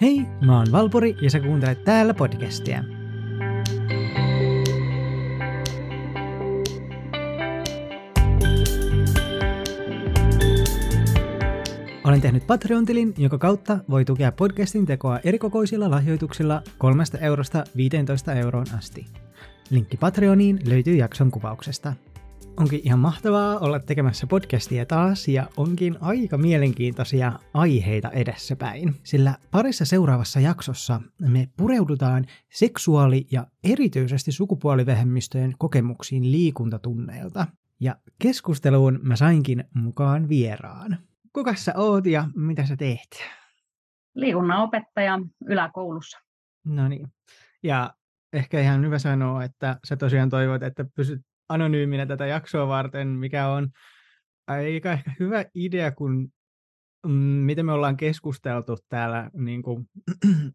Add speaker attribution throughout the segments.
Speaker 1: Hei, mä oon Valpuri ja sä kuuntelet täällä podcastia. Olen tehnyt Patreon-tilin, jonka kautta voi tukea podcastin tekoa erikokoisilla lahjoituksilla 3 eurosta 15 euroon asti. Linkki Patreoniin löytyy jakson kuvauksesta. Onkin ihan mahtavaa olla tekemässä podcastia taas ja onkin aika mielenkiintoisia aiheita edessäpäin, sillä parissa seuraavassa jaksossa me pureudutaan seksuaali- ja erityisesti sukupuolivähemmistöjen kokemuksiin liikuntatunneilta. Ja keskusteluun mä sainkin mukaan vieraan. Kuka sä oot ja mitä sä teet?
Speaker 2: Liikunnan opettaja yläkoulussa.
Speaker 1: No niin. Ja ehkä ihan hyvä sanoa, että sä tosiaan toivot, että pysyt anonyyminä tätä jaksoa varten, mikä on aika ehkä hyvä idea, kun mm, miten me ollaan keskusteltu täällä niin kuin,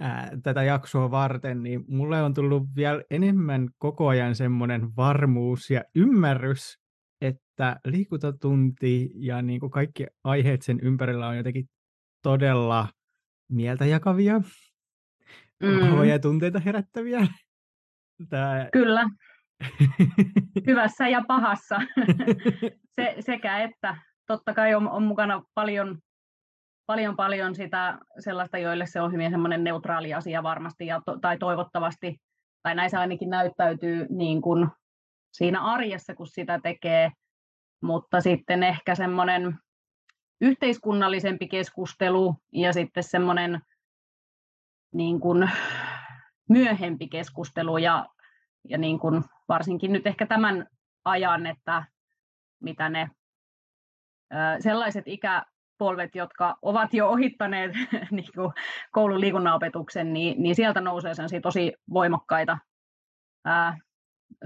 Speaker 1: ää, tätä jaksoa varten, niin mulle on tullut vielä enemmän koko ajan semmoinen varmuus ja ymmärrys, että liikuntatunti ja niin kuin kaikki aiheet sen ympärillä on jotenkin todella mieltä jakavia, mm. ja tunteita herättäviä.
Speaker 2: Tää... Kyllä. hyvässä ja pahassa Se, sekä että. Totta kai on, on mukana paljon, paljon, paljon sitä sellaista, joille se on hyvin semmoinen neutraali asia varmasti ja to, tai toivottavasti, tai näissä ainakin näyttäytyy niin kuin siinä arjessa, kun sitä tekee, mutta sitten ehkä semmoinen yhteiskunnallisempi keskustelu ja sitten semmoinen niin kuin myöhempi keskustelu ja ja niin kuin varsinkin nyt ehkä tämän ajan, että mitä ne sellaiset ikäpolvet, jotka ovat jo ohittaneet niin kuin koulun liikunnanopetuksen, niin, niin sieltä nousee tosi voimakkaita ää,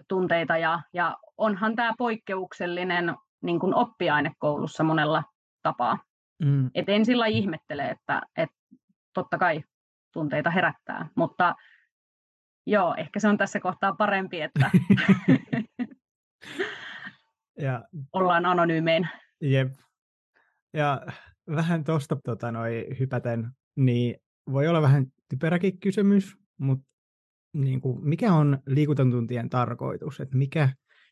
Speaker 2: tunteita ja, ja onhan tämä poikkeuksellinen niin kuin oppiaine koulussa monella tapaa. Mm. Et en sillä ihmettele, että, että totta kai tunteita herättää, mutta Joo, ehkä se on tässä kohtaa parempi, että ja, ollaan anonyymein.
Speaker 1: Jep. Ja vähän tuosta tota, noi, hypäten, niin voi olla vähän typeräkin kysymys, mutta niin kuin, mikä on liikuntatuntien tarkoitus? Että mikä,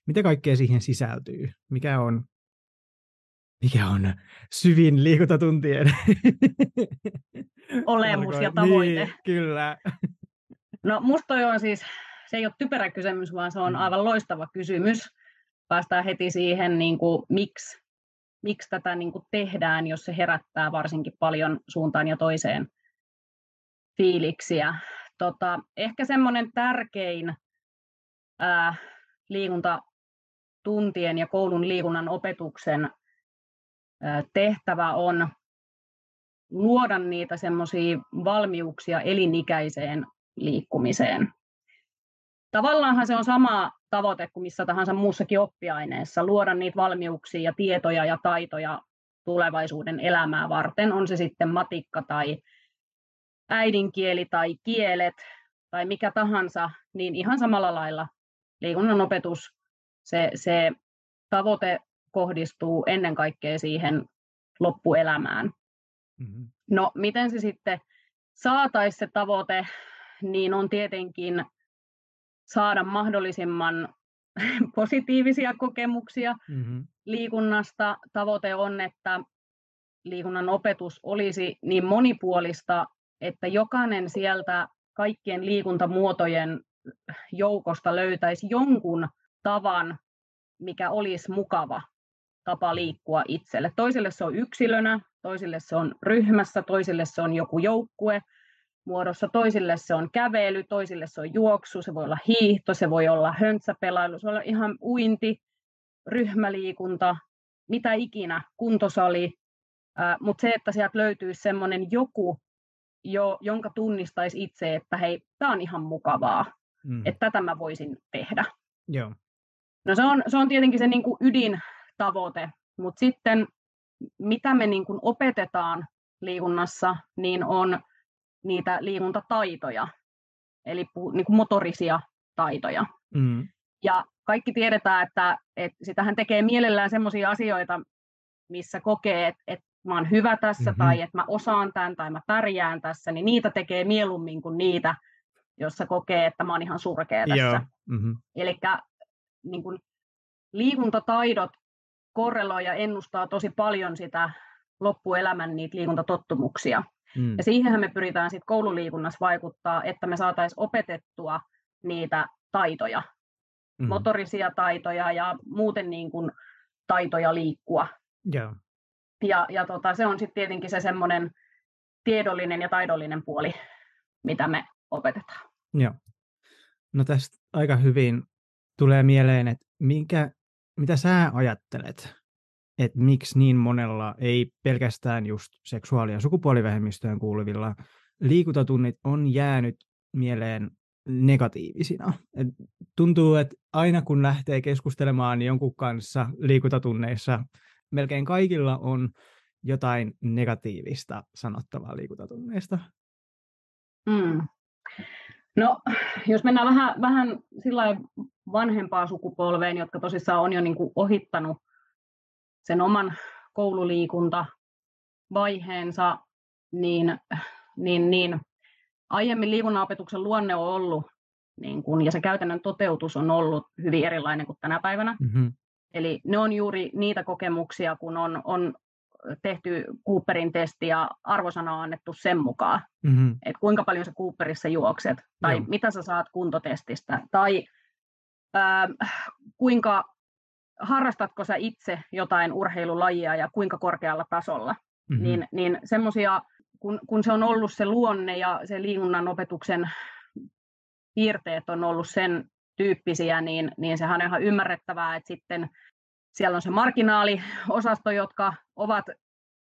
Speaker 1: mitä kaikkea siihen sisältyy? Mikä on, mikä on syvin liikuntatuntien
Speaker 2: olemus ja tavoite? Niin,
Speaker 1: kyllä.
Speaker 2: No musta on siis, se ei ole typerä kysymys, vaan se on mm. aivan loistava kysymys. Päästään heti siihen, niin kuin, miksi, miksi tätä niin kuin tehdään, jos se herättää varsinkin paljon suuntaan ja toiseen fiiliksiä. Tota, ehkä semmoinen tärkein ää, liikuntatuntien ja koulun liikunnan opetuksen ää, tehtävä on luoda niitä semmoisia valmiuksia elinikäiseen liikkumiseen. Tavallaanhan se on sama tavoite kuin missä tahansa muussakin oppiaineessa, luoda niitä valmiuksia ja tietoja ja taitoja tulevaisuuden elämää varten, on se sitten matikka tai äidinkieli tai kielet tai mikä tahansa, niin ihan samalla lailla liikunnan opetus, se, se tavoite kohdistuu ennen kaikkea siihen loppuelämään. Mm-hmm. No miten se sitten saataisiin se tavoite niin on tietenkin saada mahdollisimman positiivisia kokemuksia mm-hmm. liikunnasta. Tavoite on, että liikunnan opetus olisi niin monipuolista, että jokainen sieltä kaikkien liikuntamuotojen joukosta löytäisi jonkun tavan, mikä olisi mukava tapa liikkua itselle. Toisille se on yksilönä, toisille se on ryhmässä, toisille se on joku joukkue, muodossa. Toisille se on kävely, toisille se on juoksu, se voi olla hiihto, se voi olla höntsäpelailu, se voi olla ihan uinti, ryhmäliikunta, mitä ikinä, kuntosali. Mutta se, että sieltä löytyy semmoinen joku, jo, jonka tunnistaisi itse, että hei, tämä on ihan mukavaa, mm. että tätä mä voisin tehdä.
Speaker 1: Joo.
Speaker 2: No se on, se on tietenkin se niin kuin ydintavoite, mutta sitten mitä me niin kuin opetetaan liikunnassa, niin on niitä liikuntataitoja, eli niin kuin motorisia taitoja. Mm. Ja kaikki tiedetään, että, että sitähän tekee mielellään sellaisia asioita, missä kokee, että, että mä oon hyvä tässä mm-hmm. tai että mä osaan tämän tai mä pärjään tässä, niin niitä tekee mieluummin kuin niitä, jossa kokee, että mä oon ihan surkea tässä. Mm-hmm. Eli niin liikuntataidot korreloi ja ennustaa tosi paljon sitä loppuelämän niitä liikuntatottumuksia. Mm. Ja siihenhän me pyritään sitten koululiikunnassa vaikuttaa, että me saataisiin opetettua niitä taitoja, mm. motorisia taitoja ja muuten niin kuin taitoja liikkua.
Speaker 1: Yeah.
Speaker 2: Ja, ja tota, se on sitten tietenkin se semmoinen tiedollinen ja taidollinen puoli, mitä me opetetaan.
Speaker 1: Joo. No tästä aika hyvin tulee mieleen, että minkä, mitä sä ajattelet, että miksi niin monella, ei pelkästään just seksuaali- ja sukupuolivähemmistöön kuuluvilla, liikuntatunnit on jäänyt mieleen negatiivisina. Et tuntuu, että aina kun lähtee keskustelemaan jonkun kanssa liikuntatunneissa, melkein kaikilla on jotain negatiivista sanottavaa liikuntatunneista.
Speaker 2: Mm. No, jos mennään vähän, vähän sillä vanhempaa sukupolveen, jotka tosissaan on jo niin kuin ohittanut sen oman koululiikuntavaiheensa, niin, niin, niin aiemmin liikunnanopetuksen luonne on ollut, niin kun, ja se käytännön toteutus on ollut hyvin erilainen kuin tänä päivänä. Mm-hmm. Eli ne on juuri niitä kokemuksia, kun on, on tehty Cooperin testi ja arvosana on annettu sen mukaan, mm-hmm. että kuinka paljon sä Cooperissa juokset, tai Joo. mitä sä saat kuntotestistä, tai ää, kuinka harrastatko sä itse jotain urheilulajia ja kuinka korkealla tasolla. Mm-hmm. Niin, niin semmoisia, kun, kun se on ollut se luonne ja se liikunnan opetuksen piirteet on ollut sen tyyppisiä, niin, niin sehän on ihan ymmärrettävää, että sitten siellä on se marginaaliosasto, jotka ovat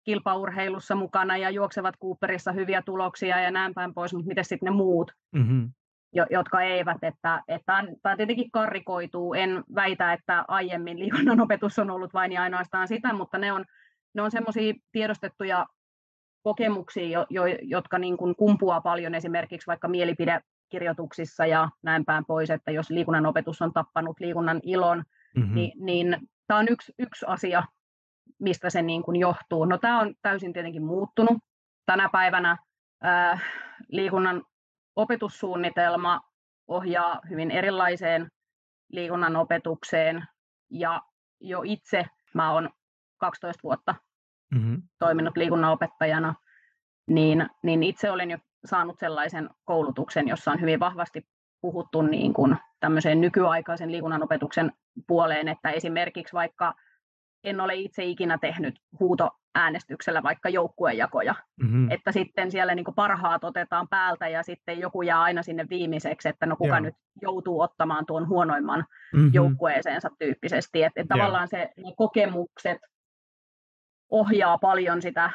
Speaker 2: kilpaurheilussa mukana ja juoksevat Cooperissa hyviä tuloksia ja näin päin pois, mutta miten sitten ne muut, mm-hmm. Jo, jotka eivät, että, että tämä tietenkin karrikoituu. En väitä, että aiemmin liikunnan opetus on ollut vain ja ainoastaan sitä, mutta ne on, ne on semmoisia tiedostettuja kokemuksia, jo, jo, jotka niin kuin kumpuaa paljon esimerkiksi vaikka mielipidekirjoituksissa ja näin päin pois, että jos liikunnan opetus on tappanut liikunnan ilon, mm-hmm. niin, niin tämä on yksi, yksi asia, mistä se niin kuin johtuu. No tämä on täysin tietenkin muuttunut. Tänä päivänä ää, liikunnan opetussuunnitelma ohjaa hyvin erilaiseen liikunnan opetukseen ja jo itse mä olen 12 vuotta mm-hmm. toiminut liikunnanopettajana, niin, niin itse olen jo saanut sellaisen koulutuksen, jossa on hyvin vahvasti puhuttu niin kuin tämmöiseen nykyaikaisen liikunnanopetuksen puoleen, että esimerkiksi vaikka en ole itse ikinä tehnyt huutoäänestyksellä vaikka joukkuejakoja, mm-hmm. että sitten siellä niin parhaat otetaan päältä ja sitten joku jää aina sinne viimeiseksi, että no kuka Joo. nyt joutuu ottamaan tuon huonoimman mm-hmm. joukkueeseensa tyyppisesti, että, että tavallaan se, ne kokemukset ohjaa paljon sitä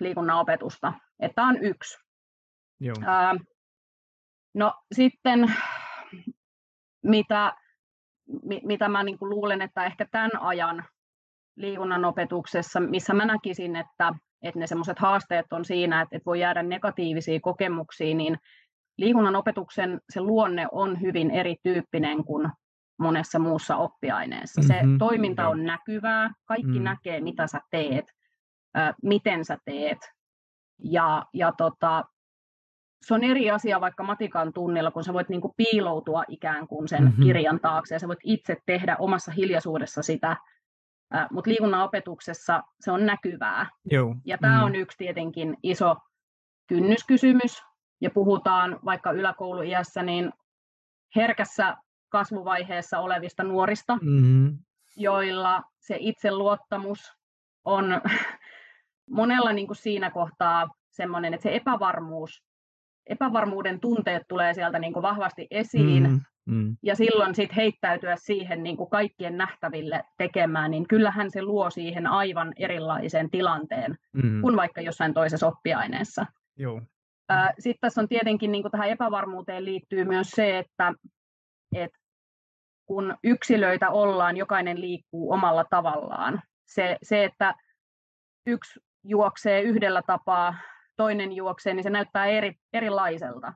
Speaker 2: liikunnan opetusta, että on yksi.
Speaker 1: Joo.
Speaker 2: Ää, no sitten mitä, mitä mä niin luulen, että ehkä tämän ajan liikunnan opetuksessa, missä mä näkisin, että, että ne semmoiset haasteet on siinä, että, että voi jäädä negatiivisia kokemuksia, niin liikunnan opetuksen se luonne on hyvin erityyppinen kuin monessa muussa oppiaineessa. Mm-hmm. Se toiminta on näkyvää, kaikki mm. näkee, mitä sä teet, äh, miten sä teet. Ja, ja tota, se on eri asia vaikka matikan tunnilla, kun sä voit niinku piiloutua ikään kuin sen mm-hmm. kirjan taakse ja sä voit itse tehdä omassa hiljaisuudessa sitä, mutta liikunnan opetuksessa se on näkyvää.
Speaker 1: Joo.
Speaker 2: Ja tämä mm. on yksi tietenkin iso kynnyskysymys, ja puhutaan vaikka yläkouluiässä niin herkässä kasvuvaiheessa olevista nuorista, mm-hmm. joilla se itseluottamus on monella niin kuin siinä kohtaa semmoinen, että se epävarmuus, epävarmuuden tunteet tulee sieltä niin kuin vahvasti esiin, mm-hmm. Mm. Ja silloin sitten heittäytyä siihen niin kuin kaikkien nähtäville tekemään, niin kyllähän se luo siihen aivan erilaisen tilanteen mm. kuin vaikka jossain toisessa oppiaineessa.
Speaker 1: Joo.
Speaker 2: Sitten tässä on tietenkin niin kuin tähän epävarmuuteen liittyy myös se, että, että kun yksilöitä ollaan, jokainen liikkuu omalla tavallaan. Se, se, että yksi juoksee yhdellä tapaa, toinen juoksee, niin se näyttää eri, erilaiselta.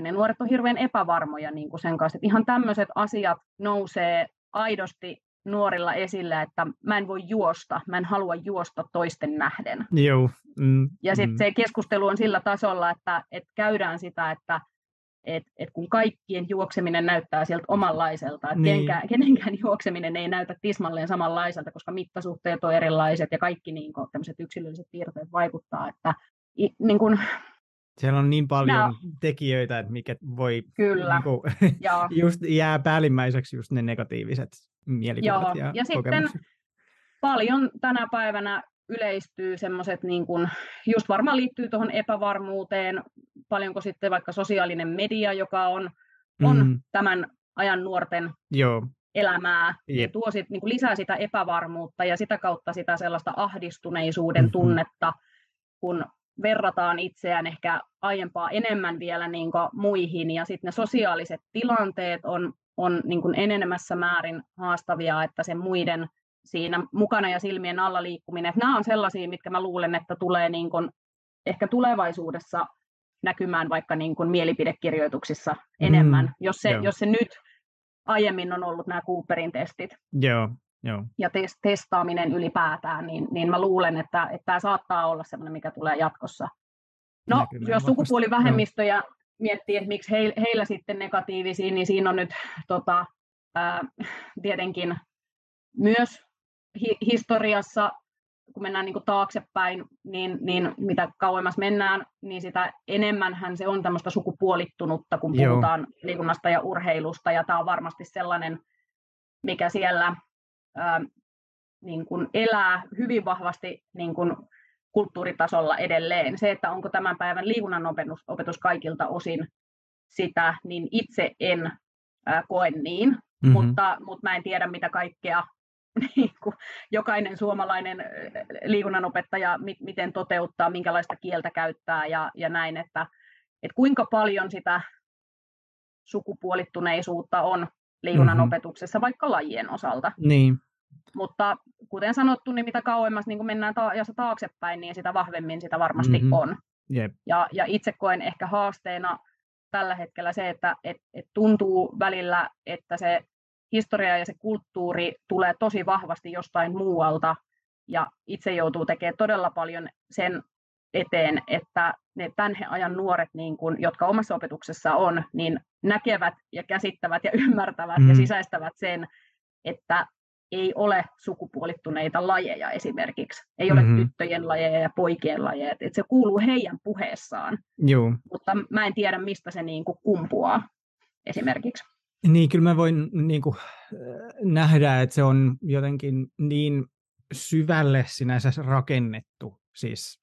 Speaker 2: Ja ne nuoret on hirveän epävarmoja niin kuin sen kanssa. Että ihan tämmöiset asiat nousee aidosti nuorilla esillä, että mä en voi juosta, mä en halua juosta toisten nähden.
Speaker 1: Joo. Mm,
Speaker 2: ja sitten
Speaker 1: mm.
Speaker 2: se keskustelu on sillä tasolla, että, että käydään sitä, että et, et kun kaikkien juokseminen näyttää sieltä omanlaiselta, että niin. kenenkään, kenenkään juokseminen ei näytä tismalleen samanlaiselta, koska mittasuhteet on erilaiset ja kaikki niin kuin, yksilölliset piirteet vaikuttaa, että niin kun,
Speaker 1: siellä on niin paljon no. tekijöitä, että mikä voi
Speaker 2: Kyllä. Niin kuin,
Speaker 1: just jää päällimmäiseksi just ne negatiiviset mielikuvat Joo. ja,
Speaker 2: ja sitten paljon tänä päivänä yleistyy semmoiset, niin kuin, just varmaan liittyy tuohon epävarmuuteen, paljonko sitten vaikka sosiaalinen media, joka on, on mm. tämän ajan nuorten
Speaker 1: Joo.
Speaker 2: elämää, yep. ja tuo sit, niin kuin lisää sitä epävarmuutta ja sitä kautta sitä sellaista ahdistuneisuuden mm-hmm. tunnetta, kun verrataan itseään ehkä aiempaa enemmän vielä niin muihin, ja sitten ne sosiaaliset tilanteet on, on niin kuin enenemässä määrin haastavia, että se muiden siinä mukana ja silmien alla liikkuminen, että nämä on sellaisia, mitkä mä luulen, että tulee niin kuin ehkä tulevaisuudessa näkymään vaikka niin kuin mielipidekirjoituksissa enemmän, mm, jos, se, jos se nyt aiemmin on ollut nämä Cooperin testit.
Speaker 1: Joo, Joo.
Speaker 2: ja tes- testaaminen ylipäätään, niin, niin mä luulen, että, että tämä saattaa olla sellainen, mikä tulee jatkossa. No, Näkymään jos sukupuolivähemmistöjä no. miettii, että miksi heillä, heillä sitten negatiivisia, niin siinä on nyt tota, ää, tietenkin myös hi- historiassa, kun mennään niin kuin taaksepäin, niin, niin mitä kauemmas mennään, niin sitä enemmän se on tämmöistä sukupuolittunutta, kun puhutaan Joo. liikunnasta ja urheilusta, ja tämä on varmasti sellainen, mikä siellä ää, niin kuin elää hyvin vahvasti niin kuin kulttuuritasolla edelleen. Se, että onko tämän päivän liikunnan opetus, opetus kaikilta osin sitä, niin itse en ää, koe niin, mm-hmm. mutta, mutta mä en tiedä, mitä kaikkea niin kuin jokainen suomalainen liikunnanopettaja mit, miten toteuttaa, minkälaista kieltä käyttää ja, ja näin, että, että kuinka paljon sitä sukupuolittuneisuutta on liikunnan mm-hmm. opetuksessa vaikka lajien osalta.
Speaker 1: Niin.
Speaker 2: Mutta kuten sanottu, niin mitä kauemmas niin kun mennään ta- ja taaksepäin, niin sitä vahvemmin sitä varmasti mm-hmm. on.
Speaker 1: Yep.
Speaker 2: Ja, ja itse koen ehkä haasteena tällä hetkellä se, että et, et tuntuu välillä, että se historia ja se kulttuuri tulee tosi vahvasti jostain muualta, ja itse joutuu tekemään todella paljon sen eteen, että ne tämän ajan nuoret, niin kun, jotka omassa opetuksessa on, niin näkevät ja käsittävät ja ymmärtävät mm. ja sisäistävät sen, että ei ole sukupuolittuneita lajeja esimerkiksi. Ei ole mm-hmm. tyttöjen lajeja ja poikien lajeja. Että se kuuluu heidän puheessaan.
Speaker 1: Joo.
Speaker 2: Mutta mä en tiedä, mistä se niin kuin kumpuaa esimerkiksi.
Speaker 1: Niin, kyllä mä voin niin kuin, nähdä, että se on jotenkin niin syvälle sinänsä rakennettu, siis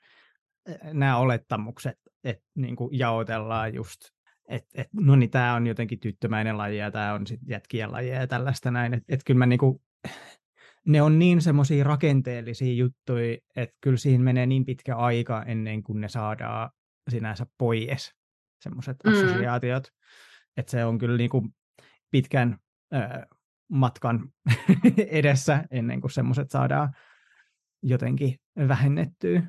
Speaker 1: nämä olettamukset, että niin kuin jaotellaan just, että et, no niin, tämä on jotenkin tyttömäinen laji ja tämä on sitten jätkien laji ja tällaista näin, että et kyllä mä niin kuin, ne on niin semmoisia rakenteellisia juttuja, että kyllä siinä menee niin pitkä aika ennen kuin ne saadaan sinänsä pois, semmoiset mm. assosiaatiot, että se on kyllä niin kuin pitkän ö, matkan edessä ennen kuin semmoiset saadaan jotenkin vähennettyä.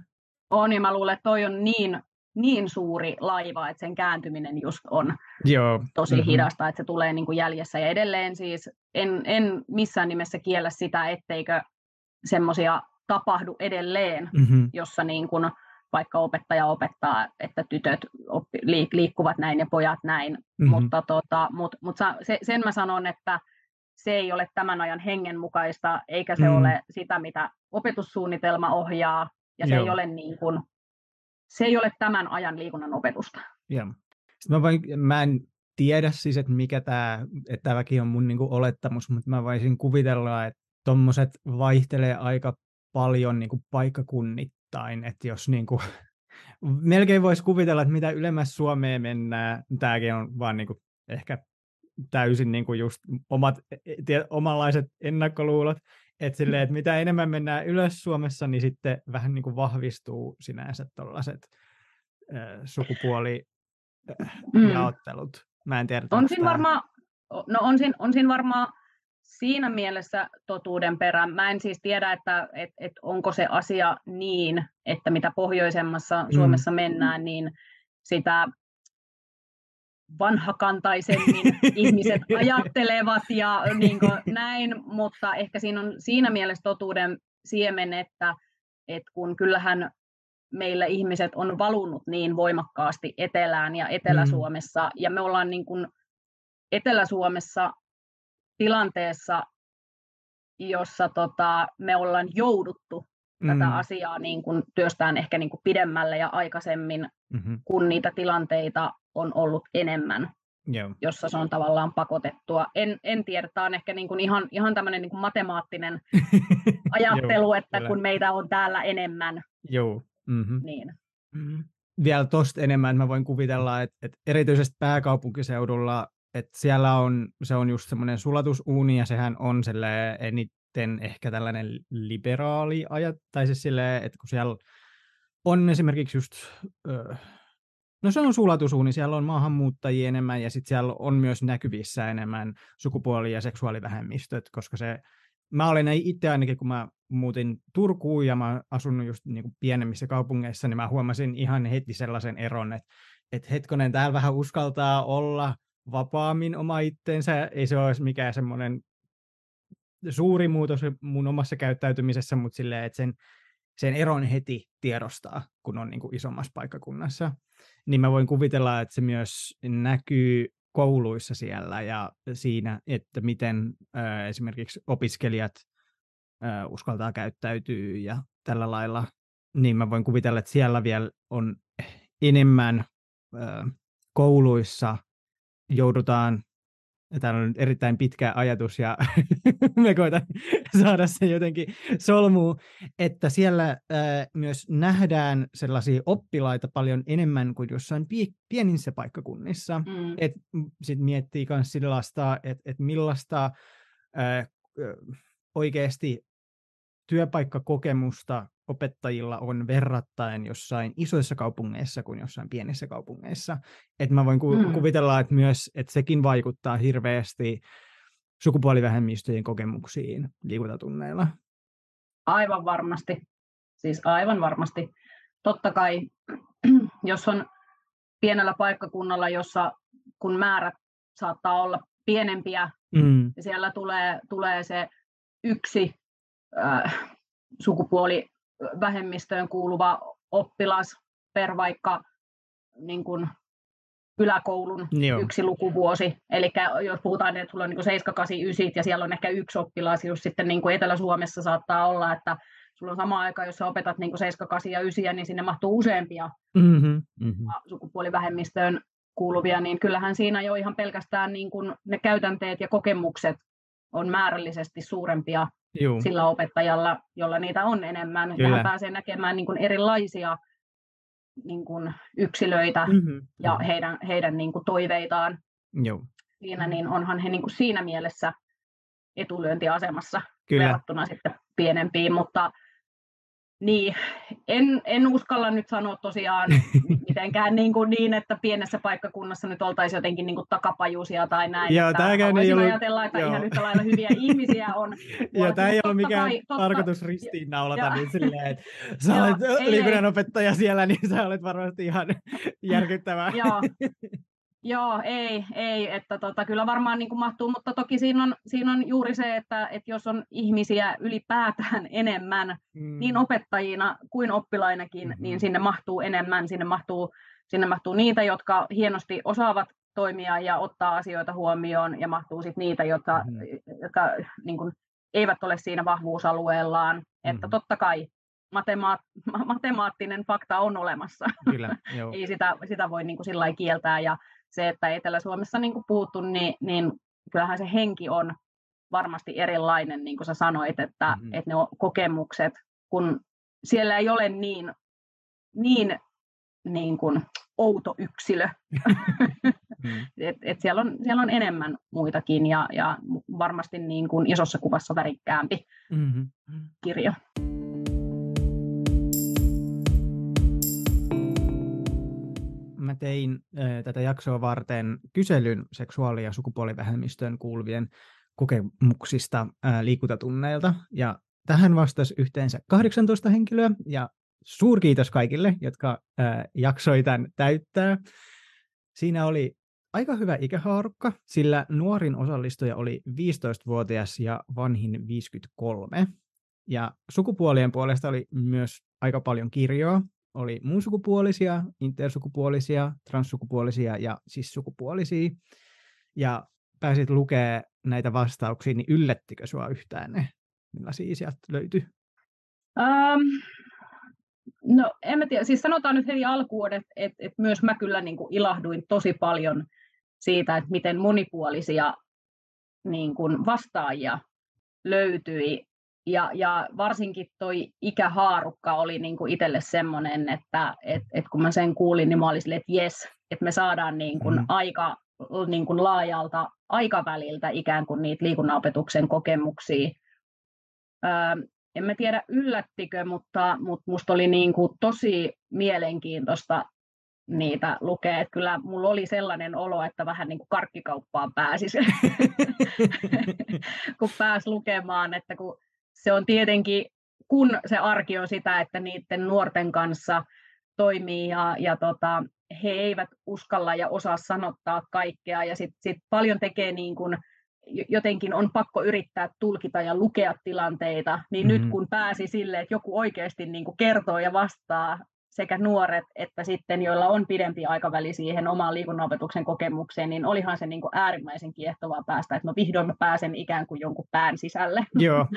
Speaker 2: On, ja mä luulen, että toi on niin, niin suuri laiva, että sen kääntyminen just on
Speaker 1: Joo.
Speaker 2: tosi mm-hmm. hidasta, että se tulee niin kuin jäljessä. Ja edelleen siis en, en missään nimessä kiellä sitä, etteikö semmoisia tapahdu edelleen, mm-hmm. jossa niin kuin vaikka opettaja opettaa, että tytöt oppi, liikkuvat näin ja pojat näin, mm-hmm. mutta tota, mut, mut se, sen mä sanon, että se ei ole tämän ajan hengen mukaista, eikä se mm. ole sitä, mitä opetussuunnitelma ohjaa, ja se ei ole niin kuin, se ei ole tämän ajan liikunnan opetusta.
Speaker 1: Ja. Mä, vain, mä en tiedä siis, että mikä tämä, että tämäkin on mun niin kuin olettamus, mutta mä voisin kuvitella, että tuommoiset vaihtelee aika paljon niin kuin paikkakunnittain, että jos niin kuin, melkein voisi kuvitella, että mitä ylemmäs Suomeen mennään, tämäkin on vaan niin kuin ehkä täysin niin kuin just omat, e, e, tie, omanlaiset ennakkoluulot, että silleen, että mitä enemmän mennään ylös Suomessa, niin sitten vähän niin kuin vahvistuu sinänsä tuollaiset äh, sukupuolijaottelut. Mm. Mä en tiedä.
Speaker 2: On siinä varmaan, no on siinä, on siinä varmaan siinä mielessä totuuden perä. Mä en siis tiedä, että et, et onko se asia niin, että mitä pohjoisemmassa mm. Suomessa mennään, niin sitä vanhakantaisemmin ihmiset ajattelevat ja niin näin, mutta ehkä siinä on siinä mielessä totuuden siemen, että, että kun kyllähän meillä ihmiset on valunut niin voimakkaasti etelään ja Etelä-Suomessa, mm. ja me ollaan niin kuin Etelä-Suomessa tilanteessa, jossa tota, me ollaan jouduttu mm. tätä asiaa niin kuin työstään ehkä niin kuin pidemmälle ja aikaisemmin, mm-hmm. kun niitä tilanteita on ollut enemmän, Joo. jossa se on tavallaan pakotettua. En, en tiedä, tämä on ehkä niin kuin ihan, ihan tämmöinen niin kuin matemaattinen ajattelu, että kyllä. kun meitä on täällä enemmän,
Speaker 1: Joo. Mm-hmm.
Speaker 2: niin
Speaker 1: mm-hmm. Vielä tuosta enemmän mä voin kuvitella, että, että erityisesti pääkaupunkiseudulla, että siellä on, se on just semmoinen sulatusuuni ja sehän on eniten ehkä tällainen liberaali ajat, tai siis silleen, että kun siellä on esimerkiksi just, öö, no se on sulatusuuni, siellä on maahanmuuttajia enemmän ja sitten siellä on myös näkyvissä enemmän sukupuoli- ja seksuaalivähemmistöt, koska se mä olen itse ainakin, kun mä muutin Turkuun ja mä asunut just niin kuin pienemmissä kaupungeissa, niin mä huomasin ihan heti sellaisen eron, että, että hetkonen, täällä vähän uskaltaa olla vapaammin oma itteensä, ei se olisi mikään semmoinen suuri muutos mun omassa käyttäytymisessä, mutta silleen, että sen, sen eron heti tiedostaa, kun on niin kuin isommassa paikkakunnassa. Niin mä voin kuvitella, että se myös näkyy kouluissa siellä ja siinä, että miten esimerkiksi opiskelijat uskaltaa käyttäytyä ja tällä lailla, niin mä voin kuvitella, että siellä vielä on enemmän kouluissa joudutaan Tämä on erittäin pitkä ajatus ja me koitan saada se jotenkin solmuun, että siellä äh, myös nähdään sellaisia oppilaita paljon enemmän kuin jossain pie- pienissä paikkakunnissa. Mm. Et sit miettii myös sellaista, että et millaista äh, oikeasti työpaikkakokemusta opettajilla on verrattain jossain isoissa kaupungeissa kuin jossain pienissä kaupungeissa. Et mä voin ku- mm. kuvitella, että myös että sekin vaikuttaa hirveästi sukupuolivähemmistöjen kokemuksiin liikuntatunneilla.
Speaker 2: Aivan varmasti. Siis aivan varmasti. Totta kai, jos on pienellä paikkakunnalla, jossa kun määrät saattaa olla pienempiä, mm. ja siellä tulee, tulee se yksi äh, sukupuoli vähemmistöön kuuluva oppilas per vaikka niin kuin yläkoulun Joo. yksi lukuvuosi. Eli jos puhutaan, että sulla on niin 7, 8, 9 ja siellä on ehkä yksi oppilas, just sitten niin kuin Etelä-Suomessa saattaa olla, että sulla on sama aika, jos sä opetat niin 7, 8 ja 9, niin sinne mahtuu useampia mm-hmm, mm-hmm. sukupuolivähemmistöön kuuluvia, niin kyllähän siinä jo ihan pelkästään niin kuin ne käytänteet ja kokemukset on määrällisesti suurempia Juu. sillä opettajalla, jolla niitä on enemmän. Kyllä. Ja hän pääsee näkemään niin kuin erilaisia niin kuin yksilöitä mm-hmm. ja heidän, heidän niin kuin toiveitaan.
Speaker 1: Joo.
Speaker 2: Siinä, niin onhan he niin kuin siinä mielessä etulyöntiasemassa Kyllä. verrattuna sitten pienempiin, mutta niin, en, en uskalla nyt sanoa tosiaan mitenkään niin, kuin niin, että pienessä paikkakunnassa nyt oltaisiin jotenkin niin kuin takapajuisia tai näin.
Speaker 1: Joo, tämäkään ei ollut...
Speaker 2: ajatella, että joo. ihan yhtä lailla hyviä ihmisiä on.
Speaker 1: Joo, tämä ei ole mikään kai, totta, tarkoitus ristiin naulata niin silleen, että sä olet liikunnan opettaja siellä, niin sä olet varmasti ihan järkyttävä.
Speaker 2: Joo, Joo, ei, ei, että tota, kyllä varmaan niin kuin mahtuu, mutta toki siinä on, siinä on juuri se, että, että jos on ihmisiä ylipäätään enemmän, mm. niin opettajina kuin oppilainakin, mm-hmm. niin sinne mahtuu enemmän, sinne mahtuu, sinne mahtuu niitä, jotka hienosti osaavat toimia ja ottaa asioita huomioon, ja mahtuu sitten niitä, jotka, mm-hmm. jotka niin kuin, eivät ole siinä vahvuusalueellaan, mm-hmm. että totta kai matemaat- matemaattinen fakta on olemassa.
Speaker 1: Kyllä, joo.
Speaker 2: Ei sitä, sitä voi niin kuin sillä kieltää, ja se, että Etelä-Suomessa niin kuin puhuttu, niin, niin kyllähän se henki on varmasti erilainen, niin kuin sä sanoit, että, mm-hmm. että ne on kokemukset, kun siellä ei ole niin, niin, niin kuin outo yksilö. mm. et, et siellä, on, siellä on enemmän muitakin ja, ja varmasti niin kuin isossa kuvassa värikkäämpi mm-hmm. kirjo.
Speaker 1: Mä tein äh, tätä jaksoa varten kyselyn seksuaali- ja sukupuolivähemmistöön kuuluvien kokemuksista äh, liikuntatunneilta, ja tähän vastasi yhteensä 18 henkilöä, ja suurkiitos kaikille, jotka äh, jaksoi tämän täyttää. Siinä oli aika hyvä ikähaarukka, sillä nuorin osallistuja oli 15-vuotias ja vanhin 53. Ja sukupuolien puolesta oli myös aika paljon kirjoa. Oli muunsukupuolisia, intersukupuolisia, transsukupuolisia ja sissukupuolisia. Ja pääsit lukea näitä vastauksia, niin yllättikö sinua yhtään ne, millaisia sieltä löytyi?
Speaker 2: Um, no en mä tiedä, siis sanotaan nyt heti alkuun, että, että, että myös mä kyllä niin kuin ilahduin tosi paljon siitä, että miten monipuolisia niin kuin vastaajia löytyi. Ja, ja varsinkin toi ikähaarukka oli niin kuin itselle semmoinen, että et, et kun mä sen kuulin, niin mä olin silleen, että jes, että me saadaan niin kuin mm. aika niin kuin laajalta aikaväliltä ikään kuin niitä liikunnanopetuksen kokemuksia. Öö, en mä tiedä yllättikö, mutta, mutta musta oli niin kuin tosi mielenkiintoista niitä lukea. Että kyllä mulla oli sellainen olo, että vähän niin kuin karkkikauppaan pääsisi, kun pääs lukemaan, että kun se on tietenkin, kun se arki on sitä, että niiden nuorten kanssa toimii ja, ja tota, he eivät uskalla ja osaa sanottaa kaikkea ja sitten sit paljon tekee niin kuin, jotenkin on pakko yrittää tulkita ja lukea tilanteita, niin mm-hmm. nyt kun pääsi sille, että joku oikeasti niin kuin kertoo ja vastaa sekä nuoret että sitten, joilla on pidempi aikaväli siihen omaan liikunnanopetuksen kokemukseen, niin olihan se niin kuin äärimmäisen kiehtovaa päästä, että no vihdoin mä pääsen ikään kuin jonkun pään sisälle.
Speaker 1: Joo.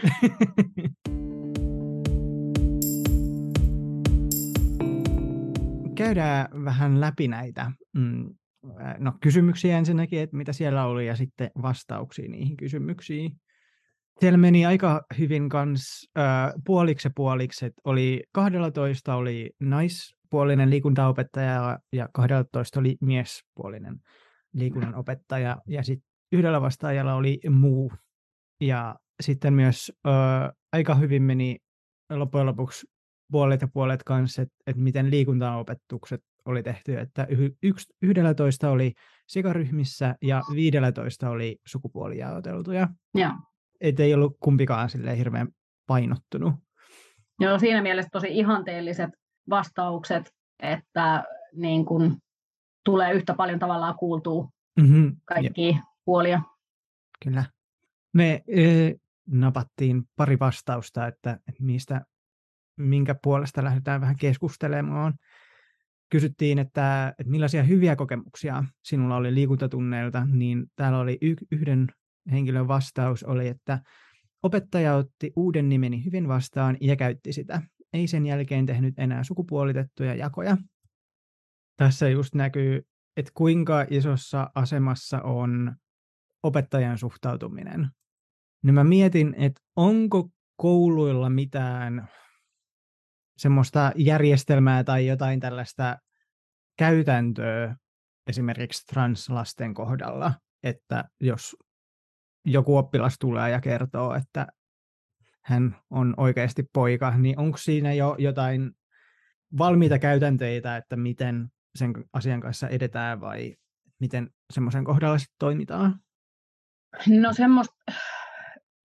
Speaker 1: Käydään vähän läpi näitä mm, no, kysymyksiä ensinnäkin, että mitä siellä oli, ja sitten vastauksia niihin kysymyksiin. Siellä meni aika hyvin kans äh, puoliksi ja puoliksi, että oli 12 oli naispuolinen liikuntaopettaja ja 12 oli miespuolinen liikunnan opettaja ja sitten yhdellä vastaajalla oli muu. Ja sitten myös äh, aika hyvin meni loppujen lopuksi puolet ja puolet kanssa, että, että miten liikuntaopetukset oli tehty, että yksi, 11 oli sikaryhmissä ja 15 oli sukupuolijaoteltuja.
Speaker 2: Joo
Speaker 1: että ei ollut kumpikaan sille hirveän painottunut.
Speaker 2: Joo, siinä mielessä tosi ihanteelliset vastaukset, että niin kun tulee yhtä paljon tavallaan kuultua mm-hmm. kaikkia puolia.
Speaker 1: Kyllä. Me e, napattiin pari vastausta, että, että mistä, minkä puolesta lähdetään vähän keskustelemaan. Kysyttiin, että, että millaisia hyviä kokemuksia sinulla oli liikuntatunneilta, niin täällä oli y- yhden henkilön vastaus oli, että opettaja otti uuden nimeni hyvin vastaan ja käytti sitä. Ei sen jälkeen tehnyt enää sukupuolitettuja jakoja. Tässä just näkyy, että kuinka isossa asemassa on opettajan suhtautuminen. Niin mä mietin, että onko kouluilla mitään semmoista järjestelmää tai jotain tällaista käytäntöä esimerkiksi translasten kohdalla, että jos joku oppilas tulee ja kertoo, että hän on oikeasti poika, niin onko siinä jo jotain valmiita käytänteitä, että miten sen asian kanssa edetään vai miten semmoisen kohdalla sitten toimitaan?
Speaker 2: No semmoista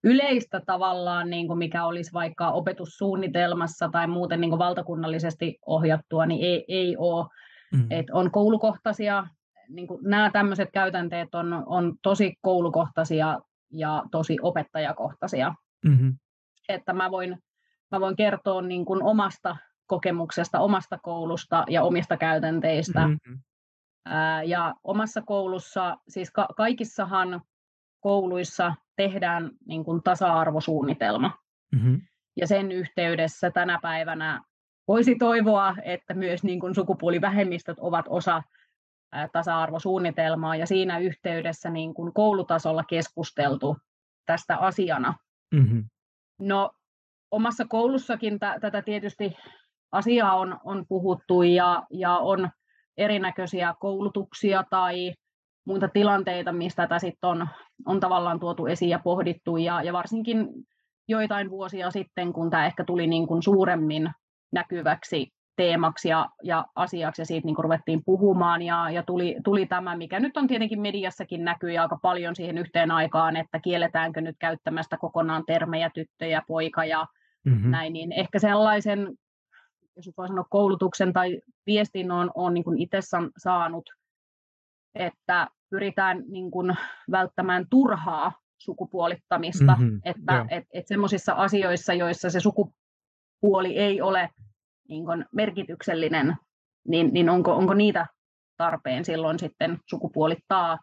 Speaker 2: yleistä tavallaan, niin kuin mikä olisi vaikka opetussuunnitelmassa tai muuten niin kuin valtakunnallisesti ohjattua, niin ei, ei ole. Mm. Et on koulukohtaisia niin kuin nämä tämmöiset käytänteet on, on tosi koulukohtaisia ja tosi opettajakohtaisia. Mm-hmm. Että mä voin, mä voin kertoa niin kuin omasta kokemuksesta, omasta koulusta ja omista käytänteistä. Mm-hmm. Ää, ja omassa koulussa, siis ka- kaikissahan kouluissa tehdään niin kuin tasa-arvosuunnitelma. Mm-hmm. Ja sen yhteydessä tänä päivänä voisi toivoa, että myös niin kuin sukupuolivähemmistöt ovat osa tasa-arvosuunnitelmaa ja siinä yhteydessä niin kuin koulutasolla keskusteltu tästä asiana. Mm-hmm. No omassa koulussakin t- tätä tietysti asiaa on, on puhuttu ja, ja on erinäköisiä koulutuksia tai muita tilanteita, mistä tätä sitten on, on tavallaan tuotu esiin ja pohdittu ja, ja varsinkin joitain vuosia sitten, kun tämä ehkä tuli niin kuin suuremmin näkyväksi teemaksi ja, ja asiaksi ja siitä niin ruvettiin puhumaan. Ja, ja tuli, tuli tämä, mikä nyt on tietenkin mediassakin näkyy aika paljon siihen yhteen aikaan, että kielletäänkö nyt käyttämästä kokonaan termejä tyttö ja poika ja mm-hmm. näin, niin ehkä sellaisen, jos voi sanoa koulutuksen tai viestin on, on niin kuin itse saanut, että pyritään niin kuin välttämään turhaa sukupuolittamista, mm-hmm, että et, et semmoisissa asioissa, joissa se sukupuoli ei ole niin kuin merkityksellinen, niin, niin onko, onko niitä tarpeen silloin sitten sukupuolittaa.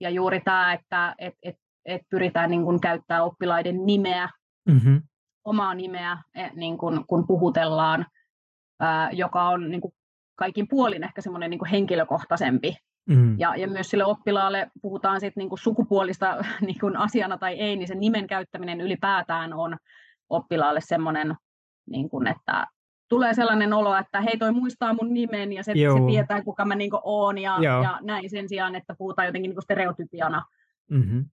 Speaker 2: Ja juuri tämä, että et, et, et pyritään niin kuin käyttää oppilaiden nimeä, mm-hmm. omaa nimeä, e, niin kuin, kun puhutellaan, ää, joka on niin kuin kaikin puolin ehkä semmoinen niin henkilökohtaisempi. Mm. Ja, ja myös sille oppilaalle puhutaan sit niin kuin sukupuolista niin kuin asiana tai ei, niin sen nimen käyttäminen ylipäätään on oppilaalle semmoinen, niin kuin, että tulee sellainen olo, että hei toi muistaa mun nimen ja se, se tietää kuka mä niin oon ja, ja näin sen sijaan, että puhutaan jotenkin niin stereotypiana. Mm-hmm.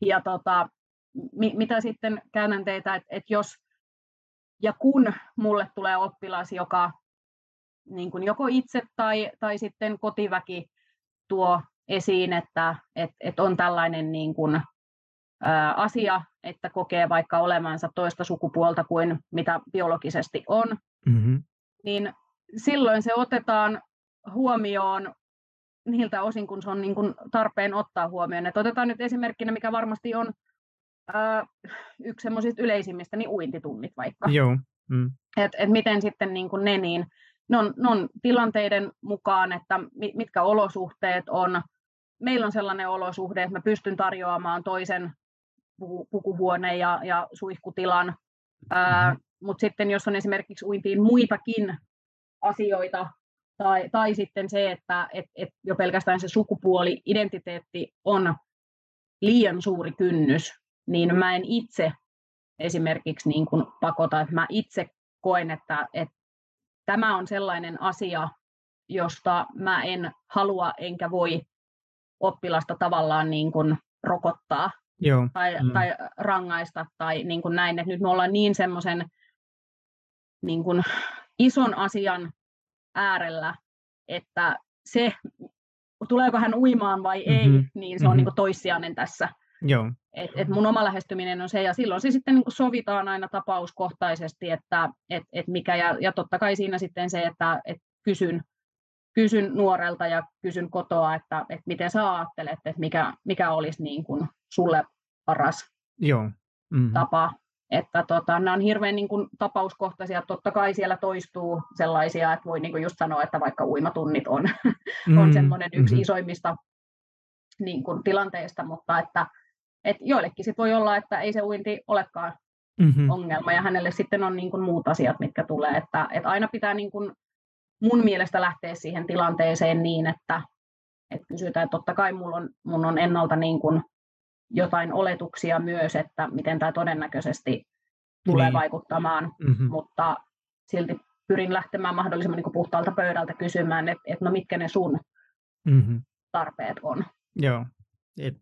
Speaker 2: Ja tota, mi, mitä sitten käännän teitä, että, että jos ja kun mulle tulee oppilas, joka niin kuin joko itse tai, tai sitten kotiväki tuo esiin, että et, et on tällainen niin kuin, ä, asia, että kokee vaikka olevansa toista sukupuolta kuin mitä biologisesti on, mm-hmm. niin silloin se otetaan huomioon niiltä osin, kun se on niin kuin tarpeen ottaa huomioon. Et otetaan nyt esimerkkinä, mikä varmasti on ää, yksi semmoisista yleisimmistä, niin uintitunnit vaikka.
Speaker 1: Joo. Mm.
Speaker 2: Et, et miten sitten niin kuin ne, niin ne on, ne on tilanteiden mukaan, että mitkä olosuhteet on. Meillä on sellainen olosuhde, että mä pystyn tarjoamaan toisen pukuhuoneen ja, ja suihkutilan. Mm-hmm. Mutta sitten jos on esimerkiksi uintiin muitakin asioita, tai, tai sitten se, että et, et jo pelkästään se sukupuoli-identiteetti on liian suuri kynnys, niin mä en itse esimerkiksi niin kuin pakota, että mä itse koen, että, että tämä on sellainen asia, josta mä en halua enkä voi oppilasta tavallaan niin kuin rokottaa
Speaker 1: Joo.
Speaker 2: Tai, mm. tai rangaista tai niin kuin näin. Että nyt me ollaan niin semmoisen niin kuin ison asian äärellä, että se, tuleeko hän uimaan vai ei, mm-hmm. niin se on mm-hmm. niin kuin toissijainen tässä.
Speaker 1: Joo.
Speaker 2: Et, et mun oma lähestyminen on se, ja silloin se sitten niin sovitaan aina tapauskohtaisesti, että et, et mikä, ja, ja totta kai siinä sitten se, että et kysyn, kysyn nuorelta ja kysyn kotoa, että, että miten sä ajattelet, että mikä, mikä olisi niin kuin sulle paras
Speaker 1: Joo. Mm-hmm.
Speaker 2: tapa. Että tota, nämä on hirveän niin kuin, tapauskohtaisia. Totta kai siellä toistuu sellaisia, että voi niin kuin just sanoa, että vaikka uimatunnit on, mm-hmm. on semmoinen yksi mm-hmm. isoimmista niin kuin, tilanteista, mutta että et joillekin sit voi olla, että ei se uinti olekaan mm-hmm. ongelma, ja hänelle sitten on niin kuin muut asiat, mitkä tulee. Että, et aina pitää niin kuin mun mielestä lähteä siihen tilanteeseen niin, että et kysytään, että totta kai mulla on, mun on ennalta niin kuin jotain oletuksia myös, että miten tämä todennäköisesti tulee niin. vaikuttamaan, mm-hmm. mutta silti pyrin lähtemään mahdollisimman niin puhtaalta pöydältä kysymään, että, että no mitkä ne sun mm-hmm. tarpeet on.
Speaker 1: Joo, et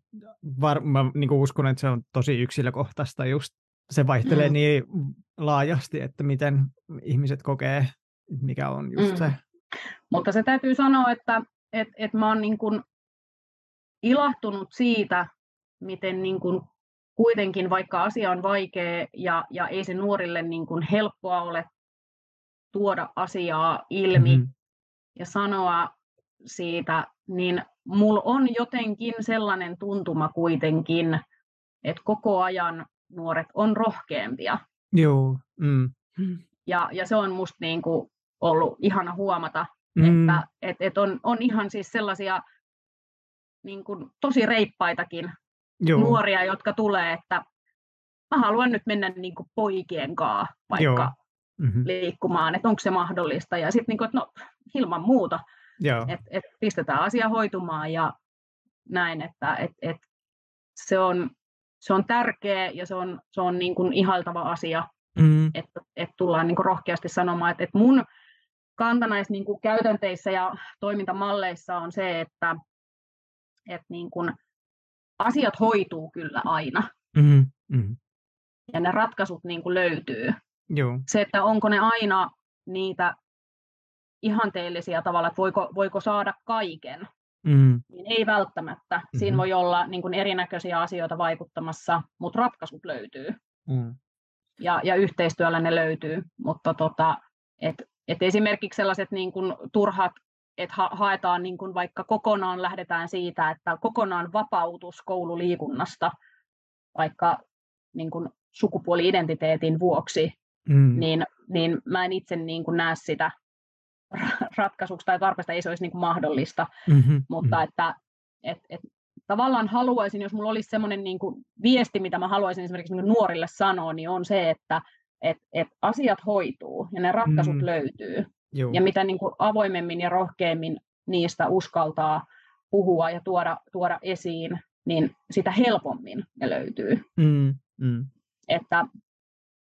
Speaker 1: var, mä niin uskon, että se on tosi yksilökohtaista just se vaihtelee mm. niin laajasti, että miten ihmiset kokee, mikä on just mm. se.
Speaker 2: Mutta se täytyy sanoa, että et, et mä oon niin kuin ilahtunut siitä, miten niin kuin kuitenkin, vaikka asia on vaikea ja, ja ei se nuorille niin kuin helppoa ole tuoda asiaa ilmi mm-hmm. ja sanoa siitä, niin mulla on jotenkin sellainen tuntuma kuitenkin, että koko ajan nuoret on rohkeampia.
Speaker 1: Joo. Mm.
Speaker 2: Ja, ja se on musta niin kuin ollut ihana huomata, mm. että et, et on, on ihan siis sellaisia niin kuin tosi reippaitakin Joo. nuoria, jotka tulee, että mä haluan nyt mennä niin kuin poikien kanssa vaikka mm-hmm. liikkumaan, että onko se mahdollista. Ja sitten, niin no ilman muuta, että et pistetään asia hoitumaan ja näin, että et, et se, on, se on tärkeä ja se on, se on niin kuin ihaltava asia, mm. että et tullaan niin kuin rohkeasti sanomaan, että et mun kanta näissä niin kuin käytänteissä ja toimintamalleissa on se, että et niin kuin asiat hoituu kyllä aina. Mm-hmm. Mm-hmm. Ja ne ratkaisut niin kuin löytyy.
Speaker 1: Joo.
Speaker 2: Se, että onko ne aina niitä ihanteellisia tavalla, että voiko, voiko saada kaiken, mm. niin ei välttämättä. Mm-hmm. Siinä voi olla niin kuin erinäköisiä asioita vaikuttamassa, mutta ratkaisut löytyy. Mm. Ja, ja yhteistyöllä ne löytyy. Mutta tota, et, et esimerkiksi sellaiset niin kuin turhat että ha- haetaan niin kuin vaikka kokonaan lähdetään siitä, että kokonaan vapautus koululiikunnasta, vaikka niin kuin sukupuoli-identiteetin vuoksi, mm. niin, niin mä en itse niin kuin näe sitä ratkaisuksi tai tarpeesta ei se olisi niin kuin mahdollista, mm-hmm. mutta mm-hmm. että et, et, tavallaan haluaisin, jos mulla olisi semmoinen niin kuin viesti, mitä mä haluaisin esimerkiksi niin nuorille sanoa, niin on se, että et, et asiat hoituu ja ne ratkaisut mm. löytyy. Joo. Ja mitä niin kuin avoimemmin ja rohkeammin niistä uskaltaa puhua ja tuoda, tuoda esiin, niin sitä helpommin ne löytyy. Mm. Mm. Että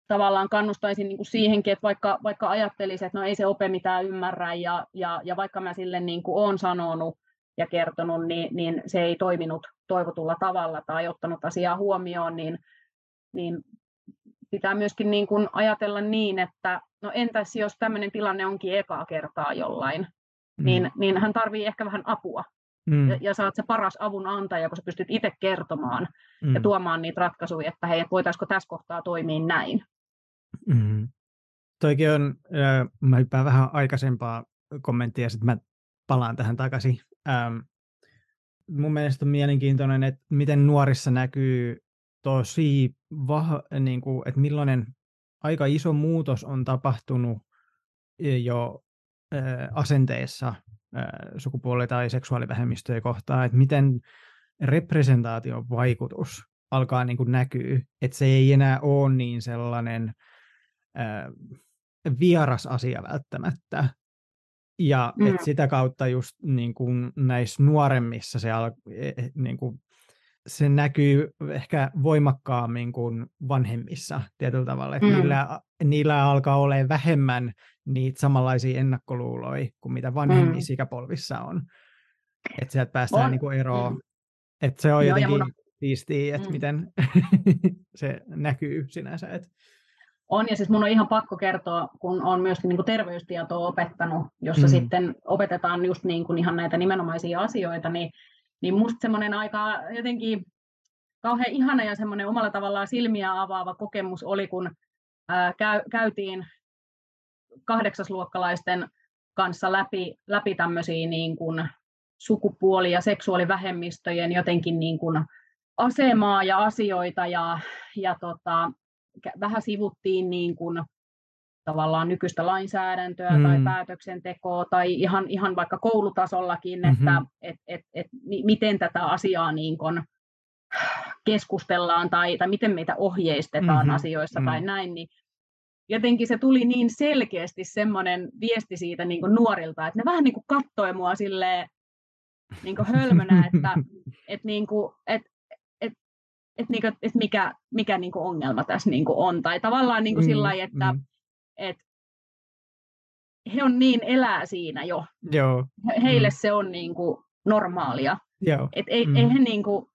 Speaker 2: tavallaan kannustaisin niin kuin siihenkin, että vaikka, vaikka ajattelisin, että no ei se ope mitään ymmärrä, ja, ja, ja vaikka mä sille niin kuin olen sanonut ja kertonut, niin, niin se ei toiminut toivotulla tavalla tai ottanut asiaa huomioon, niin, niin pitää myöskin niin kuin ajatella niin, että no entäs jos tämmöinen tilanne onkin ekaa kertaa jollain, mm. niin, niin hän tarvii ehkä vähän apua. Mm. Ja, ja sä oot se paras avun antaja, kun sä pystyt itse kertomaan mm. ja tuomaan niitä ratkaisuja, että hei, voitaisiko tässä kohtaa toimia näin.
Speaker 1: Mm. Toikin on, äh, mä hyppään vähän aikaisempaa kommenttia, sitten mä palaan tähän takaisin. Ähm, mun mielestä on mielenkiintoinen, että miten nuorissa näkyy tosi, vah, niin kuin, että millainen aika iso muutos on tapahtunut jo äh, asenteessa äh, sukupuoli- tai seksuaalivähemmistöjä kohtaan, että miten representaation vaikutus alkaa niin kuin näkyy, että se ei enää ole niin sellainen äh, vieras asia välttämättä. Ja mm. et sitä kautta just niin kuin näissä nuoremmissa se, al, e, e, niin kuin, se näkyy ehkä voimakkaammin kuin vanhemmissa tietyllä tavalla. Että mm. niillä, niillä alkaa olla vähemmän niitä samanlaisia ennakkoluuloja kuin mitä vanhemmissa mm. ikäpolvissa on. Että sieltä päästään on. niin kuin eroon. Mm. Että se on Joo, jotenkin mun... siistiä, että mm. miten se näkyy sinänsä. Että
Speaker 2: on, ja siis mun on ihan pakko kertoa, kun olen myöskin niin kuin terveystietoa opettanut, jossa mm. sitten opetetaan just niin kuin ihan näitä nimenomaisia asioita, niin, niin musta semmoinen aika jotenkin kauhean ihana ja semmoinen omalla tavallaan silmiä avaava kokemus oli, kun ää, käy, käytiin kahdeksasluokkalaisten kanssa läpi, läpi tämmöisiä niin kuin sukupuoli- ja seksuaalivähemmistöjen jotenkin niin kuin asemaa ja asioita ja, ja tota, vähän sivuttiin niin kuin tavallaan nykyistä lainsäädäntöä mm. tai päätöksentekoa tai ihan, ihan vaikka koulutasollakin, mm-hmm. että et, et, et, miten tätä asiaa niin kuin keskustellaan tai, tai miten meitä ohjeistetaan mm-hmm. asioissa mm-hmm. tai näin, niin jotenkin se tuli niin selkeästi semmoinen viesti siitä niin kuin nuorilta, että ne vähän niin kuin kattoi mua silleen niin kuin hölmönä, että, että, niin kuin, että että niinku, et mikä, mikä niinku ongelma tässä niinku on. Tai tavallaan niinku mm, sillä että mm. Et he on niin elää siinä jo. Joo. Heille mm. se on niinku normaalia. Joo. Et ei, mm. ei he niinku,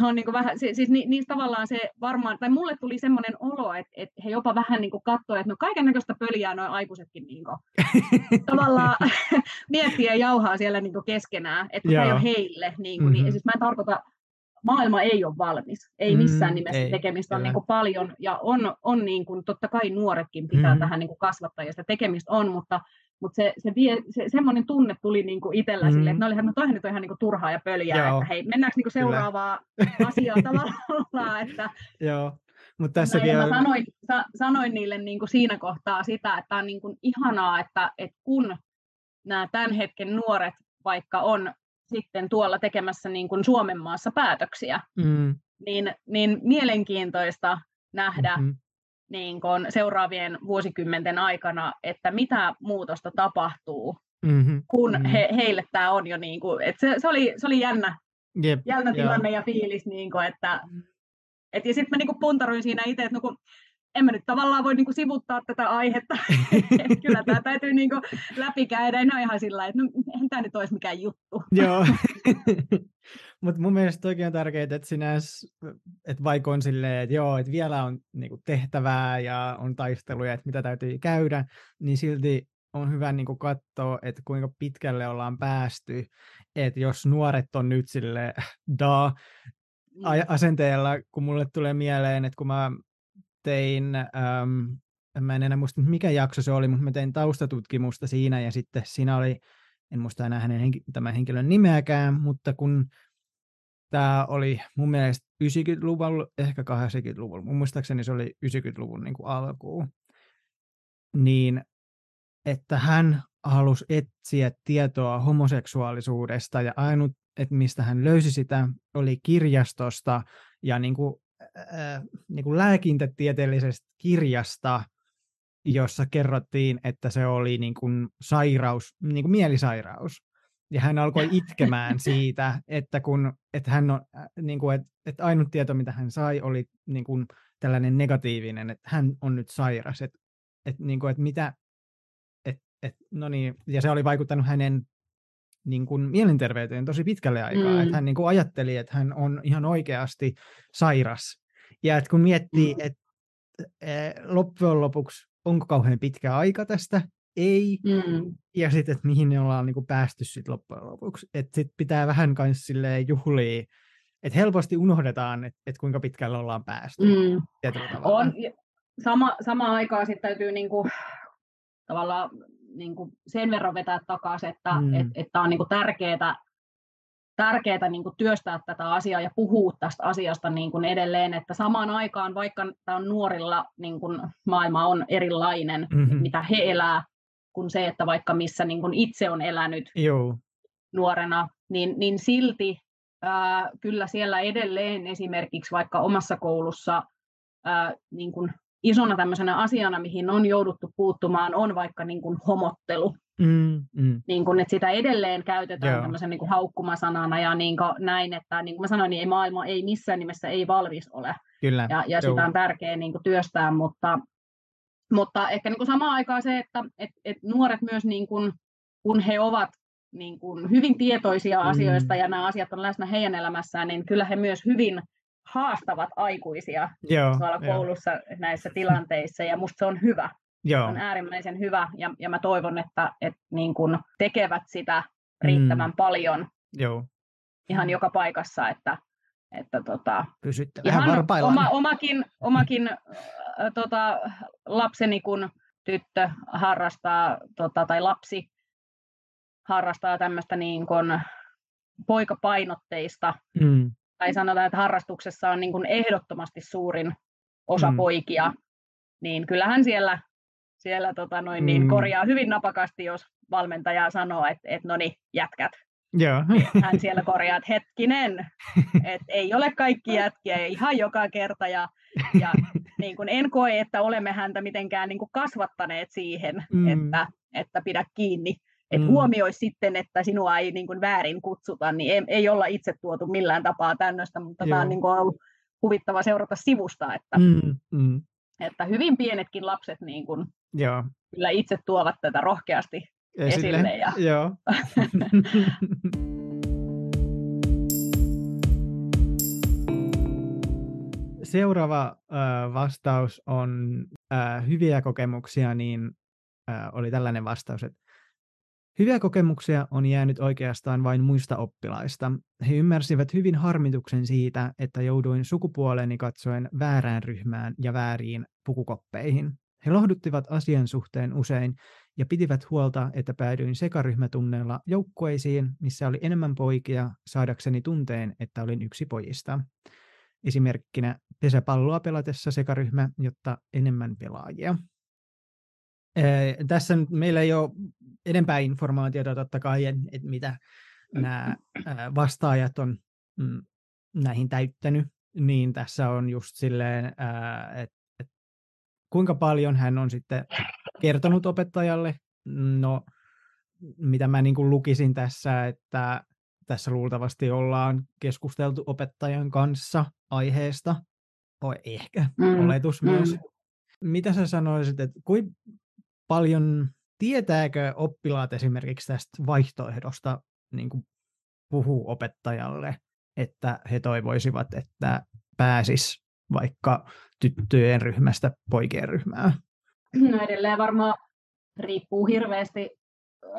Speaker 2: he on niinku vähän, siis ni, niistä tavallaan se varmaan, tai mulle tuli semmoinen olo, että, että he jopa vähän niinku katsoivat, että no kaiken näköistä pöliää noin aikuisetkin niinku, tavallaan miettii ja jauhaa siellä niinku keskenään, että se ei ole heille. Niinku, mm-hmm. niin, siis mä en tarkoita maailma ei ole valmis. Ei missään mm, nimessä ei, tekemistä on niin kuin paljon, ja on, on niin kuin, totta kai nuoretkin pitää mm. tähän niin kuin kasvattaa, ja sitä tekemistä on, mutta, mutta se, se, vie, se semmoinen tunne tuli niin kuin itsellä mm. sille, että no olihan, no toihan nyt on ihan niin kuin turhaa ja pöljää, Joo. että hei, mennäänkö niin kuin seuraavaa asiaa tavallaan, että
Speaker 1: Joo. Mutta tässäkin
Speaker 2: no, on... sanoin, sa, sanoin niille niin kuin siinä kohtaa sitä, että on niin kuin ihanaa, että, että kun nämä tämän hetken nuoret vaikka on sitten tuolla tekemässä niin kuin Suomen maassa päätöksiä, mm. niin, niin mielenkiintoista nähdä mm-hmm. niin kuin seuraavien vuosikymmenten aikana, että mitä muutosta tapahtuu, mm-hmm. kun mm-hmm. He, heille tämä on jo, niin kuin, että se, se, oli, se oli jännä, yep. jännä tilanne yeah. ja fiilis, niin kuin, että et, ja sitten mä niin puntaroin siinä itse, että no kun en mä nyt tavallaan voi niinku sivuttaa tätä aihetta. Kyllä tämä täytyy niinku läpikäydä. En ole ihan sillä että no, eihän tämä nyt olisi mikään juttu.
Speaker 1: Joo. Mutta mun mielestä toki on tärkeää, että sinänsä, että vaikka on silleen, että joo, että vielä on niinku tehtävää ja on taisteluja, että mitä täytyy käydä, niin silti on hyvä niin katsoa, että kuinka pitkälle ollaan päästy. Että jos nuoret on nyt sille da mm. asenteella, kun mulle tulee mieleen, että kun mä tein, ähm, mä en enää muista mikä jakso se oli, mutta mä tein taustatutkimusta siinä ja sitten siinä oli en muista enää hänen henki, tämän henkilön nimeäkään, mutta kun tämä oli mun mielestä 90-luvulla, ehkä 80-luvulla, mun muistaakseni se oli 90-luvun niin kuin alkuun, niin että hän halusi etsiä tietoa homoseksuaalisuudesta ja ainut, että mistä hän löysi sitä, oli kirjastosta ja niin kuin, äh, niin kuin lääkintätieteellisestä kirjasta, jossa kerrottiin, että se oli niin kuin sairaus, niin kuin mielisairaus. Ja hän alkoi itkemään siitä, että, kun, että, hän on, niin kuin, että, että ainut tieto, mitä hän sai, oli niin kuin tällainen negatiivinen, että hän on nyt sairas. Että, että, niin kuin, että mitä, että, että, no niin, ja se oli vaikuttanut hänen niin kuin mielenterveyteen tosi pitkälle aikaa. Mm. Että hän niin kuin ajatteli, että hän on ihan oikeasti sairas. Ja että kun miettii, mm. että loppujen lopuksi onko kauhean pitkä aika tästä, ei. Mm. Ja sitten, että mihin ne ollaan niin kuin päästy sitten loppujen lopuksi. Että sitten pitää vähän kanssa silleen juhlia, että helposti unohdetaan, että, että kuinka pitkälle ollaan päästy. Mm.
Speaker 2: On, sama, sama aikaa sitten täytyy niin kuin, tavallaan niin kuin sen verran vetää takaisin, että mm. et, että on niin kuin tärkeää, tärkeää niin kuin työstää tätä asiaa ja puhua tästä asiasta niin kuin edelleen, että samaan aikaan, vaikka tämä on nuorilla, niin kuin maailma on erilainen, mm-hmm. mitä he elää, kuin se, että vaikka missä niin kuin itse on elänyt Joo. nuorena, niin, niin silti ää, kyllä siellä edelleen esimerkiksi vaikka omassa koulussa ää, niin kuin isona tämmöisenä asiana, mihin on jouduttu puuttumaan, on vaikka niin kuin homottelu. Mm, mm. Niin kun, että sitä edelleen käytetään Joo. tämmöisen niin kuin haukkumasanana ja niin kuin näin, että niin kuin mä sanoin, niin ei maailma ei missään nimessä ei valmis ole. Kyllä. Ja, ja sitä on tärkeää niin kuin työstää, mutta, mutta ehkä niin kuin samaan aikaan se, että et, et nuoret myös, niin kuin, kun he ovat niin kuin hyvin tietoisia mm. asioista ja nämä asiat on läsnä heidän elämässään, niin kyllä he myös hyvin haastavat aikuisia Joo, tuolla koulussa jo. näissä tilanteissa, ja musta se on hyvä. Joo. on äärimmäisen hyvä ja, ja mä toivon, että, että niin kun tekevät sitä riittävän mm. paljon Joo. ihan joka paikassa, että, että tota,
Speaker 1: Pysytte ihan oma,
Speaker 2: omakin, omakin äh, tota, lapseni, kun tyttö harrastaa, tota, tai lapsi harrastaa tämmöistä niin kun poikapainotteista, mm. Tai sanotaan, että harrastuksessa on niin kun ehdottomasti suurin osa mm. poikia, niin kyllähän siellä siellä tota noin, niin mm. korjaa hyvin napakasti, jos valmentaja sanoo, että et, no niin, jätkät. Joo. Hän siellä korjaa, että hetkinen, että ei ole kaikki jätkiä ihan joka kerta. Ja, ja niin kuin en koe, että olemme häntä mitenkään niin kuin kasvattaneet siihen, mm. että, että pidä kiinni. Että mm. huomioi sitten, että sinua ei niin kuin väärin kutsuta, niin ei, ei olla itse tuotu millään tapaa tämmöistä, mutta Joo. tämä on niin kuin ollut huvittava seurata sivusta, että, mm. Mm. että hyvin pienetkin lapset niin kuin Joo. kyllä itse tuovat tätä rohkeasti esille. esille ja... Joo.
Speaker 1: Seuraava äh, vastaus on äh, hyviä kokemuksia, niin äh, oli tällainen vastaus, että Hyviä kokemuksia on jäänyt oikeastaan vain muista oppilaista. He ymmärsivät hyvin harmituksen siitä, että jouduin sukupuoleni katsoen väärään ryhmään ja vääriin pukukoppeihin. He lohduttivat asian suhteen usein ja pitivät huolta, että päädyin sekaryhmätunneilla joukkueisiin, missä oli enemmän poikia, saadakseni tunteen, että olin yksi pojista. Esimerkkinä pesäpalloa pelatessa sekaryhmä, jotta enemmän pelaajia. Ee, tässä meillä ei ole enempää informaatiota totta kai, että mitä nämä vastaajat on mm, näihin täyttänyt, niin tässä on just silleen, että kuinka paljon hän on sitten kertonut opettajalle? No, mitä mä niin kuin lukisin tässä, että tässä luultavasti ollaan keskusteltu opettajan kanssa aiheesta. O, ehkä, mm. oletus mm. myös. Mitä sä sanoisit, että kuinka paljon tietääkö oppilaat esimerkiksi tästä vaihtoehdosta niin kuin puhuu opettajalle, että he toivoisivat, että pääsis vaikka tyttöjen ryhmästä poikien ryhmään?
Speaker 2: No edelleen varmaan riippuu hirveästi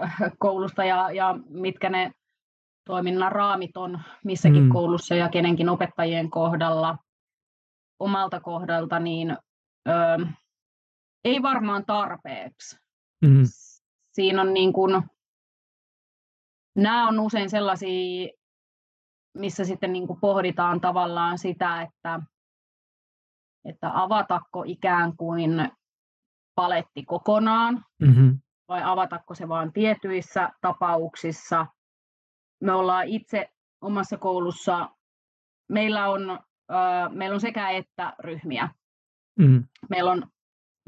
Speaker 2: äh, koulusta ja, ja mitkä ne toiminnan raamit on missäkin mm. koulussa ja kenenkin opettajien kohdalla. Omalta kohdalta niin ö, ei varmaan tarpeeksi. Mm. Siinä on niin kuin, nämä on usein sellaisia, missä sitten niin kuin pohditaan tavallaan sitä, että, että avatako ikään kuin paletti kokonaan, mm-hmm. vai avatako se vain tietyissä tapauksissa. Me ollaan itse omassa koulussa, meillä on, äh, meillä on sekä että ryhmiä. Mm-hmm. Meillä on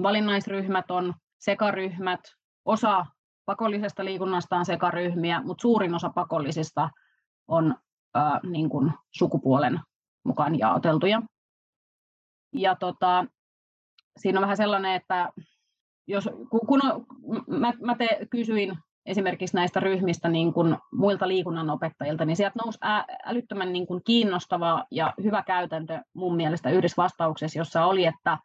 Speaker 2: valinnaisryhmät, on sekaryhmät, osa pakollisesta liikunnasta on sekaryhmiä, mutta suurin osa pakollisista on ää, niin kuin sukupuolen mukaan jaoteltuja. Ja tota, siinä on vähän sellainen, että jos, kun on, mä, mä te, kysyin esimerkiksi näistä ryhmistä niin kuin muilta liikunnanopettajilta, niin sieltä nousi ä, älyttömän niin kuin kiinnostava ja hyvä käytäntö mun mielestä yhdessä vastauksessa, jossa oli, että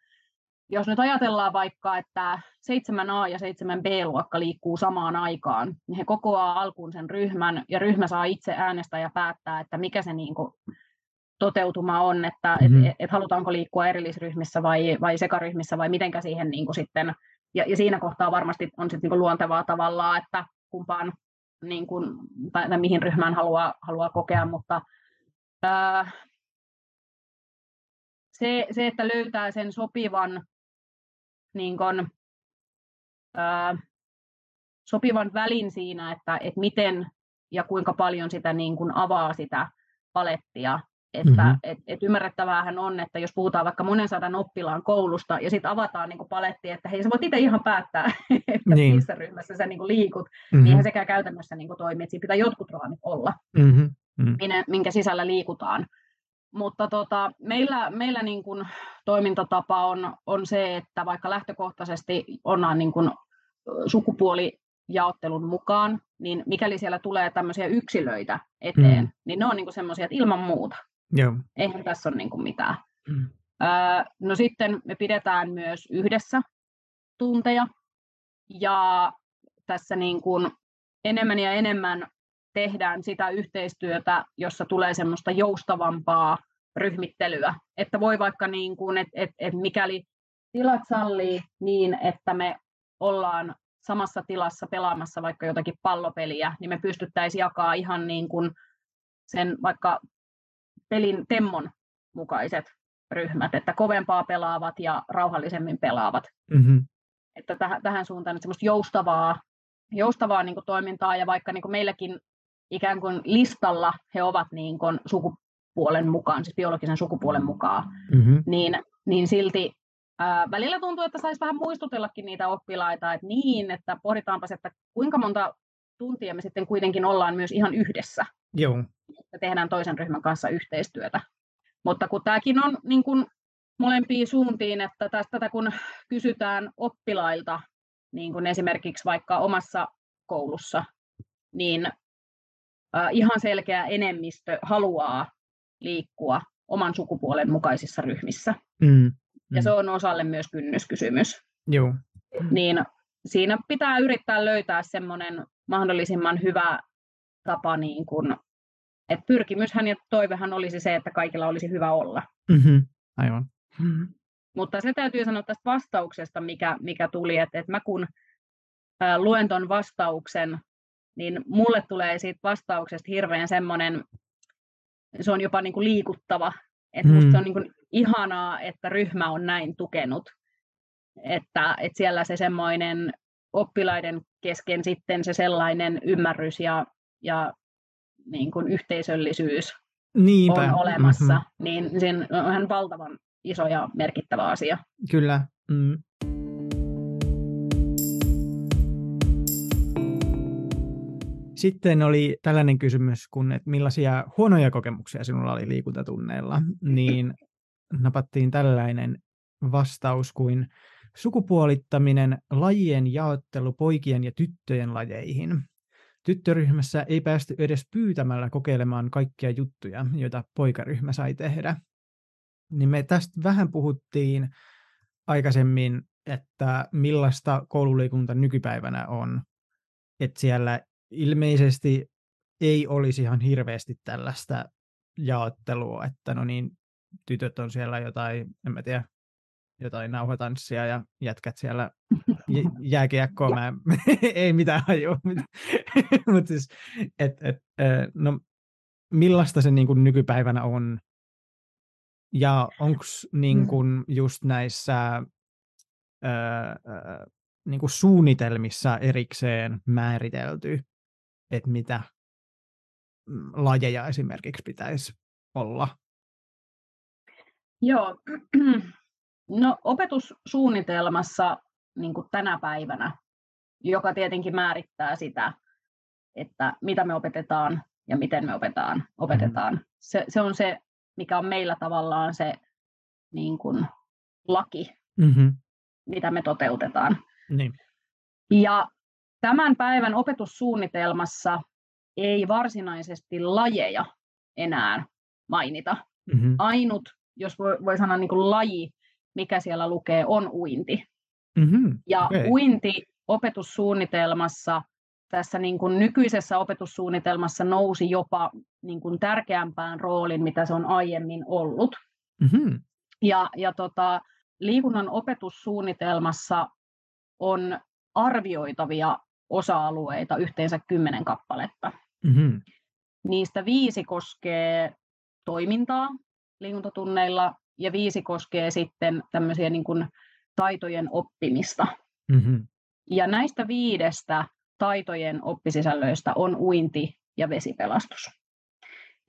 Speaker 2: jos nyt ajatellaan vaikka, että 7A ja 7B-luokka liikkuu samaan aikaan, niin he kokoaa alkuun sen ryhmän, ja ryhmä saa itse äänestää ja päättää, että mikä se niin kuin toteutuma on, että mm-hmm. et, et halutaanko liikkua erillisryhmissä vai, vai sekaryhmissä, vai mitenkä siihen niin kuin sitten, ja, ja siinä kohtaa varmasti on sitten niin kuin luontevaa tavallaan, että kumpaan niin kuin, tai, tai mihin ryhmään haluaa, haluaa kokea, mutta ää, se, se, että löytää sen sopivan niin kun, ää, sopivan välin siinä, että, että miten ja kuinka paljon sitä niin kun avaa sitä palettia. Että mm-hmm. et, et ymmärrettäväähän on, että jos puhutaan vaikka monen sadan oppilaan koulusta ja sitten avataan niin paletti, että hei sä voit itse ihan päättää, että niin. missä ryhmässä sä niin liikut, mm-hmm. niin sekä käytännössä niin toimi, että siinä pitää jotkut raamit olla, mm-hmm. minkä, minkä sisällä liikutaan. Mutta tota, meillä, meillä niin kuin toimintatapa on, on se, että vaikka lähtökohtaisesti ollaan niin kuin sukupuolijaottelun mukaan, niin mikäli siellä tulee tämmöisiä yksilöitä eteen, mm. niin ne on niin semmoisia, että ilman muuta. Joo. Eihän tässä ole niin kuin mitään. Mm. Öö, no sitten me pidetään myös yhdessä tunteja, ja tässä niin kuin enemmän ja enemmän tehdään sitä yhteistyötä, jossa tulee semmoista joustavampaa ryhmittelyä. Että voi vaikka niin kuin, että et, et mikäli tilat sallii niin, että me ollaan samassa tilassa pelaamassa vaikka jotakin pallopeliä, niin me pystyttäisiin jakaa ihan niin kuin sen vaikka pelin temmon mukaiset ryhmät, että kovempaa pelaavat ja rauhallisemmin pelaavat. Mm-hmm. Että täh- tähän suuntaan että semmoista joustavaa, joustavaa niin kuin toimintaa ja vaikka niin kuin meilläkin ikään kuin listalla he ovat niin kuin sukupuolen mukaan, siis biologisen sukupuolen mukaan, mm-hmm. niin, niin silti ää, välillä tuntuu, että saisi vähän muistutellakin niitä oppilaita, että niin, että pohditaanpas, että kuinka monta tuntia me sitten kuitenkin ollaan myös ihan yhdessä. Joo. Että tehdään toisen ryhmän kanssa yhteistyötä. Mutta kun tämäkin on niin kuin molempiin suuntiin, että tästä kun kysytään oppilailta, niin kuin esimerkiksi vaikka omassa koulussa, niin ihan selkeä enemmistö haluaa liikkua oman sukupuolen mukaisissa ryhmissä. Mm, mm. Ja se on osalle myös kynnyskysymys. Joo. Niin siinä pitää yrittää löytää semmoinen mahdollisimman hyvä tapa, niin kun, että pyrkimyshän ja toivehan olisi se, että kaikilla olisi hyvä olla.
Speaker 1: Mm-hmm. Aivan. Mm-hmm.
Speaker 2: Mutta se täytyy sanoa tästä vastauksesta, mikä, mikä tuli, että, että mä kun ää, luen ton vastauksen, niin mulle tulee siitä vastauksesta hirveän semmoinen, se on jopa niin kuin liikuttava, että mm. musta se on niin kuin ihanaa, että ryhmä on näin tukenut, että, että siellä se semmoinen oppilaiden kesken sitten se sellainen ymmärrys ja, ja niin kuin yhteisöllisyys Niinpä. on olemassa, mm-hmm. niin se on ihan valtavan iso ja merkittävä asia.
Speaker 1: Kyllä. Mm. Sitten oli tällainen kysymys, kun, että millaisia huonoja kokemuksia sinulla oli liikuntatunneilla, niin napattiin tällainen vastaus kuin sukupuolittaminen, lajien jaottelu poikien ja tyttöjen lajeihin. Tyttöryhmässä ei päästy edes pyytämällä kokeilemaan kaikkia juttuja, joita poikaryhmä sai tehdä. Niin me tästä vähän puhuttiin aikaisemmin, että millaista koululiikunta nykypäivänä on. Että siellä ilmeisesti ei olisi ihan hirveästi tällaista jaottelua, että no niin, tytöt on siellä jotain, en mä tiedä, jotain nauhatanssia ja jätkät siellä jääkiekkoa, mä ei mitään hajua. Mutta siis, et, et, no, millaista se niin kuin nykypäivänä on? Ja onko niin mm. kuin just näissä öö, niin kuin suunnitelmissa erikseen määritelty, että mitä mm, lajeja esimerkiksi pitäisi olla?
Speaker 2: Joo, no opetussuunnitelmassa niin kuin tänä päivänä, joka tietenkin määrittää sitä, että mitä me opetetaan ja miten me opetaan, opetetaan. Mm-hmm. Se, se on se, mikä on meillä tavallaan se niin kuin, laki, mm-hmm. mitä me toteutetaan.
Speaker 1: Niin.
Speaker 2: Ja tämän päivän opetussuunnitelmassa ei varsinaisesti lajeja enää mainita. Mm-hmm. Ainut, jos voi, voi sanoa niin kuin laji, mikä siellä lukee, on uinti. Mm-hmm. Ja okay. uinti opetussuunnitelmassa, tässä niin kuin nykyisessä opetussuunnitelmassa nousi jopa niin kuin tärkeämpään rooliin, mitä se on aiemmin ollut. Mm-hmm. Ja, ja tota, liikunnan opetussuunnitelmassa on arvioitavia osa-alueita, yhteensä kymmenen kappaletta. Mm-hmm. Niistä viisi koskee toimintaa liikuntatunneilla ja viisi koskee sitten tämmöisiä niin kuin taitojen oppimista. Mm-hmm. Ja näistä viidestä taitojen oppisisällöistä on uinti ja vesipelastus.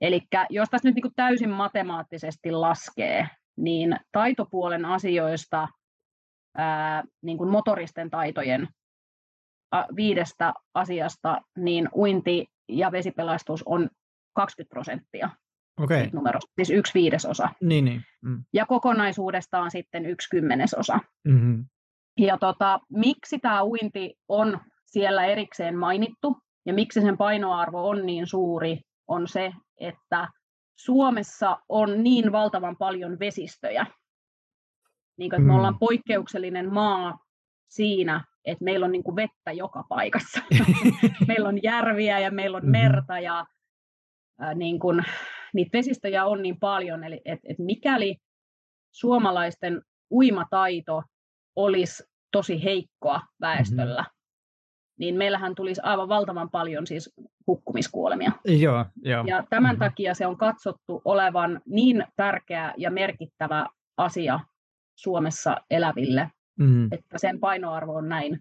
Speaker 2: Eli jos tässä nyt niin täysin matemaattisesti laskee, niin taitopuolen asioista ää, niin kuin motoristen taitojen viidestä asiasta, niin uinti ja vesipelastus on 20 prosenttia
Speaker 1: okay.
Speaker 2: numerosta, siis yksi viidesosa.
Speaker 1: Niin, niin. Mm.
Speaker 2: Ja kokonaisuudestaan sitten yksi kymmenesosa. Mm-hmm. Ja tota, miksi tämä uinti on siellä erikseen mainittu ja miksi sen painoarvo on niin suuri, on se, että Suomessa on niin valtavan paljon vesistöjä. Niin että me mm. ollaan poikkeuksellinen maa siinä, että meillä on niin kuin vettä joka paikassa. meillä on järviä ja meillä on mm-hmm. merta ja ää, niin kuin, niitä vesistöjä on niin paljon, eli et, et mikäli suomalaisten uimataito olisi tosi heikkoa väestöllä, mm-hmm. niin meillähän tulisi aivan valtavan paljon siis hukkumiskuolemia.
Speaker 1: Joo, joo.
Speaker 2: Ja tämän mm-hmm. takia se on katsottu olevan niin tärkeä ja merkittävä asia Suomessa eläville, mm-hmm. että sen painoarvo on näin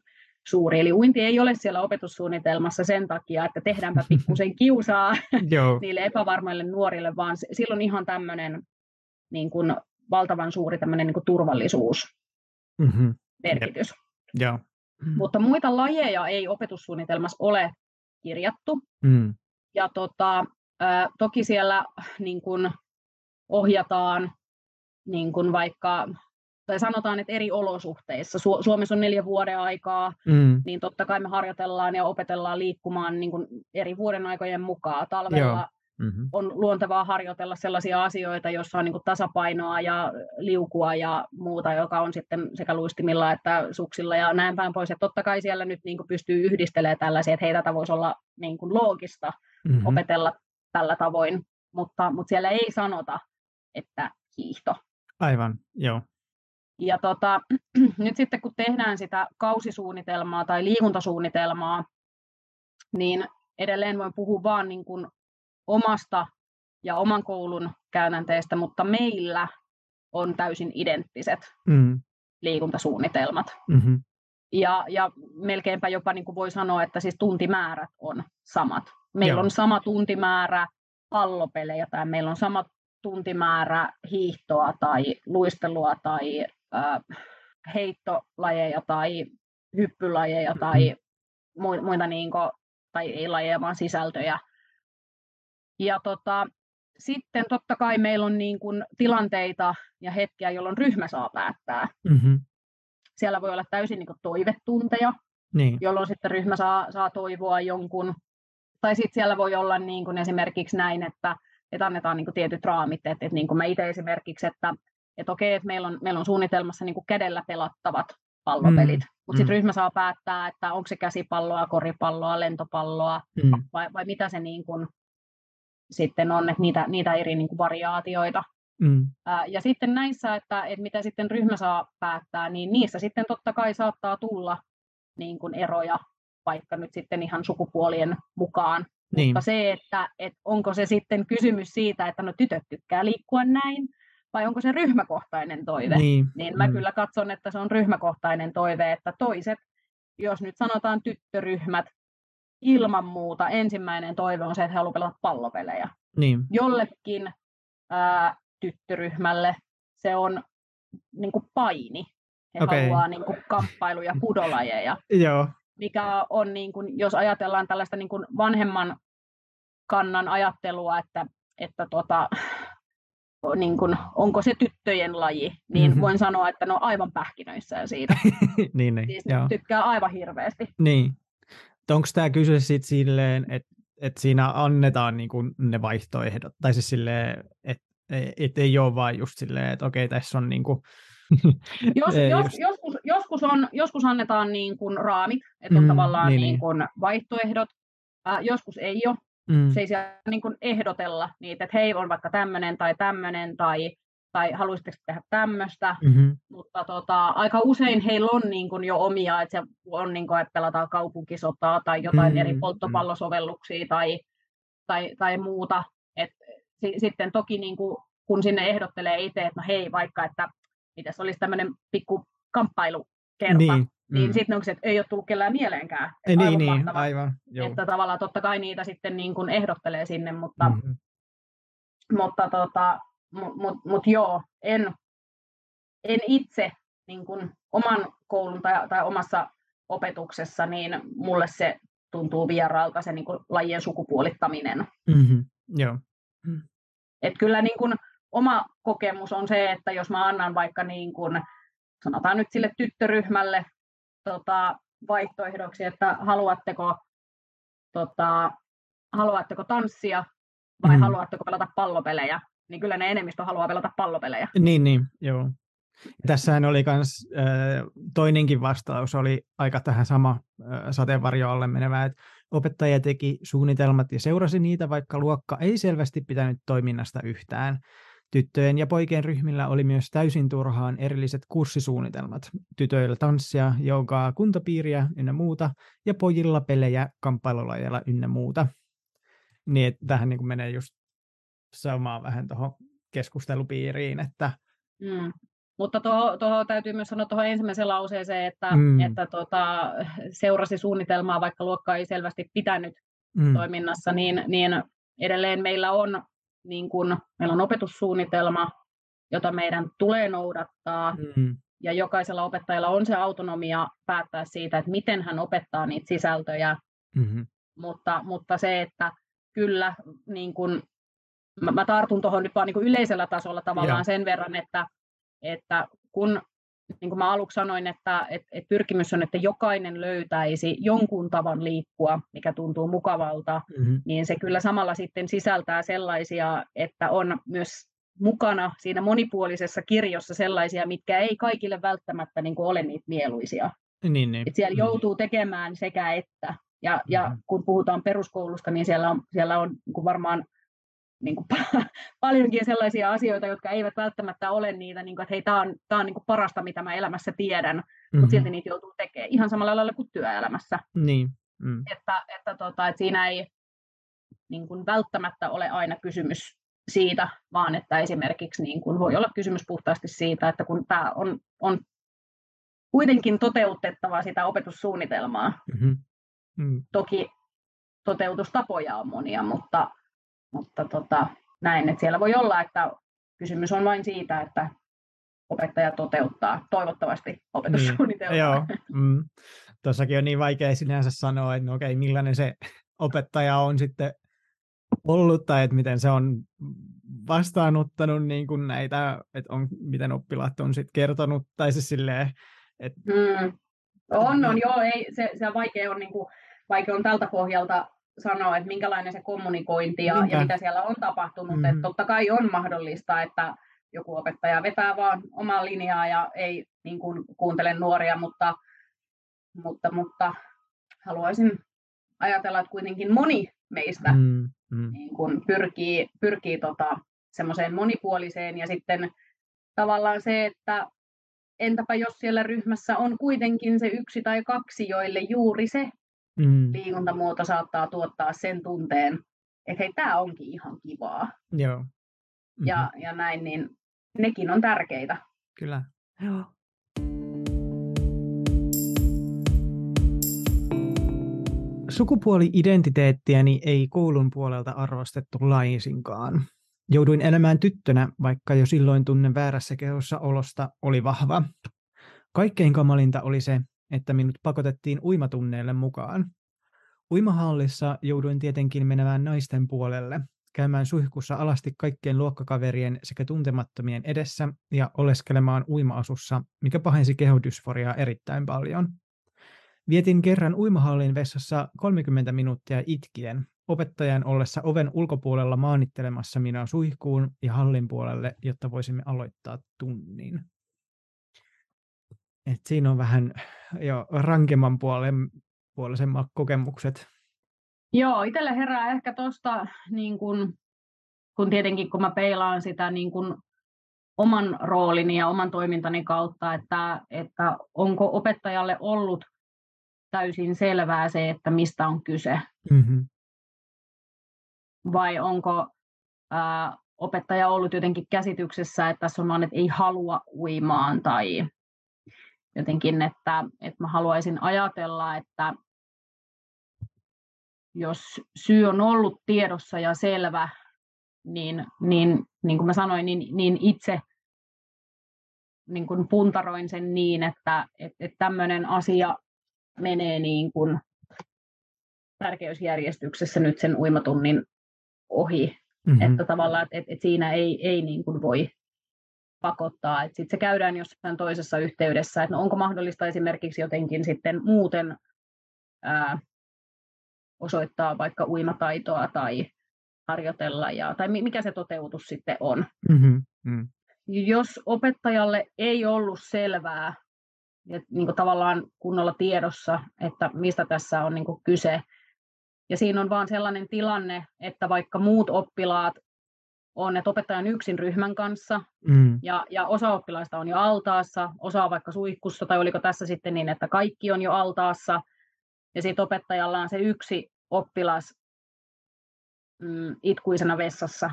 Speaker 2: suuri. Eli uinti ei ole siellä opetussuunnitelmassa sen takia, että tehdäänpä pikkusen kiusaa niille epävarmoille nuorille, vaan sillä on ihan tämmöinen niin kuin valtavan suuri tämmöinen niin kuin turvallisuus mm-hmm. merkitys.
Speaker 1: Joo.
Speaker 2: Mm. Mutta muita lajeja ei opetussuunnitelmassa ole kirjattu. Mm. Ja tota, ä, toki siellä niin kuin ohjataan niin kuin vaikka tai sanotaan, että eri olosuhteissa. Su- Suomessa on neljä vuoden aikaa, mm. niin totta kai me harjoitellaan ja opetellaan liikkumaan niin kuin eri vuoden aikojen mukaan. Talvella mm-hmm. on luontevaa harjoitella sellaisia asioita, joissa on niin kuin tasapainoa ja liukua ja muuta, joka on sitten sekä luistimilla että suksilla ja näin päin pois. Ja totta kai siellä nyt niin kuin pystyy yhdistelemään tällaisia, että hei, tätä voisi olla niin kuin loogista mm-hmm. opetella tällä tavoin, mutta, mutta siellä ei sanota, että hiihto.
Speaker 1: Aivan, joo.
Speaker 2: Ja tota, nyt sitten kun tehdään sitä kausisuunnitelmaa tai liikuntasuunnitelmaa, niin edelleen voin puhua vain niin kuin omasta ja oman koulun käytänteestä, mutta meillä on täysin identtiset mm. liikuntasuunnitelmat. Mm-hmm. Ja, ja melkeinpä jopa niin kuin voi sanoa, että siis tuntimäärät on samat. Meillä Joo. on sama tuntimäärä pallopelejä tai meillä on sama tuntimäärä hiihtoa tai luistelua tai heittolajeja tai hyppylajeja tai muita niin kuin, tai ei lajeja, vaan sisältöjä. Ja tota, sitten totta kai meillä on niin kuin tilanteita ja hetkiä, jolloin ryhmä saa päättää. Mm-hmm. Siellä voi olla täysin niin kuin toivetunteja, niin. jolloin sitten ryhmä saa, saa toivoa jonkun. Tai sitten siellä voi olla niin kuin esimerkiksi näin, että, että annetaan niin kuin tietyt raamit. Että, että niin kuin mä itse esimerkiksi, että että okei, että meillä on, meillä on suunnitelmassa niin kuin kädellä pelattavat pallopelit, mm. mutta sitten mm. ryhmä saa päättää, että onko se käsipalloa, koripalloa, lentopalloa mm. vai, vai mitä se niin kuin sitten on, että niitä, niitä eri niin kuin variaatioita. Mm. Ää, ja sitten näissä, että, että mitä sitten ryhmä saa päättää, niin niissä sitten totta kai saattaa tulla niin kuin eroja, vaikka nyt sitten ihan sukupuolien mukaan.
Speaker 1: Niin.
Speaker 2: Mutta se, että, että onko se sitten kysymys siitä, että no tytöt tykkää liikkua näin, vai onko se ryhmäkohtainen toive,
Speaker 1: Niin.
Speaker 2: niin mä
Speaker 1: mm.
Speaker 2: kyllä katson, että se on ryhmäkohtainen toive, että toiset, jos nyt sanotaan tyttöryhmät, ilman muuta ensimmäinen toive on se, että he haluavat pelata pallopelejä.
Speaker 1: Niin.
Speaker 2: Jollekin ää, tyttöryhmälle se on niin kuin paini. He
Speaker 1: Okei.
Speaker 2: haluaa niin kuin kamppailu- ja kudolajeja,
Speaker 1: Joo.
Speaker 2: mikä on, niin kuin, jos ajatellaan tällaista niin kuin vanhemman kannan ajattelua, että, että tota, niin kuin, onko se tyttöjen laji, niin
Speaker 1: Mhm.
Speaker 2: voin sanoa, että ne on aivan pähkinöissä siitä.
Speaker 1: niin, niin.
Speaker 2: Siis
Speaker 1: Joo.
Speaker 2: tykkää aivan hirveästi.
Speaker 1: Niin. Onko tämä kyse sitten silleen, että et siinä annetaan niinku ne vaihtoehdot, tai siis silleen, että et ei ole vaan just silleen, että okei, tässä on niinku...
Speaker 2: Jos, jos,
Speaker 1: just-
Speaker 2: joskus, joskus, on, joskus annetaan niin kuin raamit, että on
Speaker 1: Mm,
Speaker 2: tavallaan
Speaker 1: niin,
Speaker 2: niin,
Speaker 1: niin.
Speaker 2: kuin vaihtoehdot. Ää, joskus ei ole.
Speaker 1: Mm,
Speaker 2: Se ei siellä niin kuin ehdotella niitä, että hei, on vaikka tämmöinen tai tämmöinen tai, tai haluaisitteko tehdä tämmöistä.
Speaker 1: mhm,
Speaker 2: Mutta tota, aika usein heillä on niin kuin jo omia, että se on niin kuin, että pelataan kaupunkisotaa tai jotain
Speaker 1: Mm,
Speaker 2: eri polttopallosovelluksia tai, tai, tai muuta. Et si, sitten toki niin kuin, kun sinne ehdottelee itse, että no hei, vaikka että mitäs olisi tämmöinen pikku kamppailukerta, niin,
Speaker 1: niin, mm.
Speaker 2: sitten se, että ei ole tullut kellään mieleenkään.
Speaker 1: Ei, niin, niin, aivan, joo.
Speaker 2: Että tavallaan totta kai niitä sitten niin kuin ehdottelee sinne, mutta, mm.
Speaker 1: Mhm.
Speaker 2: mutta tota, mut, mut, mut joo, en, en itse niin kuin oman koulun tai, tai omassa opetuksessa, niin mulle se tuntuu vieraalta se niin kuin lajien sukupuolittaminen.
Speaker 1: Mhm, Joo.
Speaker 2: Et kyllä niin kuin oma kokemus on se, että jos mä annan vaikka niin kuin, sanotaan nyt sille tyttöryhmälle tota, vaihtoehdoksi, että haluatteko, tota, haluatteko tanssia vai
Speaker 1: Mhm.
Speaker 2: haluatteko pelata pallopelejä, niin kyllä ne enemmistö haluaa pelata pallopelejä.
Speaker 1: Niin, niin, joo. Tässähän oli kans, äh, toinenkin vastaus oli aika tähän sama äh, sateenvarjo alle menevä, että opettaja teki suunnitelmat ja seurasi niitä, vaikka luokka ei selvästi pitänyt toiminnasta yhtään. Tyttöjen ja poikien ryhmillä oli myös täysin turhaan erilliset kurssisuunnitelmat. Tytöillä tanssia, joogaa, kuntopiiriä ynnä muuta, ja pojilla pelejä, kamppailulajeilla ynnä muuta. Niin, että tähän niin menee just samaan vähän tuohon keskustelupiiriin, että
Speaker 2: Mm. Mutta tuohon, täytyy myös sanoa tuohon ensimmäiseen lauseeseen, että,
Speaker 1: mm.
Speaker 2: että tota, seurasi suunnitelmaa, vaikka luokka ei selvästi pitänyt
Speaker 1: mm,
Speaker 2: toiminnassa, niin, niin edelleen meillä on, niin kun, meillä on opetussuunnitelma, jota meidän tulee noudattaa,
Speaker 1: mm,
Speaker 2: ja jokaisella opettajalla on se autonomia päättää siitä, että miten hän opettaa niitä sisältöjä,
Speaker 1: mm,
Speaker 2: mutta, mutta se, että kyllä niin kun, mä, mä tartun tuohon nyt vaan niin yleisellä tasolla tavallaan
Speaker 1: Joo.
Speaker 2: sen verran, että, että kun niin kuin mä aluksi sanoin, että, että, että pyrkimys on, että jokainen löytäisi jonkun tavan liikkua, mikä tuntuu mukavalta,
Speaker 1: mm,
Speaker 2: niin se kyllä samalla sitten sisältää sellaisia, että on myös mukana siinä monipuolisessa kirjossa sellaisia, mitkä ei kaikille välttämättä niin kuin ole niitä mieluisia.
Speaker 1: niin, niin.
Speaker 2: Et siellä
Speaker 1: mm,
Speaker 2: joutuu tekemään sekä että. Ja, ja
Speaker 1: Mhm.
Speaker 2: kun puhutaan peruskoulusta, niin siellä on, siellä on niin kuin varmaan niin kuin paljonkin sellaisia asioita, jotka eivät välttämättä ole niitä, niin kuin, että hei, tämä on, tää on niin kuin parasta, mitä mä elämässä tiedän,
Speaker 1: mhm,
Speaker 2: mutta silti niitä joutuu tekemään ihan samalla lailla kuin työelämässä.
Speaker 1: Niin, mm,
Speaker 2: Että, että, tota, että siinä ei niin kuin välttämättä ole aina kysymys siitä, vaan että esimerkiksi niin kuin voi olla kysymys puhtaasti siitä, että kun tämä on, on kuitenkin toteutettava sitä opetussuunnitelmaa,
Speaker 1: mhm, mm,
Speaker 2: toki toteutustapoja on monia, mutta, mutta tota, näin, että siellä voi olla, että kysymys on vain siitä, että opettaja toteuttaa toivottavasti opetussuunnitelmaa.
Speaker 1: Niin, Joo, mm. tuossakin on niin vaikea sinänsä sanoa, että no okei, millainen se opettaja on sitten ollut tai että miten se on vastaanottanut niin kuin näitä, että on, miten oppilaat on sitten kertonut tai siis silleen, että
Speaker 2: Mm. On, on, joo, ei, se, se vaikea on, niin kuin, vaikea on tältä pohjalta sanoa, että minkälainen se kommunikointi ja, ja mitä siellä on tapahtunut.
Speaker 1: Mhm.
Speaker 2: Että totta kai on mahdollista, että joku opettaja vetää vaan omaa linjaa ja ei niin kuin, kuuntele nuoria, mutta, mutta, mutta haluaisin ajatella, että kuitenkin moni meistä
Speaker 1: mm, mm,
Speaker 2: niin kuin pyrkii, pyrkii tota, semmoiseen monipuoliseen ja sitten tavallaan se, että entäpä jos siellä ryhmässä on kuitenkin se yksi tai kaksi, joille juuri se mm. liikuntamuoto saattaa tuottaa sen tunteen, että hei, tämä onkin ihan kivaa.
Speaker 1: Joo. Mm-hmm.
Speaker 2: Ja, ja näin, niin nekin on tärkeitä.
Speaker 1: Kyllä. Joo. Sukupuoli-identiteettiäni ei koulun puolelta arvostettu laisinkaan. Jouduin elämään tyttönä, vaikka jo silloin tunne väärässä kehossa olosta oli vahva. Kaikkein kamalinta oli se, että minut pakotettiin uimatunneille mukaan. Uimahallissa jouduin tietenkin menemään naisten puolelle, käymään suihkussa alasti kaikkien luokkakaverien sekä tuntemattomien edessä ja oleskelemaan uimaasussa, mikä pahensi kehodysforiaa erittäin paljon. Vietin kerran uimahallin vessassa 30 minuuttia itkien, opettajan ollessa oven ulkopuolella maanittelemassa minua suihkuun ja hallin puolelle, jotta voisimme aloittaa tunnin. Et siinä on vähän jo rankemman puolen, puolisemmat kokemukset.
Speaker 2: Joo, itselle herää ehkä tuosta, niin kun, kun tietenkin kun mä peilaan sitä niin kun oman roolini ja oman toimintani kautta, että, että onko opettajalle ollut täysin selvää se, että mistä on kyse. Mm-hmm. Vai onko ää, opettaja ollut jotenkin käsityksessä, että tässä on vaan, että ei halua uimaan tai jotenkin, että, että mä haluaisin ajatella, että jos syy on ollut tiedossa ja selvä, niin, niin, niin kuin mä sanoin, niin, niin itse niin kuin puntaroin sen niin, että, että, että tämmöinen asia menee niin kuin tärkeysjärjestyksessä nyt sen uimatunnin ohi. Mm-hmm. Että tavallaan, että, että siinä ei, ei niin kuin voi pakottaa. Sitten se käydään jossain toisessa yhteydessä, että no onko mahdollista esimerkiksi jotenkin sitten muuten ää, osoittaa vaikka uimataitoa tai harjoitella, ja, tai mikä se toteutus sitten on. Mm-hmm. Mm. Jos opettajalle ei ollut selvää, että niin kuin tavallaan kunnolla tiedossa, että mistä tässä on niin kuin kyse, ja siinä on vaan sellainen tilanne, että vaikka muut oppilaat on, että opettaja on yksin ryhmän kanssa, mm. ja, ja osa oppilaista on jo altaassa, osa on vaikka suihkussa, tai oliko tässä sitten niin, että kaikki on jo altaassa, ja sitten opettajalla on se yksi oppilas mm, itkuisena vessassa.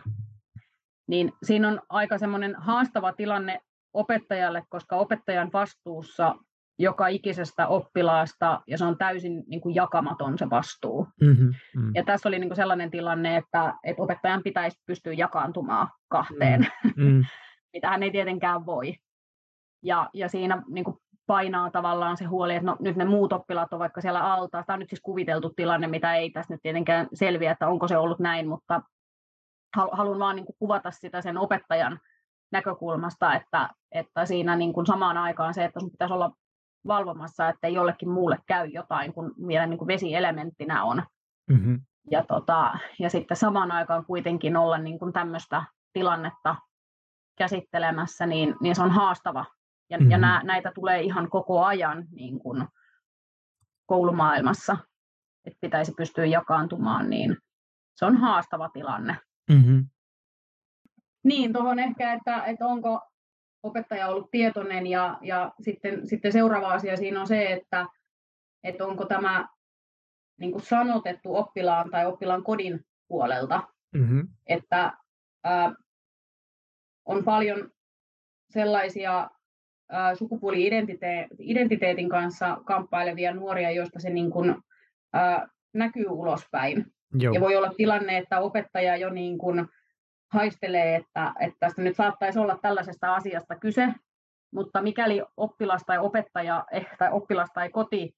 Speaker 2: Niin siinä on aika semmoinen haastava tilanne opettajalle, koska opettajan vastuussa joka ikisestä oppilaasta, ja se on täysin niin kuin jakamaton se vastuu. Mm-hmm, mm. Ja tässä oli niin kuin sellainen tilanne, että, että opettajan pitäisi pystyä jakaantumaan kahteen, mm, mm. mitä hän ei tietenkään voi. Ja, ja siinä niin kuin painaa tavallaan se huoli, että no, nyt ne muut oppilaat on vaikka siellä alta. Tämä on nyt siis kuviteltu tilanne, mitä ei tässä nyt tietenkään selviä, että onko se ollut näin, mutta haluan vaan niin kuin kuvata sitä sen opettajan näkökulmasta, että, että siinä niin kuin samaan aikaan se, että sun pitäisi olla valvomassa, että jollekin muulle käy jotain, kun vielä niin kuin vesielementtinä on. Mm-hmm. Ja, tota, ja sitten samaan aikaan kuitenkin olla niin kuin tämmöistä tilannetta käsittelemässä, niin, niin se on haastava ja, mm-hmm. ja nä, näitä tulee ihan koko ajan niin kuin koulumaailmassa, että pitäisi pystyä jakaantumaan, niin se on haastava tilanne. Mm-hmm. Niin, tuohon ehkä, että, että onko opettaja ollut tietoinen ja, ja sitten, sitten seuraava asia siinä on se, että, että onko tämä niin kuin sanotettu oppilaan tai oppilaan kodin puolelta, mm-hmm. että ää, on paljon sellaisia sukupuoli-identiteetin kanssa kamppailevia nuoria, joista se niin kuin, ää, näkyy ulospäin. Joo. Ja voi olla tilanne, että opettaja jo niin kuin haistelee, että, että tästä nyt saattaisi olla tällaisesta asiasta kyse, mutta mikäli oppilas tai opettaja eh, tai oppilas tai koti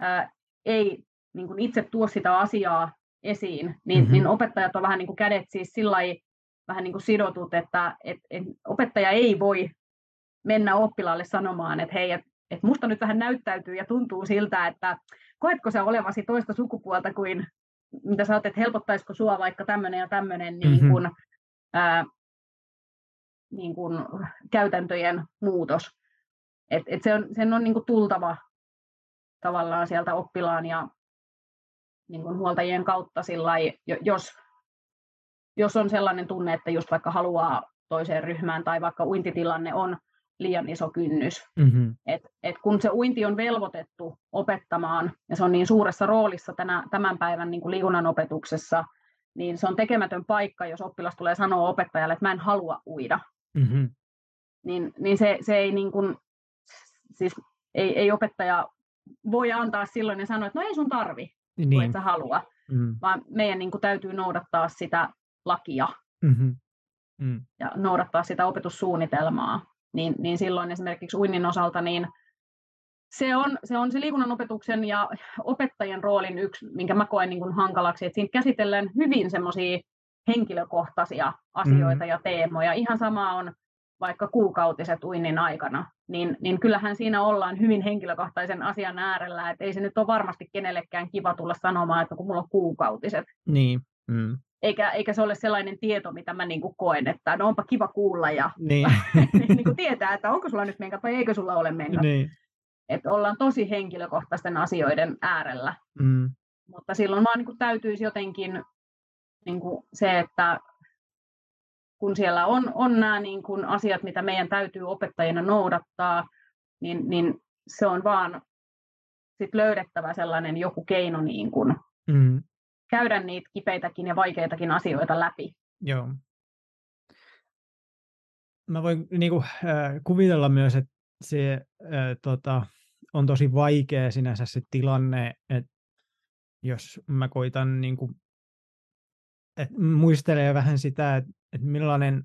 Speaker 2: ää, ei niin kuin itse tuo sitä asiaa esiin, niin, mm-hmm. niin opettajat on vähän niin kuin kädet siis sillä vähän niin kuin sidotut, että et, et opettaja ei voi mennä oppilaalle sanomaan, että hei, että et musta nyt vähän näyttäytyy ja tuntuu siltä, että koetko sä olevasi toista sukupuolta kuin mitä sä oot, että helpottaisiko sua vaikka tämmöinen ja tämmöinen niin mm-hmm. niin ää, niin kuin käytäntöjen muutos. Et, et se on, sen on niin kuin tultava tavallaan sieltä oppilaan ja niin kuin huoltajien kautta sillä jos, jos on sellainen tunne, että just vaikka haluaa toiseen ryhmään tai vaikka uintitilanne on liian iso kynnys. Mm-hmm. Et, et kun se uinti on velvoitettu opettamaan, ja se on niin suuressa roolissa tänä, tämän päivän niin kuin liikunnan opetuksessa, niin se on tekemätön paikka, jos oppilas tulee sanoa opettajalle, että mä en halua uida. Mm-hmm. Niin, niin se, se ei, niin kuin, siis ei, ei opettaja voi antaa silloin ja sanoa, että no ei sun tarvi, niin. et sä halua. Mm. Vaan meidän niin kuin, täytyy noudattaa sitä lakia mm-hmm. mm. ja noudattaa sitä opetussuunnitelmaa. Niin, niin silloin esimerkiksi uinnin osalta niin se on, se on se liikunnan opetuksen ja opettajien roolin yksi, minkä mä koen niin kuin hankalaksi, että siinä käsitellään hyvin semmoisia henkilökohtaisia asioita mm. ja teemoja. Ihan sama on vaikka kuukautiset uinnin aikana, niin, niin kyllähän siinä ollaan hyvin henkilökohtaisen asian äärellä, että ei se nyt ole varmasti kenellekään kiva tulla sanomaan, että kun mulla on kuukautiset.
Speaker 1: Niin. Mm.
Speaker 2: Eikä, eikä se ole sellainen tieto, mitä mä niin kuin koen, että no onpa kiva kuulla ja niin. niin kuin tietää, että onko sulla nyt menkat vai eikö sulla ole menkat. Niin. Että ollaan tosi henkilökohtaisten asioiden äärellä. Mm. Mutta silloin vaan niin kuin täytyisi jotenkin niin kuin se, että kun siellä on, on nämä niin kuin asiat, mitä meidän täytyy opettajina noudattaa, niin, niin se on vaan sit löydettävä sellainen joku keino niin kuin mm. Käydä niitä kipeitäkin ja vaikeitakin asioita läpi.
Speaker 1: Joo. Mä voin niin kuin, äh, kuvitella myös, että se äh, tota, on tosi vaikea sinänsä se tilanne, että jos mä koitan niin kuin, et muistelee vähän sitä, että että millainen,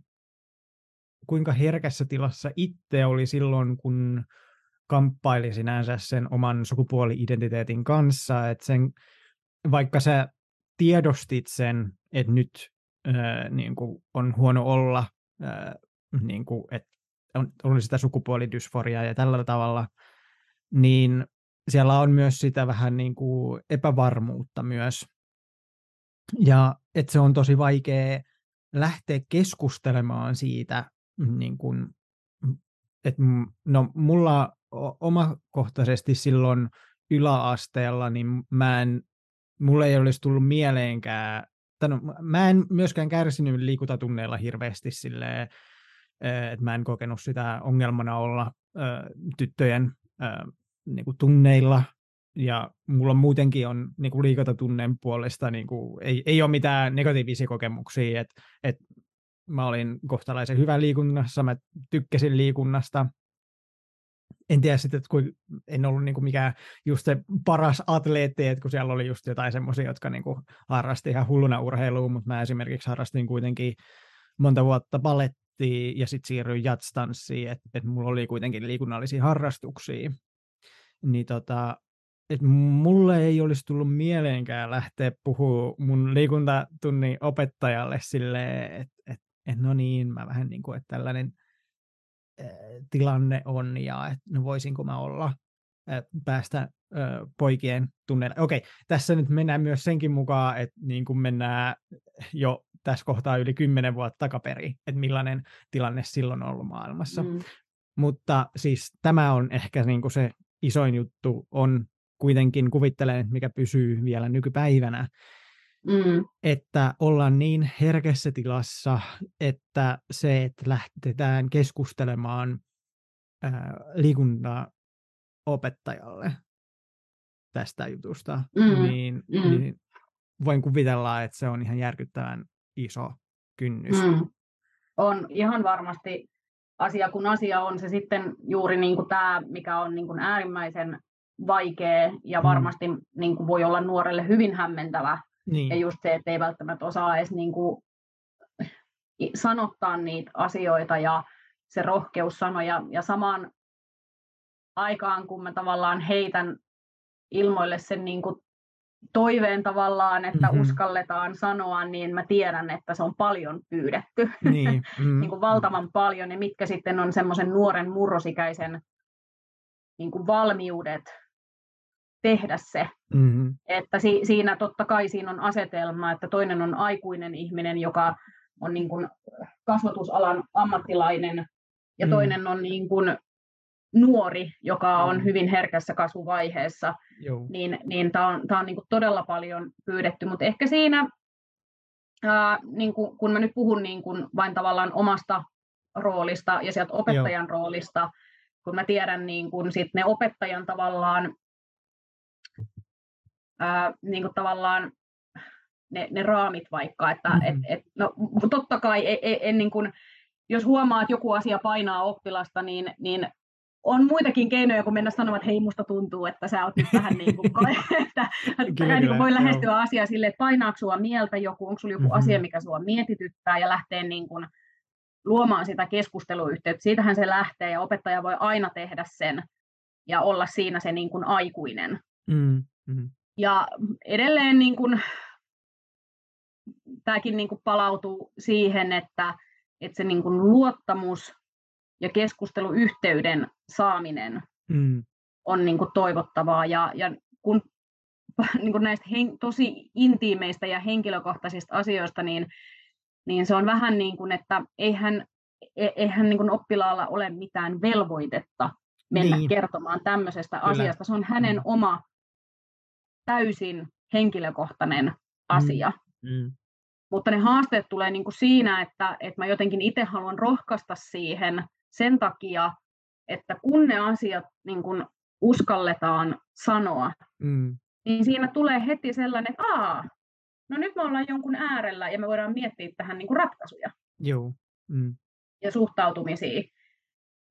Speaker 1: kuinka herkässä tilassa itse oli silloin, kun kamppaili sinänsä sen oman sukupuoli-identiteetin kanssa, että sen, vaikka sä tiedostit sen, että nyt ää, niin kuin on huono olla, ää, niin kuin, että on, oli sitä sukupuolidysforiaa ja tällä tavalla, niin siellä on myös sitä vähän niin kuin epävarmuutta myös. Ja että se on tosi vaikea lähteä keskustelemaan siitä, niin kuin, että no mulla omakohtaisesti silloin yläasteella, niin mä en, mulle ei olisi tullut mieleenkään, no, mä en myöskään kärsinyt liikuntatunneilla hirveästi silleen, että mä en kokenut sitä ongelmana olla tyttöjen niin kuin tunneilla. Ja mulla muutenkin on niin kuin puolesta, niin kuin, ei, ei ole mitään negatiivisia kokemuksia, että et mä olin kohtalaisen hyvä liikunnassa, mä tykkäsin liikunnasta, en tiedä sitten, että kun en ollut niin kuin mikään just se paras atleetti, että kun siellä oli just jotain semmoisia, jotka niin kuin harrasti ihan hulluna urheilua, mutta mä esimerkiksi harrastin kuitenkin monta vuotta palettia ja sitten siirryin jatstanssiin, että, että mulla oli kuitenkin liikunnallisia harrastuksia. Niin tota, että mulle ei olisi tullut mieleenkään lähteä puhua mun liikuntatunnin opettajalle silleen, että et, et no niin, mä vähän niin kuin, että tällainen tilanne on ja että no voisinko mä olla päästä poikien tunneille. Okei, tässä nyt mennään myös senkin mukaan, että niin kuin mennään jo tässä kohtaa yli kymmenen vuotta takaperi, että millainen tilanne silloin on ollut maailmassa. Mm. Mutta siis tämä on ehkä niin kuin se isoin juttu on kuitenkin kuvittelen, mikä pysyy vielä nykypäivänä, mm. että ollaan niin herkässä tilassa, että se, että lähtetään keskustelemaan ää, liikuntaa opettajalle tästä jutusta, mm. Niin, mm. niin voin kuvitella, että se on ihan järkyttävän iso kynnys. Mm.
Speaker 2: On ihan varmasti asia, kun asia on se sitten juuri niin kuin tämä, mikä on niin kuin äärimmäisen vaikea ja mm. varmasti niin kuin voi olla nuorelle hyvin hämmentävä. Niin. Ja just se, että ei välttämättä osaa edes niin kuin sanottaa niitä asioita ja se rohkeus sanoa. Ja, ja samaan aikaan, kun mä tavallaan heitän ilmoille sen niin kuin toiveen tavallaan, että mm-hmm. uskalletaan sanoa, niin mä tiedän, että se on paljon pyydetty. Niin. Mm-hmm. niin kuin valtavan paljon, ja mitkä sitten on semmoisen nuoren murrosikäisen niin kuin valmiudet tehdä se. Mm-hmm. Että si- siinä totta kai siinä on asetelma, että toinen on aikuinen ihminen, joka on niin kuin kasvatusalan ammattilainen, ja mm. toinen on niin kuin nuori, joka on hyvin herkässä kasvuvaiheessa, Joo. niin, niin tämä on, tää on niin kuin todella paljon pyydetty. Mutta ehkä siinä, ää, niin kuin, kun mä nyt puhun niin kuin vain tavallaan omasta roolista ja sieltä opettajan Joo. roolista, kun mä tiedän niin kun sit ne opettajan tavallaan, ää, niin kuin tavallaan ne, ne raamit vaikka, että mm-hmm. et, et, no, totta kai en, en, en niin kun, jos huomaa, että joku asia painaa oppilasta, niin, niin on muitakin keinoja kuin mennä sanomaan, että hei, musta tuntuu, että sä oot nyt vähän niin kuin, että kyllä, niin kuin voi lähestyä joo. asiaa silleen, että painaako sua mieltä joku, onko sulla joku mm-hmm. asia, mikä sua mietityttää ja lähtee niin kuin luomaan sitä keskusteluyhteyttä. Siitähän se lähtee ja opettaja voi aina tehdä sen ja olla siinä se niin kuin aikuinen. Mm-hmm. Ja edelleen niin kuin, tämäkin niin kuin palautuu siihen, että, että se niin kuin luottamus ja keskusteluyhteyden saaminen mm. on niin kuin toivottavaa. Ja, ja kun niin kuin näistä hen, tosi intiimeistä ja henkilökohtaisista asioista, niin, niin se on vähän niin kuin, että eihän, e, eihän niin kuin oppilaalla ole mitään velvoitetta mennä niin. kertomaan tämmöisestä Kyllä. asiasta. Se on hänen mm. oma täysin henkilökohtainen mm. asia. Mm. Mutta ne haasteet tulee niin kuin siinä, että, että mä jotenkin itse haluan rohkaista siihen sen takia, että kun ne asiat niin kuin uskalletaan sanoa, mm. niin siinä tulee heti sellainen, että Aa, no nyt me ollaan jonkun äärellä ja me voidaan miettiä tähän niin kuin ratkaisuja
Speaker 1: Joo. Mm.
Speaker 2: ja suhtautumisia.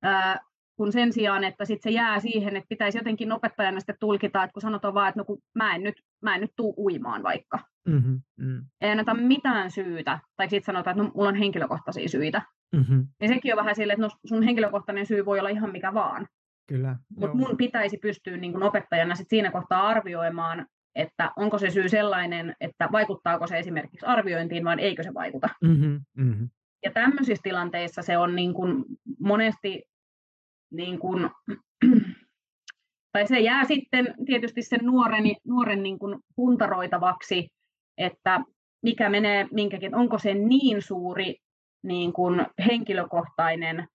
Speaker 2: Ää, kun sen sijaan, että sit se jää siihen, että pitäisi jotenkin opettajana sitten tulkita, että kun sanotaan vaan, että no kun mä en nyt, mä en nyt tuu uimaan vaikka. Mm-hmm, mm. Ei anneta mitään syytä, tai sitten sanotaan, että no, mulla on henkilökohtaisia syitä. Mm-hmm. Ja sekin on vähän silleen, että no, sun henkilökohtainen syy voi olla ihan mikä vaan.
Speaker 1: Kyllä.
Speaker 2: Mutta mun pitäisi pystyä niin kun opettajana sit siinä kohtaa arvioimaan, että onko se syy sellainen, että vaikuttaako se esimerkiksi arviointiin vai eikö se vaikuta. Mm-hmm, mm-hmm. Ja tämmöisissä tilanteissa se on niin kun monesti niin kun, tai se jää sitten tietysti sen nuoren, nuoren niin kun puntaroitavaksi, että mikä menee minkäkin, onko se niin suuri niin kun henkilökohtainen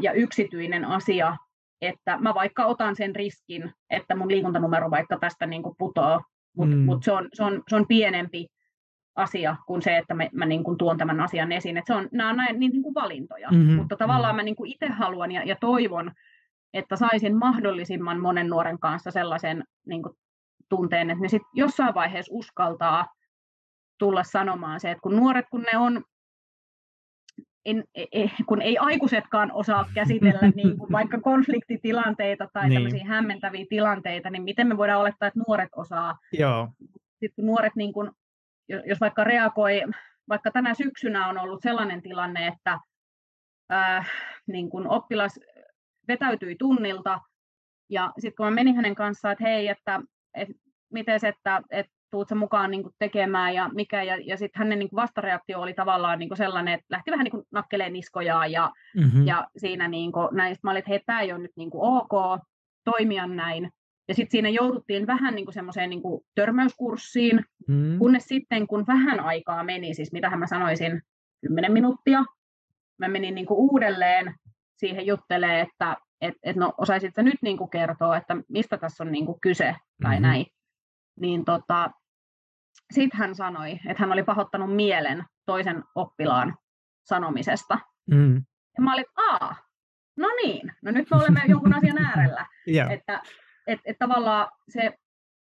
Speaker 2: ja yksityinen asia, että mä vaikka otan sen riskin, että mun liikuntanumero vaikka tästä niin kuin putoaa, mutta mm. mut se, on, se, on, se on pienempi asia kuin se, että mä, mä niin kuin tuon tämän asian esiin. Et se on, nämä on näin, niin, niin kuin valintoja, mm-hmm. mutta tavallaan mä niin kuin itse haluan ja, ja toivon, että saisin mahdollisimman monen nuoren kanssa sellaisen niin kuin tunteen, että ne sit jossain vaiheessa uskaltaa tulla sanomaan se, että kun nuoret, kun ne on en, e, e, kun ei aikuisetkaan osaa käsitellä niin kuin vaikka konfliktitilanteita tai niin. tämmöisiä hämmentäviä tilanteita, niin miten me voidaan olettaa, että nuoret osaa.
Speaker 1: Joo.
Speaker 2: Sitten kun nuoret, niin kuin, jos vaikka reagoi, vaikka tänä syksynä on ollut sellainen tilanne, että äh, niin kuin oppilas vetäytyi tunnilta, ja sitten kun mä menin hänen kanssaan, että hei, että, että miten se, että, että tuut mukaan niin tekemään ja mikä, ja, ja sitten hänen niin vastareaktio oli tavallaan niin sellainen, että lähti vähän niin nakkeleen niskojaan ja, mm-hmm. ja siinä niin kuin, näin, mä olin, että hei, tämä ei ole nyt niin ok toimia näin, ja sitten siinä jouduttiin vähän niin kuin semmoiseen niin kuin törmäyskurssiin, mm. kunnes sitten kun vähän aikaa meni, siis mitähän mä sanoisin, 10 minuuttia, mä menin niin kuin uudelleen siihen juttelee, että et, et no osaisit sä nyt niin kuin kertoa, että mistä tässä on niin kuin kyse tai mm-hmm. näin niin tota, sitten hän sanoi, että hän oli pahoittanut mielen toisen oppilaan sanomisesta. Mm. Ja mä olin, aa, no niin, no nyt me olemme jonkun asian äärellä. yeah. Että et, et tavallaan se,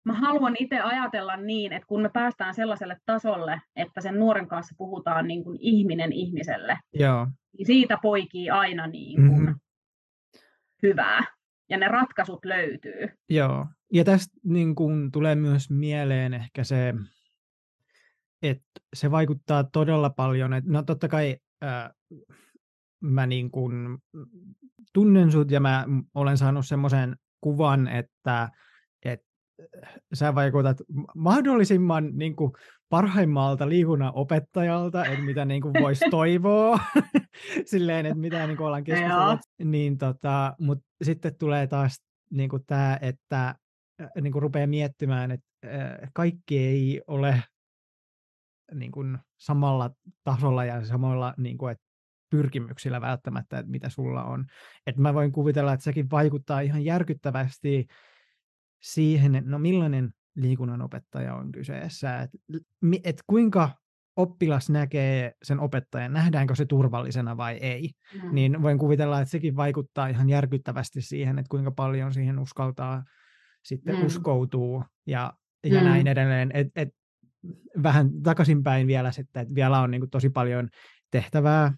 Speaker 2: mä haluan itse ajatella niin, että kun me päästään sellaiselle tasolle, että sen nuoren kanssa puhutaan niin kuin ihminen ihmiselle,
Speaker 1: yeah.
Speaker 2: niin siitä poikii aina niin kuin mm-hmm. hyvää ja ne ratkaisut löytyy.
Speaker 1: Joo, ja tästä niin kun, tulee myös mieleen ehkä se, että se vaikuttaa todella paljon. Että, no totta kai äh, mä niin kun, tunnen sut ja mä olen saanut semmoisen kuvan, että, että sä vaikutat mahdollisimman niin kuin, parhaimmalta liikunnan opettajalta, että mitä niin kuin, voisi toivoa, silleen, että mitä niin kuin, ollaan keskustellut. Niin, tota, Mutta sitten tulee taas niin kuin, tämä, että niin kuin, rupeaa miettimään, että kaikki ei ole niin kuin, samalla tasolla ja samalla niin kuin, että pyrkimyksillä välttämättä, että mitä sulla on. Et mä voin kuvitella, että sekin vaikuttaa ihan järkyttävästi siihen, että no millainen liikunnanopettaja on kyseessä, että et kuinka oppilas näkee sen opettajan, nähdäänkö se turvallisena vai ei, mm. niin voin kuvitella, että sekin vaikuttaa ihan järkyttävästi siihen, että kuinka paljon siihen uskaltaa sitten mm. uskoutuu ja, ja mm. näin edelleen. Et, et, vähän takaisinpäin vielä sitten, että vielä on niin kuin tosi paljon tehtävää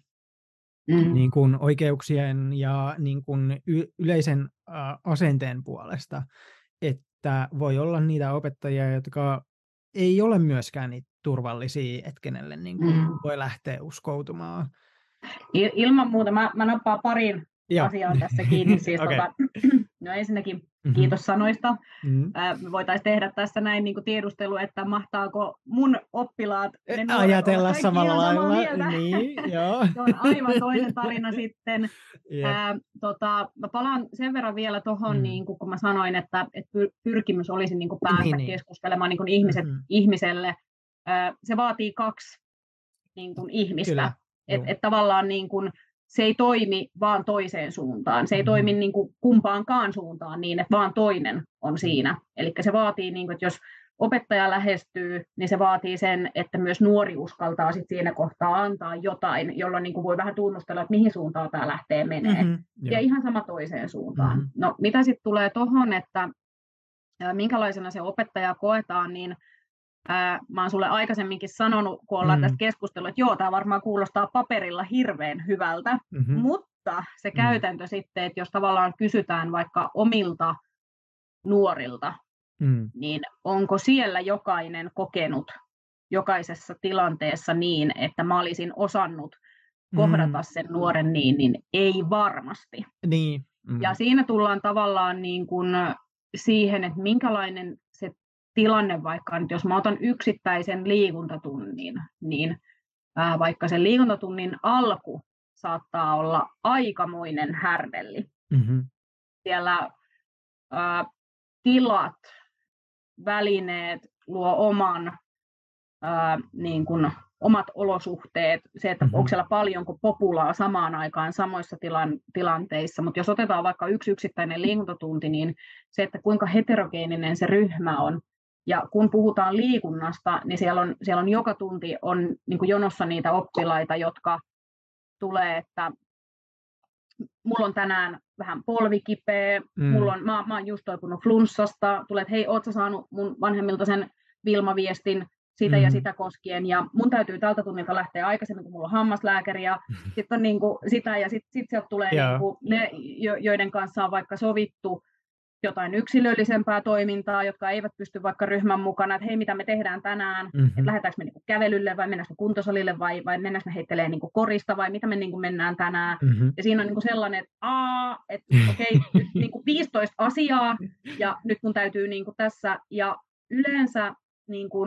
Speaker 1: mm. niin kuin oikeuksien ja niin kuin y- yleisen uh, asenteen puolesta, että voi olla niitä opettajia, jotka ei ole myöskään niitä turvallisia, että kenelle niin kuin mm. voi lähteä uskoutumaan.
Speaker 2: Ilman muuta. Mä, mä nappaan parin Joo. asiaa tässä kiinni. Siis okay. tota, no ensinnäkin mm-hmm. kiitos sanoista. Mm-hmm. me voitaisiin tehdä tässä näin niin kuin tiedustelu, että mahtaako mun oppilaat
Speaker 1: ne ajatella samalla lailla. Niin, joo.
Speaker 2: Se on aivan toinen tarina sitten. Yep. Ää, tota, mä palaan sen verran vielä tuohon, mm. niin kun mä sanoin, että, että pyrkimys olisi niin kuin päästä niin, niin. keskustelemaan niin kuin ihmiset, mm-hmm. ihmiselle. Ää, se vaatii kaksi niin kuin ihmistä. Että et tavallaan niin kuin, se ei toimi vaan toiseen suuntaan. Se ei mm-hmm. toimi niin kuin kumpaankaan suuntaan niin, että vaan toinen on siinä. Eli se vaatii, niin kuin, että jos opettaja lähestyy, niin se vaatii sen, että myös nuori uskaltaa sit siinä kohtaa antaa jotain, jolloin niin kuin voi vähän tunnustella, että mihin suuntaan tämä lähtee menee. Mm-hmm, ja ihan sama toiseen suuntaan. Mm-hmm. No mitä sitten tulee tuohon, että minkälaisena se opettaja koetaan, niin Ää, mä oon sulle aikaisemminkin sanonut, kun ollaan mm. tästä keskustelua, että joo, tämä varmaan kuulostaa paperilla hirveän hyvältä, mm-hmm. mutta se mm. käytäntö sitten, että jos tavallaan kysytään vaikka omilta nuorilta, mm. niin onko siellä jokainen kokenut jokaisessa tilanteessa niin, että mä olisin osannut kohdata mm. sen nuoren niin, niin ei varmasti.
Speaker 1: Niin. Mm.
Speaker 2: Ja siinä tullaan tavallaan niin kuin siihen, että minkälainen tilanne vaikka, että jos mä otan yksittäisen liikuntatunnin, niin ää, vaikka sen liikuntatunnin alku saattaa olla aikamoinen härdelli. Mm-hmm. Siellä ää, tilat, välineet luo oman, ää, niin kuin, omat olosuhteet, se, että mm-hmm. onko siellä paljonko populaa samaan aikaan samoissa tilan, tilanteissa, mutta jos otetaan vaikka yksi yksittäinen liikuntatunti, niin se, että kuinka heterogeeninen se ryhmä on, ja kun puhutaan liikunnasta, niin siellä on, siellä on joka tunti on niin kuin jonossa niitä oppilaita, jotka tulee, että mulla on tänään vähän polvi kipeä, mm. mulla on, mä, mä oon just toipunut flunssasta, tulee, että hei, oot sä saanut mun vanhemmilta sen Vilma-viestin sitä mm. ja sitä koskien, ja mun täytyy tältä tunnilta lähteä aikaisemmin, kun mulla on hammaslääkäri, ja sitten on niin kuin sitä, ja sitten sit sieltä tulee yeah. niin kuin ne, joiden kanssa on vaikka sovittu, jotain yksilöllisempää toimintaa, jotka eivät pysty vaikka ryhmän mukana, että hei, mitä me tehdään tänään, mm-hmm. että lähdetäänkö me niinku kävelylle vai mennäänkö me kuntosalille vai, vai mennäänkö me heittelee niinku korista vai mitä me niinku mennään tänään. Mm-hmm. Ja siinä on niinku sellainen, että, aa, että okei, okay, nyt niinku 15 asiaa ja nyt mun täytyy niinku tässä, ja yleensä niinku,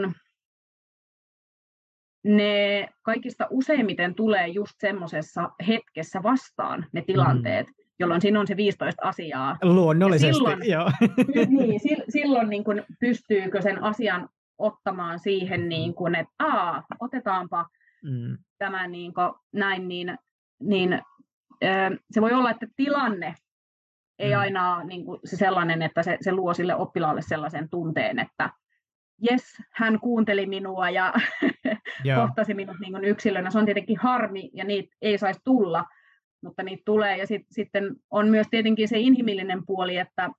Speaker 2: ne kaikista useimmiten tulee just semmoisessa hetkessä vastaan ne tilanteet, mm jolloin siinä on se 15 asiaa.
Speaker 1: Luonnollisesti, silloin, joo.
Speaker 2: niin, silloin niin kuin pystyykö sen asian ottamaan siihen, niin kuin, että aa, otetaanpa mm. tämä niin kuin, näin, niin, niin se voi olla, että tilanne ei mm. aina niin kuin se sellainen, että se, se luo sille oppilaalle sellaisen tunteen, että jes, hän kuunteli minua ja kohtasi minut niin kuin yksilönä. Se on tietenkin harmi ja niitä ei saisi tulla, mutta niitä tulee. Ja sit, sitten on myös tietenkin se inhimillinen puoli, että,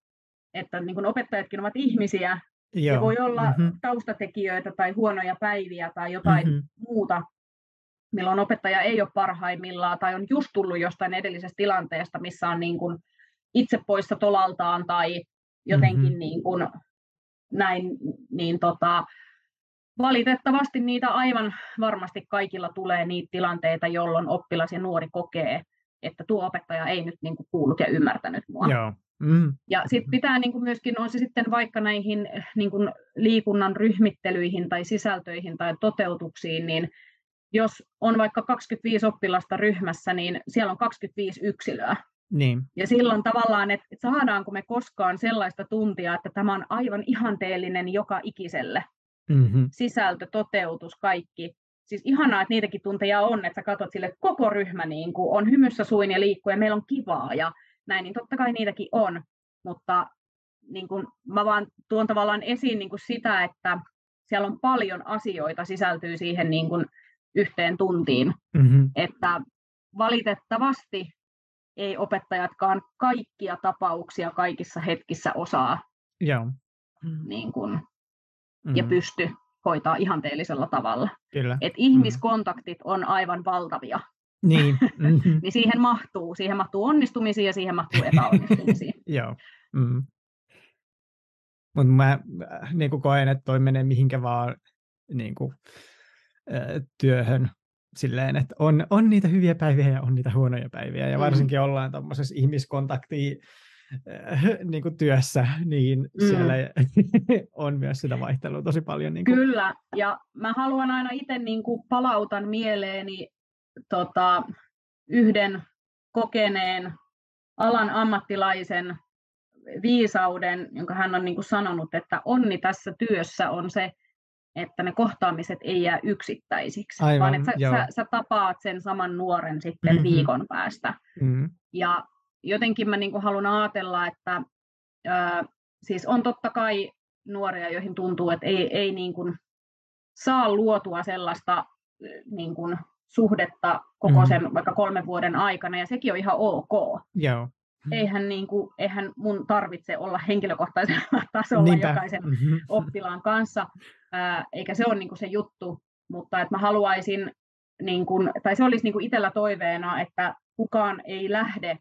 Speaker 2: että niin kuin opettajatkin ovat ihmisiä, Joo. ja voi olla mm-hmm. taustatekijöitä tai huonoja päiviä tai jotain mm-hmm. muuta, milloin opettaja ei ole parhaimmillaan tai on just tullut jostain edellisestä tilanteesta, missä on niin kuin itse poissa tolaltaan tai jotenkin mm-hmm. niin kuin näin, niin tota, valitettavasti niitä aivan varmasti kaikilla tulee niitä tilanteita, jolloin oppilas ja nuori kokee, että tuo opettaja ei nyt niin kuin kuullut ja ymmärtänyt mua.
Speaker 1: Joo. Mm.
Speaker 2: Ja sitten pitää niin kuin myöskin, on se sitten vaikka näihin niin kuin liikunnan ryhmittelyihin tai sisältöihin tai toteutuksiin, niin jos on vaikka 25 oppilasta ryhmässä, niin siellä on 25 yksilöä.
Speaker 1: Niin.
Speaker 2: Ja silloin tavallaan, että saadaanko me koskaan sellaista tuntia, että tämä on aivan ihanteellinen joka ikiselle. Mm-hmm. Sisältö, toteutus, kaikki siis ihanaa, että niitäkin tunteja on, että sä katsot sille, että koko ryhmä niin kuin on hymyssä suin ja liikkuu ja meillä on kivaa ja näin, niin totta kai niitäkin on, mutta niin kuin, mä vaan tuon tavallaan esiin niin kuin sitä, että siellä on paljon asioita sisältyy siihen niin kuin yhteen tuntiin,
Speaker 1: Mm-hmm.
Speaker 2: että valitettavasti ei opettajatkaan kaikkia tapauksia kaikissa hetkissä osaa
Speaker 1: Joo.
Speaker 2: niin kuin,
Speaker 1: Mm-hmm.
Speaker 2: ja pysty hoitaa ihanteellisella tavalla.
Speaker 1: Kyllä.
Speaker 2: Et ihmiskontaktit on aivan valtavia,
Speaker 1: Niin. Mm-hmm.
Speaker 2: niin siihen mahtuu, siihen mahtuu onnistumisia ja siihen mahtuu epäonnistumisia.
Speaker 1: Joo. Mm. Mutta mä äh, niin kuin koen, että toi menee mihinkä vaan niin kuin, äh, työhön silleen, että on, on niitä hyviä päiviä ja on niitä huonoja päiviä. Ja
Speaker 2: Mm.
Speaker 1: varsinkin ollaan tuommoisessa ihmiskontakti äh, niin kuin työssä, niin
Speaker 2: Mm.
Speaker 1: siellä on myös sitä vaihtelua tosi paljon. Niin kuin,
Speaker 2: Kyllä, ja mä haluan aina itse niin kuin palautan mieleeni tota, yhden kokeneen alan ammattilaisen viisauden, jonka hän on niin kuin sanonut, että onni tässä työssä on se, että ne kohtaamiset ei jää yksittäisiksi,
Speaker 1: Aivan,
Speaker 2: vaan että sä,
Speaker 1: joo.
Speaker 2: sä, sä tapaat sen saman nuoren sitten
Speaker 1: Mhm.
Speaker 2: viikon päästä.
Speaker 1: mm,
Speaker 2: Ja jotenkin mä niin kuin haluan ajatella, että ää, siis on totta kai nuoria, joihin tuntuu, että ei, ei niin kuin saa luotua sellaista niin kuin suhdetta koko
Speaker 1: Mhm.
Speaker 2: sen vaikka kolmen vuoden aikana, ja sekin on ihan ok.
Speaker 1: joo.
Speaker 2: Eihän, niin kuin, eihän mun tarvitse olla henkilökohtaisella tasolla
Speaker 1: Niinpä.
Speaker 2: jokaisen
Speaker 1: Mhm.
Speaker 2: oppilaan kanssa, ää, eikä se ole niin kuin se juttu, mutta että mä haluaisin, niin kuin, tai se olisi niin kuin itsellä toiveena, että kukaan ei lähde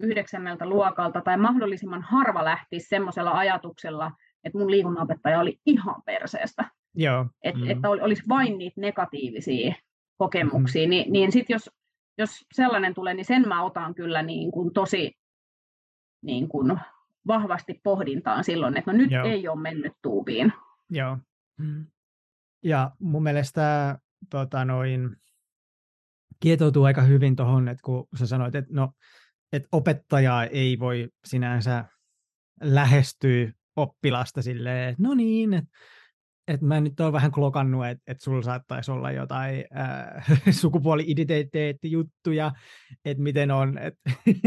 Speaker 2: yhdeksänneltä luokalta tai mahdollisimman harva lähtisi semmoisella ajatuksella, että mun liikunnanopettaja oli ihan perseestä,
Speaker 1: Joo.
Speaker 2: Et,
Speaker 1: mm,
Speaker 2: että ol- olisi vain niitä negatiivisia kokemuksia, mm. niin, niin sitten jos, jos sellainen tulee, niin sen mä otan kyllä niin kuin tosi niin kuin vahvasti pohdintaan silloin, että no nyt
Speaker 1: Joo.
Speaker 2: ei ole mennyt tuubiin.
Speaker 1: Joo. Mm. Ja mun mielestä tota, noin, kietoutuu aika hyvin tuohon, että kun sä sanoit, että no, että opettajaa ei voi sinänsä lähestyä oppilasta silleen, että no niin, että et mä nyt oon vähän klokannut, että et sulla saattaisi olla jotain äh, sukupuoli-identiteettijuttuja, että miten on, et,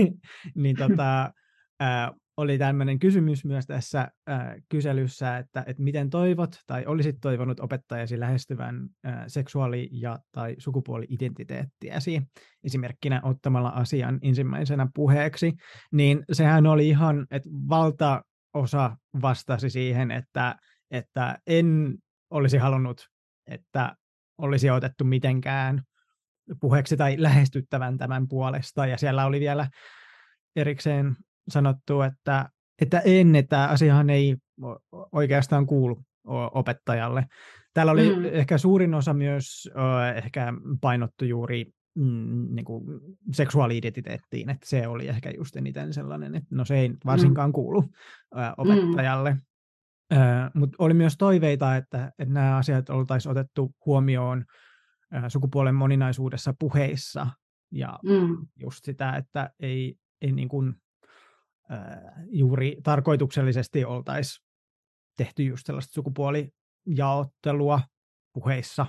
Speaker 1: niin tota, äh, oli tämmöinen kysymys myös tässä äh, kyselyssä, että, että miten toivot tai olisit toivonut opettajasi lähestyvän äh, seksuaali- ja tai sukupuoli-identiteettiäsi esimerkkinä ottamalla asian ensimmäisenä puheeksi, niin sehän oli ihan, että valtaosa vastasi siihen, että, että en olisi halunnut, että olisi otettu mitenkään puheeksi tai lähestyttävän tämän puolesta, ja siellä oli vielä erikseen sanottu, että, että en, että asiahan ei oikeastaan kuulu opettajalle. Täällä oli
Speaker 2: Mm.
Speaker 1: mm. ehkä suurin osa myös ö, ehkä painottu juuri mm, niin kuin seksuaali-identiteettiin, että se oli ehkä just eniten sellainen, että no se ei varsinkaan kuulu ö, opettajalle. Ö, Mutta oli myös toiveita, että, että nämä asiat oltaisiin otettu huomioon ö, sukupuolen moninaisuudessa puheissa ja
Speaker 2: Mm.
Speaker 1: just sitä, että ei, ei niin kuin, juuri tarkoituksellisesti oltaisi tehty just sellaista sukupuolijaottelua puheissa.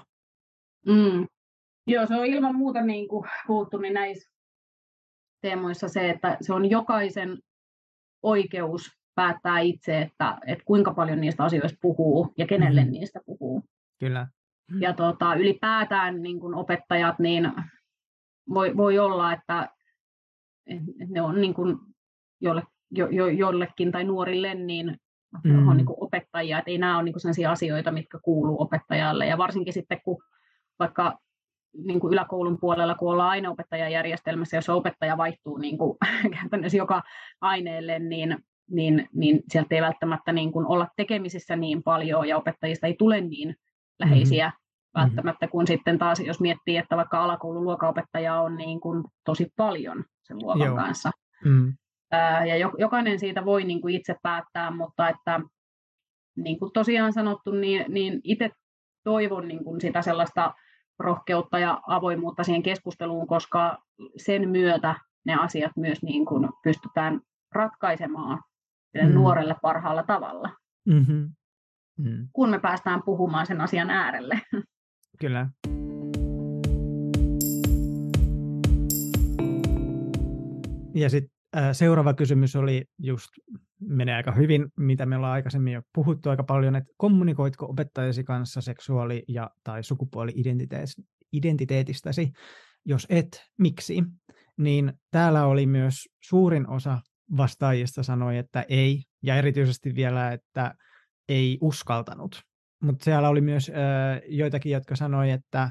Speaker 2: Mm. Joo, se on ilman muuta niin kuin puhuttu niin näissä teemoissa se, että se on jokaisen oikeus päättää itse, että, että kuinka paljon niistä asioista puhuu ja kenelle
Speaker 1: Mhm.
Speaker 2: niistä puhuu.
Speaker 1: Kyllä.
Speaker 2: Ja tota, ylipäätään niin kuin opettajat, niin voi, voi olla, että että ne on niin kuin jolle, jo, jo, jollekin tai nuorille niin
Speaker 1: Mm.
Speaker 2: on niin kuin opettajia, että ei nämä ole niin kuin sellaisia asioita, mitkä kuuluu opettajalle. Ja varsinkin sitten, kun vaikka niin kuin yläkoulun puolella, kun ollaan aineopettajajärjestelmässä, jos opettaja vaihtuu niin kuin, käytännössä joka aineelle, niin, niin, niin sieltä ei välttämättä niin kuin olla tekemisissä niin paljon ja opettajista ei tule niin läheisiä mm-hmm. välttämättä, kun sitten taas jos miettii, että vaikka alakoulun luokanopettaja on niin kuin tosi paljon sen luokan
Speaker 1: Joo.
Speaker 2: kanssa.
Speaker 1: Mm.
Speaker 2: Ja jo- jokainen siitä voi niin kuin itse päättää, mutta että niin kuin tosiaan sanottu, niin, niin itse toivon niin kuin sitä sellaista rohkeutta ja avoimuutta siihen keskusteluun, koska sen myötä ne asiat myös niin kuin pystytään ratkaisemaan
Speaker 1: Mm.
Speaker 2: nuorelle parhaalla tavalla,
Speaker 1: Mm-hmm. Mm.
Speaker 2: kun me päästään puhumaan sen asian äärelle.
Speaker 1: Kyllä. Ja sitten seuraava kysymys oli just, menee aika hyvin, mitä me ollaan aikaisemmin jo puhuttu aika paljon, että kommunikoitko opettajasi kanssa seksuaali- ja tai sukupuoli-identiteetistäsi, jos et, miksi? Niin täällä oli myös suurin osa vastaajista sanoi, että ei, ja erityisesti vielä, että ei uskaltanut. Mutta siellä oli myös äh, joitakin, jotka sanoi, että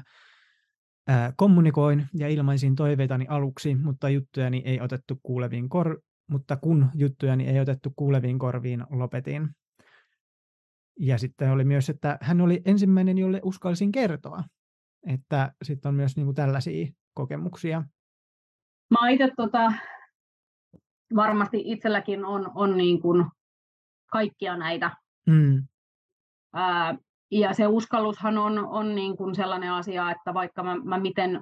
Speaker 1: kommunikoin ja ilmaisin toiveitani aluksi, mutta juttujani ei otettu kuuleviin kor- mutta kun juttujani ei otettu kuuleviin korviin, lopetin. Ja sitten oli myös, että hän oli ensimmäinen, jolle uskalsin kertoa. Että sitten on myös niinku tällaisia kokemuksia.
Speaker 2: Mä itse tota, varmasti itselläkin on, on niin kuin kaikkia näitä. Mm. Ää, ja se uskallushan on, on niin kuin sellainen asia, että vaikka mä, mä miten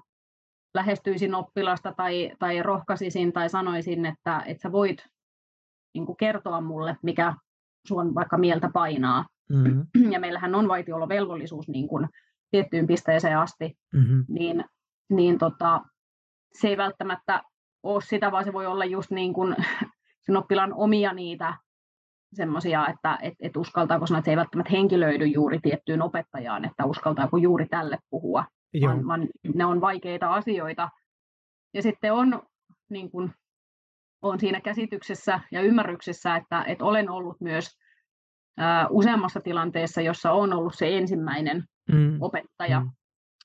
Speaker 2: lähestyisin oppilasta tai, tai rohkaisisin tai sanoisin, että, että sä voit niin kuin kertoa mulle, mikä sun vaikka mieltä painaa. Mm-hmm. Ja meillähän on vaitiolovelvollisuus niin kuin tiettyyn pisteeseen asti, mm-hmm. niin, niin tota, se ei välttämättä ole sitä, vaan se voi olla just niin kuin sen oppilaan omia niitä semmoisia, että et, et uskaltaako sanoa, että se ei välttämättä henkilöidy juuri tiettyyn opettajaan, että uskaltaako juuri tälle puhua, vaan, vaan ne on vaikeita asioita. Ja sitten on, niin kuin, on siinä käsityksessä ja ymmärryksessä, että, että olen ollut myös ää, useammassa tilanteessa, jossa on ollut se ensimmäinen mm. opettaja, mm.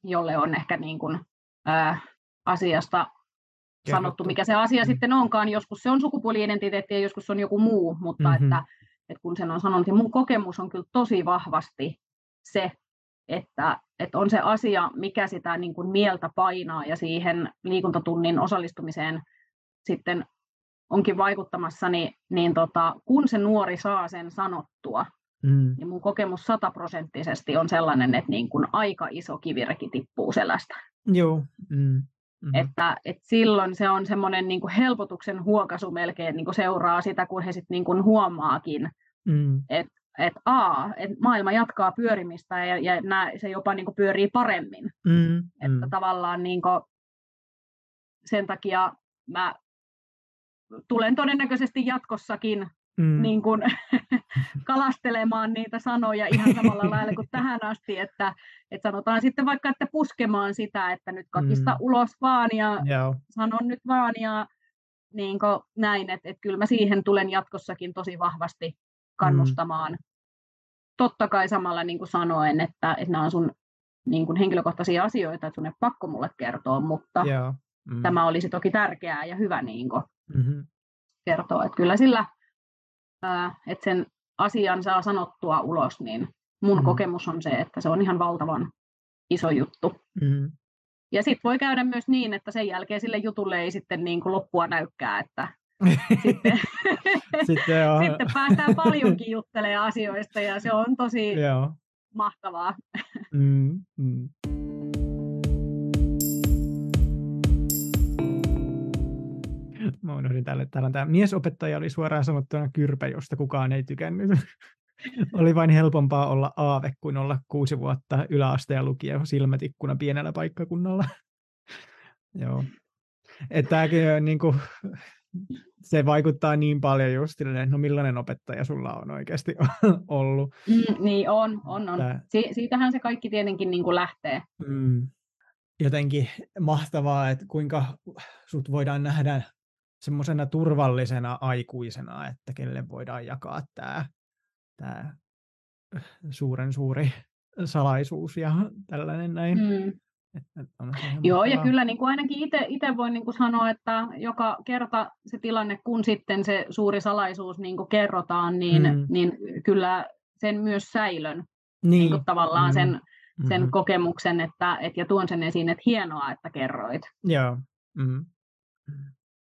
Speaker 2: jolle on ehkä niin kuin, ää, asiasta sanottu, mikä se asia mm. sitten onkaan. Joskus se on sukupuoli-identiteetti ja joskus se on joku muu, mutta mm-hmm. että, että kun sen on sanonut, niin mun kokemus on kyllä tosi vahvasti se, että, että on se asia, mikä sitä niin kuin mieltä painaa ja siihen liikuntatunnin osallistumiseen sitten onkin vaikuttamassa, niin, niin tota, kun se nuori saa sen sanottua, mm. niin mun kokemus sataprosenttisesti on sellainen, että niin kuin aika iso kivireki tippuu selästä.
Speaker 1: Joo. Mm.
Speaker 2: Mm-hmm. Että, et silloin se on semmoinen niin helpotuksen huokaisu melkein niin seuraa sitä, kun he sitten niin huomaakin, mm. että et, a, et maailma jatkaa pyörimistä ja, ja nää, se jopa niin kuin pyörii paremmin. Mm. Että mm. tavallaan niin kuin, sen takia mä tulen todennäköisesti jatkossakin mm. niin kuin, kalastelemaan niitä sanoja ihan samalla lailla kuin tähän asti, että, että sanotaan sitten vaikka, että puskemaan sitä, että nyt kakista mm. ulos vaan ja Joo. sanon nyt vaan ja niin kuin näin, että, että kyllä mä siihen tulen jatkossakin tosi vahvasti kannustamaan. Mm. Totta kai samalla niin kuin sanoen, että, että nämä on sun niin kuin henkilökohtaisia asioita, että sun ei pakko mulle kertoa, mutta Joo. Mm. tämä olisi toki tärkeää ja hyvä niin kuin mm-hmm. kertoa. Että kyllä sillä että sen asian saa sanottua ulos, niin mun mm. kokemus on se, että se on ihan valtavan iso juttu. Mm. Ja sitten voi käydä myös niin, että sen jälkeen sille jutulle ei sitten niin kuin loppua näykkää, että sitten, sitten, sitten päästään paljonkin juttelemaan asioista ja se on tosi Joo. mahtavaa. Mm, mm.
Speaker 1: Mä unohdin tälle. Täällä tämä miesopettaja oli suoraan sanottuna kyrpä, josta kukaan ei tykännyt. oli vain helpompaa olla aave kuin olla kuusi vuotta yläaste ja lukio silmätikkuna pienellä paikkakunnalla. Joo. Että tämäkin on niin kuin, se vaikuttaa niin paljon just että no millainen opettaja sulla on oikeasti ollut.
Speaker 2: Mm, niin on, on, on. Tää... Si- siitähän se kaikki tietenkin niin kuin lähtee. Mm.
Speaker 1: Jotenkin mahtavaa, että kuinka sut voidaan nähdä semmoisena turvallisena aikuisena, että kelle voidaan jakaa tämä, tämä suuren suuri salaisuus ja tällainen näin. Mm.
Speaker 2: Että on Joo, ja kyllä niin kuin ainakin itse voin niin kuin sanoa, että joka kerta se tilanne, kun sitten se suuri salaisuus niin kuin kerrotaan, niin, mm. niin kyllä sen myös säilön niin. Niin kuin tavallaan mm. sen, sen mm-hmm. kokemuksen, että, et, ja tuon sen esiin, että hienoa, että kerroit.
Speaker 1: Joo. Mm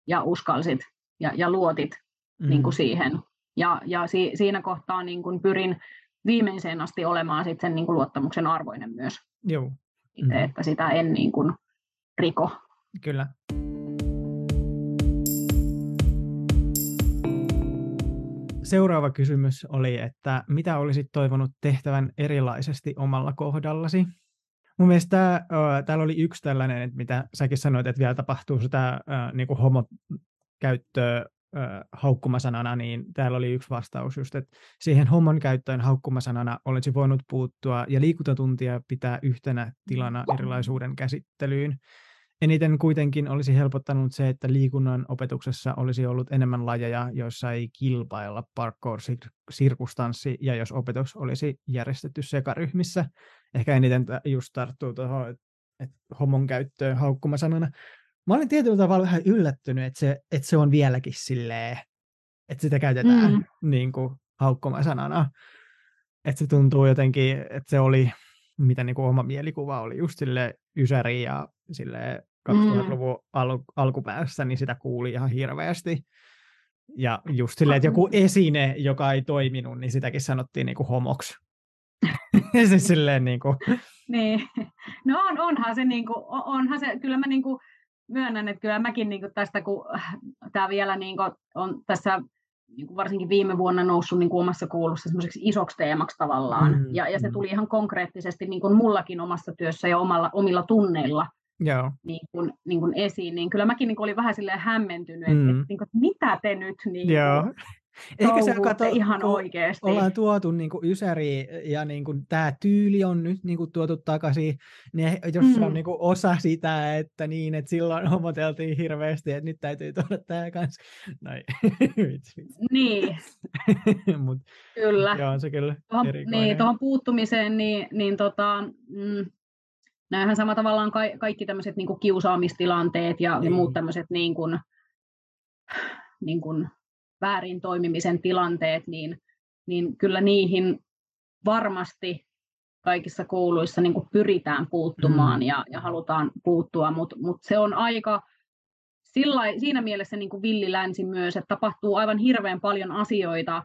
Speaker 2: ja uskalsit ja, ja luotit mm. niin kuin siihen. Ja, ja si, siinä kohtaa niin kuin pyrin viimeiseen asti olemaan sit sen niin kuin luottamuksen arvoinen myös.
Speaker 1: Joo.
Speaker 2: mm. että sitä en niin kuin riko.
Speaker 1: Kyllä. Seuraava kysymys oli, että mitä olisit toivonut tehtävän erilaisesti omalla kohdallasi? Mun mielestä äh, täällä oli yksi tällainen, että mitä säkin sanoit, että vielä tapahtuu sitä äh, niin kuin homokäyttöä haukkumasanana, niin täällä oli yksi vastaus just, että siihen homman käyttöön haukkumasanana olisi voinut puuttua ja liikuntatuntia pitää yhtenä tilana erilaisuuden käsittelyyn. Eniten kuitenkin olisi helpottanut se, että liikunnan opetuksessa olisi ollut enemmän lajeja, joissa ei kilpailla parkour-sirkustanssi, ja jos opetus olisi järjestetty sekaryhmissä. Ehkä eniten just tarttuu tuohon, että homon käyttöön haukkumasanana. Mä olen tietyllä tavalla vähän yllättynyt, että se, että se on vieläkin silleen, että sitä käytetään mm. niin kuin haukkumasanana. Että se tuntuu jotenkin, että se oli, mitä niin kuin oma mielikuva oli, just sille ysäri ja sille 2000-luvun mm. al- alkupäässä, niin sitä kuuli ihan hirveästi. Ja just silleen, että joku esine, joka ei toiminut, niin sitäkin sanottiin niin kuin homoksi. siis silleen niin kuin...
Speaker 2: Niin. No on, onhan se, niin kuin, onhan se, kyllä mä niin kuin myönnän, että kyllä mäkin niin kuin tästä, kun tämä vielä niin kuin on tässä niin kuin varsinkin viime vuonna noussut niin kuin omassa koulussa semmoiseksi isoksi teemaksi tavallaan. Mm, ja, ja se mm. tuli ihan konkreettisesti niin kuin mullakin omassa työssä ja omalla, omilla tunneilla Joo. Niin kuin, niin kuin esiin, niin kyllä mäkin niin kuin olin vähän silleen hämmentynyt, mm. että, että, niin kuin, mitä te nyt niin Joo. Eikä se kato, ihan oikeasti.
Speaker 1: Ollaan tuotu niin kuin ysäri ja niin kuin, tämä tyyli on nyt niin kuin, tuotu takaisin, niin jos mm. se on niin kuin, osa sitä, että niin, että silloin homoteltiin hirveästi, että nyt täytyy tuoda tämä kanssa. Noin.
Speaker 2: niin.
Speaker 1: Mut,
Speaker 2: kyllä.
Speaker 1: Joo, se kyllä
Speaker 2: tuohon, Niin, tuohon puuttumiseen, niin, niin tota, mm, näinhän sama tavallaan ka- kaikki tämmöiset niin kiusaamistilanteet ja, niin. ja muut tämmöiset niin kuin, niin kuin väärin toimimisen tilanteet, niin, niin kyllä niihin varmasti kaikissa kouluissa niin kuin pyritään puuttumaan mm. ja, ja halutaan puuttua, mutta mut se on aika sillä, siinä mielessä niin kuin villilänsi myös, että tapahtuu aivan hirveän paljon asioita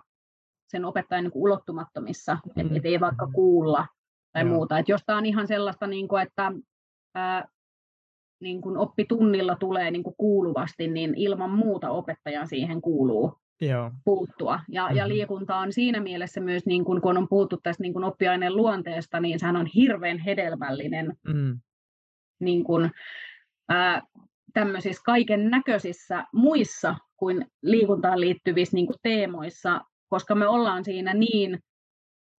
Speaker 2: sen opettajan niin kuin ulottumattomissa, mm. että et ei vaikka kuulla tai Joo. muuta. Et jos tämä on ihan sellaista, niin kuin, että ää, niin kuin oppitunnilla tulee niin kuin kuuluvasti, niin ilman muuta opettaja siihen kuuluu Joo. puuttua. Ja, mm-hmm. ja liikunta on siinä mielessä myös, niin kuin, kun on puhuttu tästä niin kuin oppiaineen luonteesta, niin sehän on hirveän hedelmällinen mm. niin kuin, ää, tämmöisissä kaiken näköisissä muissa kuin liikuntaan liittyvissä niin kuin teemoissa, koska me ollaan siinä niin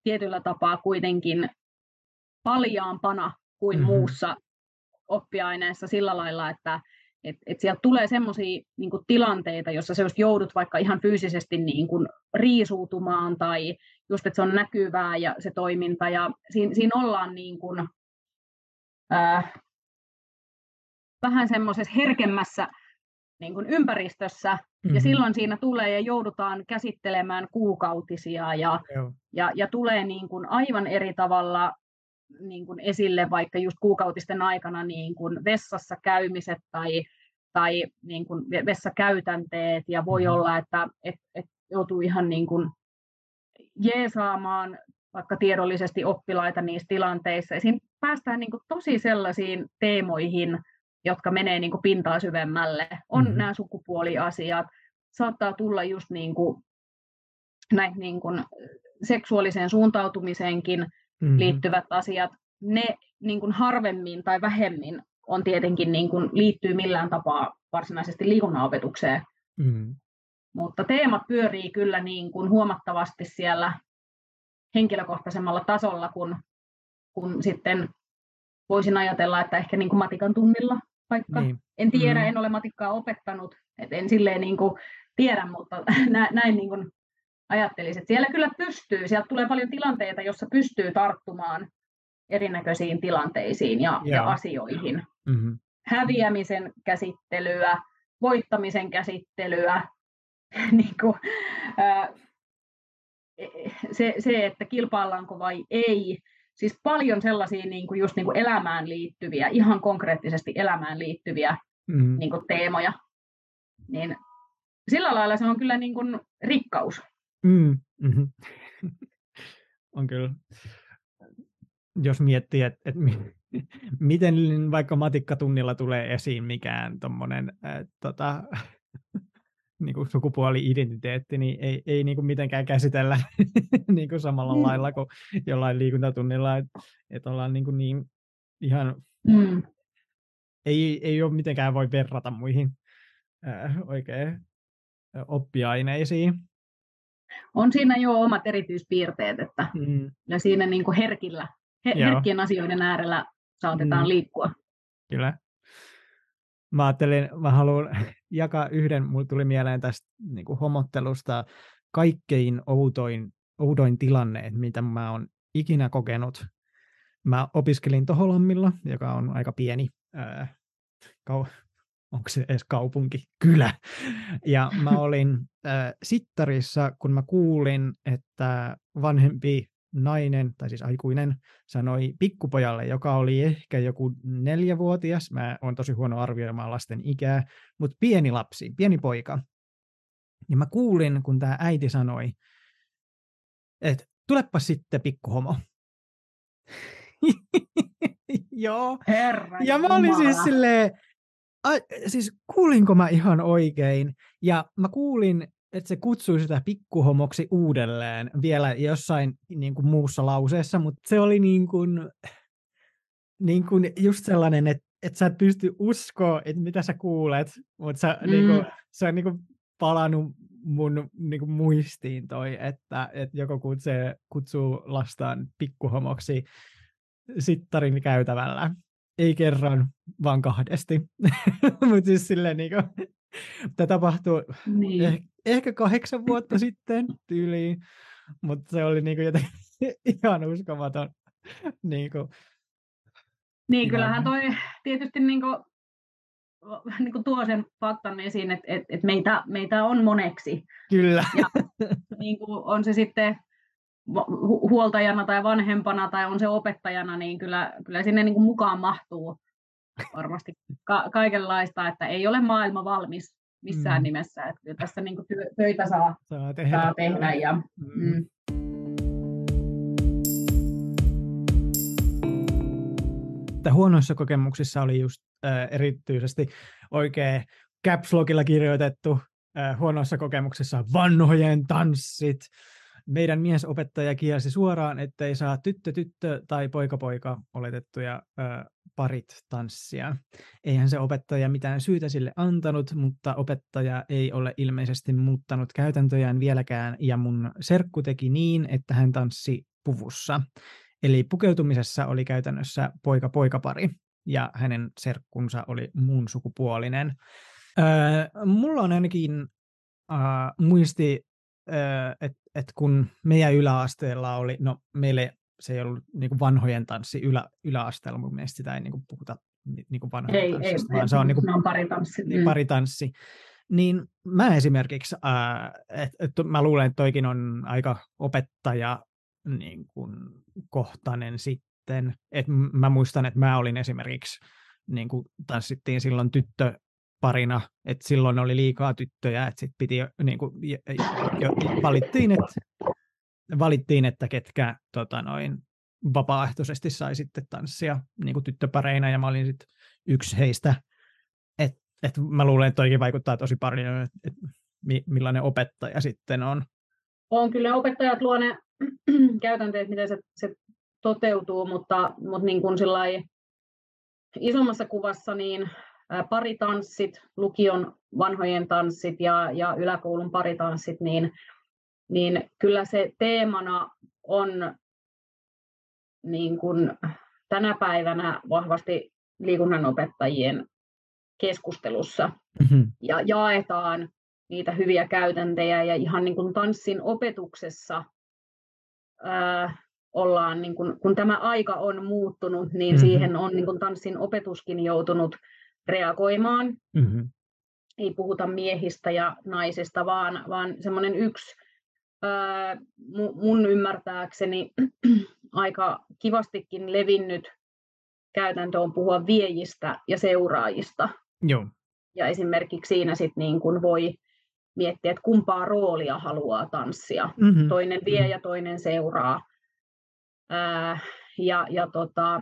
Speaker 2: tietyllä tapaa kuitenkin paljaampana kuin mm-hmm. muussa oppiaineessa sillä lailla, että et, et sieltä tulee sellaisia niin tilanteita, jossa sä just joudut vaikka ihan fyysisesti niin kuin, riisuutumaan tai just, että se on näkyvää ja se toiminta. Ja siinä, siinä ollaan niin kuin, äh, vähän semmoisessa herkemmässä niin kuin ympäristössä, mm-hmm. ja silloin siinä tulee ja joudutaan käsittelemään kuukautisia, ja, ja, ja tulee niin kuin aivan eri tavalla niin kuin esille vaikka just kuukautisten aikana niin kuin vessassa käymiset tai, tai niin kuin vessakäytänteet ja voi mm-hmm. olla, että et, et joutuu ihan niin kuin jeesaamaan vaikka tiedollisesti oppilaita niissä tilanteissa. Ja siinä päästään niin kuin tosi sellaisiin teemoihin, jotka menee niin kuin pintaa syvemmälle. On mm-hmm. nämä sukupuoliasiat, saattaa tulla just niin kuin näin niin kuin seksuaaliseen suuntautumiseenkin mm-hmm. liittyvät asiat, ne niin kuin harvemmin tai vähemmin on tietenkin niin kuin, liittyy millään tapaa varsinaisesti liikunnanopetukseen. Mm-hmm. Mutta teemat pyörii kyllä niin kuin huomattavasti siellä henkilökohtaisemmalla tasolla, kun, kun sitten voisin ajatella, että ehkä niin kuin matikan tunnilla vaikka. Niin. En tiedä, mm-hmm. en ole matikkaa opettanut, et en silleen niin kuin tiedä, mutta näin niin kuin ajattelisin. Siellä kyllä pystyy, sieltä tulee paljon tilanteita, jossa pystyy tarttumaan erinäköisiin tilanteisiin ja, ja asioihin. Mm-hmm. Häviämisen käsittelyä, voittamisen käsittelyä, niin kuin, ää, se, se, että kilpaillaanko vai ei. Siis paljon sellaisia niin kuin just niin kuin elämään liittyviä, ihan konkreettisesti elämään liittyviä mm-hmm. niin kuin teemoja. Niin sillä lailla se on kyllä niin kuin rikkaus. Mm, mm-hmm.
Speaker 1: on kyllä. Jos miettii, että, että miten vaikka matikkatunnilla tulee esiin mikään tuommoinen tota, niin kuin sukupuoli-identiteetti, niin ei, ei niin kuin mitenkään käsitellä niin kuin samalla mm. lailla kuin jollain liikuntatunnilla, että, että ollaan niin, kuin niin ihan, mm. ei, ei ole mitenkään voi verrata muihin äh, oikein oppiaineisiin.
Speaker 2: On siinä jo omat erityispiirteet, että mm. ja siinä niin kuin herkillä, her- herkkien asioiden äärellä saatetaan mm. liikkua.
Speaker 1: Kyllä. Mä ajattelin, mä haluan jakaa yhden, mulle tuli mieleen tästä niin kuin homottelusta kaikkein outoin, oudoin tilanne, mitä mä oon ikinä kokenut. Mä opiskelin Toholammilla, joka on aika pieni, ää, kau- onko se edes kaupunki? Kylä. Ja mä olin äh, sittarissa, kun mä kuulin, että vanhempi nainen, tai siis aikuinen, sanoi pikkupojalle, joka oli ehkä joku neljävuotias, mä oon tosi huono arvioimaan lasten ikää, mutta pieni lapsi, pieni poika. Ja mä kuulin, kun tämä äiti sanoi, että tulepa sitten pikkuhomo. Joo.
Speaker 2: Herra
Speaker 1: ja mä olin siis silleen, a, siis kuulinko mä ihan oikein? Ja mä kuulin, että se kutsui sitä pikkuhomoksi uudelleen vielä jossain niin kuin muussa lauseessa, mutta se oli niin kuin, niin kuin just sellainen, että, että sä et pysty uskoa, että mitä sä kuulet, mutta sä, mm. niin kuin, se on niin kuin palannut mun niin kuin muistiin toi, että, että joku kutsuu, kutsuu lastaan pikkuhomoksi sittarin käytävällä ei kerran, vaan kahdesti. Mutta siis silleen niin kuin, tämä tapahtui niin. eh, ehkä kahdeksan vuotta sitten tyyliin, mutta se oli niin kuin jotenkin ihan uskomaton.
Speaker 2: niin, kuin, niin kyllähän toi tietysti niin kuin, niin kuin tuo sen faktan esiin, että, että, että meitä, meitä on moneksi.
Speaker 1: Kyllä.
Speaker 2: Ja, niin kuin on se sitten huoltajana tai vanhempana tai on se opettajana, niin kyllä, kyllä sinne niin kuin mukaan mahtuu varmasti ka- kaikenlaista, että ei ole maailma valmis missään mm. nimessä. Että kyllä tässä niin kuin työ, töitä saa, saa tehdä. Saa tehdä ja, mm. Mm.
Speaker 1: huonoissa kokemuksissa oli just äh, erityisesti oikein caps kirjoitettu äh, huonoissa kokemuksissa vanhojen tanssit, meidän miesopettaja kielsi suoraan, ettei saa tyttö-tyttö tai poika-poika oletettuja ö, parit tanssia. Eihän se opettaja mitään syytä sille antanut, mutta opettaja ei ole ilmeisesti muuttanut käytäntöjään vieläkään, ja mun serkku teki niin, että hän tanssi puvussa. Eli pukeutumisessa oli käytännössä poika-poikapari, ja hänen serkkunsa oli muun sukupuolinen. Öö, mulla on ainakin äh, muisti että et kun meidän yläasteella oli, no meille se ei ollut niin kuin vanhojen tanssi ylä, yläasteella, mun mielestä sitä ei niin kuin puhuta niin kuin vanhojen ei, tanssista, ei, vaan ei, se on, niin kuin,
Speaker 2: on paritanssi.
Speaker 1: Niin, mm. paritanssi. Niin mä esimerkiksi, että et, mä luulen, että toikin on aika opettaja niin kuin, kohtainen sitten. Et mä muistan, että mä olin esimerkiksi, niin kuin tanssittiin silloin tyttö, parina, että silloin oli liikaa tyttöjä, että sitten piti niin kuin, jo, jo, valittiin, että, valittiin, että ketkä tota noin, vapaaehtoisesti sai sitten tanssia niin kuin tyttöpareina, ja mä olin sitten yksi heistä. Et, et mä luulen, että toikin vaikuttaa tosi paljon, että et, millainen opettaja sitten on.
Speaker 2: On kyllä opettajat luo ne käytänteet, miten se, se toteutuu, mutta, mutta niin kuin isommassa kuvassa niin paritanssit, lukion vanhojen tanssit ja, ja yläkoulun paritanssit, niin, niin kyllä se teemana on niin kuin tänä päivänä vahvasti liikunnanopettajien keskustelussa mm-hmm. ja jaetaan niitä hyviä käytäntejä ja ihan niin kuin tanssin opetuksessa ää, ollaan, niin kuin, kun tämä aika on muuttunut, niin mm-hmm. siihen on niin kuin tanssin opetuskin joutunut reagoimaan. Mm-hmm. Ei puhuta miehistä ja naisista, vaan, vaan semmoinen yksi ää, mun ymmärtääkseni aika kivastikin levinnyt käytäntö on puhua viejistä ja seuraajista.
Speaker 1: Joo.
Speaker 2: Ja esimerkiksi siinä sit niin kun voi miettiä, että kumpaa roolia haluaa tanssia. Mm-hmm. Toinen vie mm-hmm. ja toinen seuraa. Ää, ja ja tota,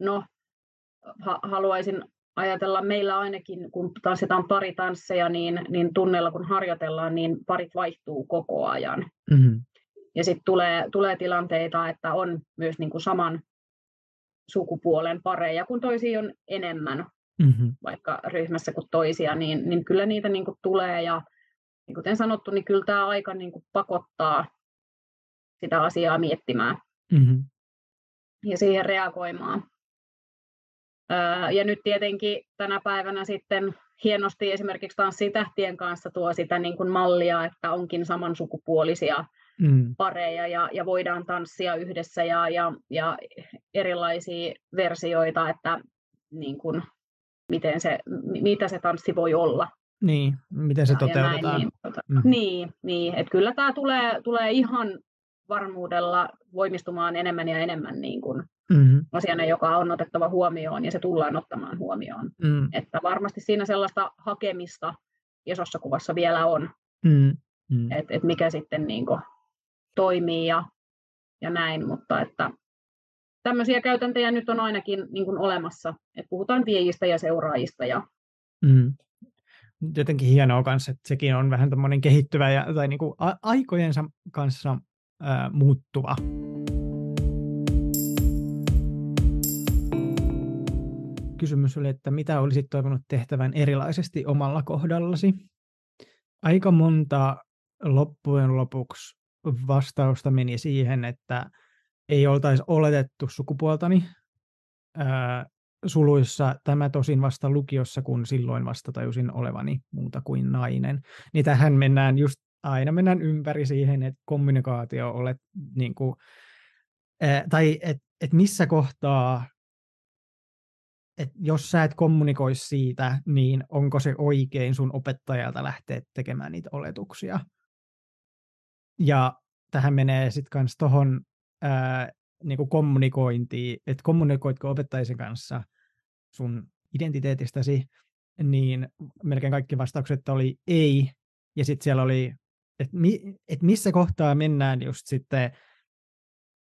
Speaker 2: no, ha- haluaisin ajatella meillä ainakin, kun tanssitaan paritansseja, niin, niin tunnella kun harjoitellaan, niin parit vaihtuu koko ajan. Mm-hmm. Ja sitten tulee, tulee tilanteita, että on myös niin kuin saman sukupuolen pareja, kun toisia on enemmän, mm-hmm. vaikka ryhmässä kuin toisia, niin, niin kyllä niitä niin kuin tulee. Ja, niin kuten sanottu, niin kyllä tämä aika niin kuin pakottaa sitä asiaa miettimään
Speaker 1: Mm-hmm.
Speaker 2: ja siihen reagoimaan. Ja nyt tietenkin tänä päivänä sitten hienosti esimerkiksi Tanssitähtien kanssa tuo sitä niin kuin mallia, että onkin samansukupuolisia mm. pareja ja, ja voidaan tanssia yhdessä ja, ja, ja erilaisia versioita, että niin kuin, miten se, mitä se tanssi voi olla.
Speaker 1: Niin, miten se ja, toteutetaan.
Speaker 2: Ja näin, niin, tota, mm. niin, niin että kyllä tämä tulee, tulee ihan varmuudella voimistumaan enemmän ja enemmän niin kuin mm-hmm. asiana, joka on otettava huomioon ja se tullaan ottamaan huomioon. Mm. Että varmasti siinä sellaista hakemista isossa kuvassa vielä on, mm. Mm. että et mikä sitten niin kuin toimii ja, ja näin, mutta että tämmöisiä käytäntöjä nyt on ainakin niin kuin olemassa, että puhutaan viejistä ja seuraajista. Ja...
Speaker 1: Mm. Jotenkin hienoa kanssa, että sekin on vähän tämmöinen kehittyvä ja, tai niin kuin aikojensa kanssa muuttuva. Kysymys oli, että mitä olisit toivonut tehtävän erilaisesti omalla kohdallasi? Aika monta loppujen lopuksi vastausta meni siihen, että ei oltaisi oletettu sukupuoltani. Ää, suluissa tämä tosin vasta lukiossa, kun silloin vasta tajusin olevani muuta kuin nainen. Niin tähän mennään just aina mennään ympäri siihen, että kommunikaatio olet niin kuin, ää, tai että et missä kohtaa, että jos sä et kommunikoi siitä, niin onko se oikein sun opettajalta lähteä tekemään niitä oletuksia. Ja tähän menee sitten kans tohon ää, niin kommunikointiin, että kommunikoitko opettajisen kanssa sun identiteetistäsi, niin melkein kaikki vastaukset oli ei, ja sitten siellä oli että mi, et missä kohtaa mennään just sitten,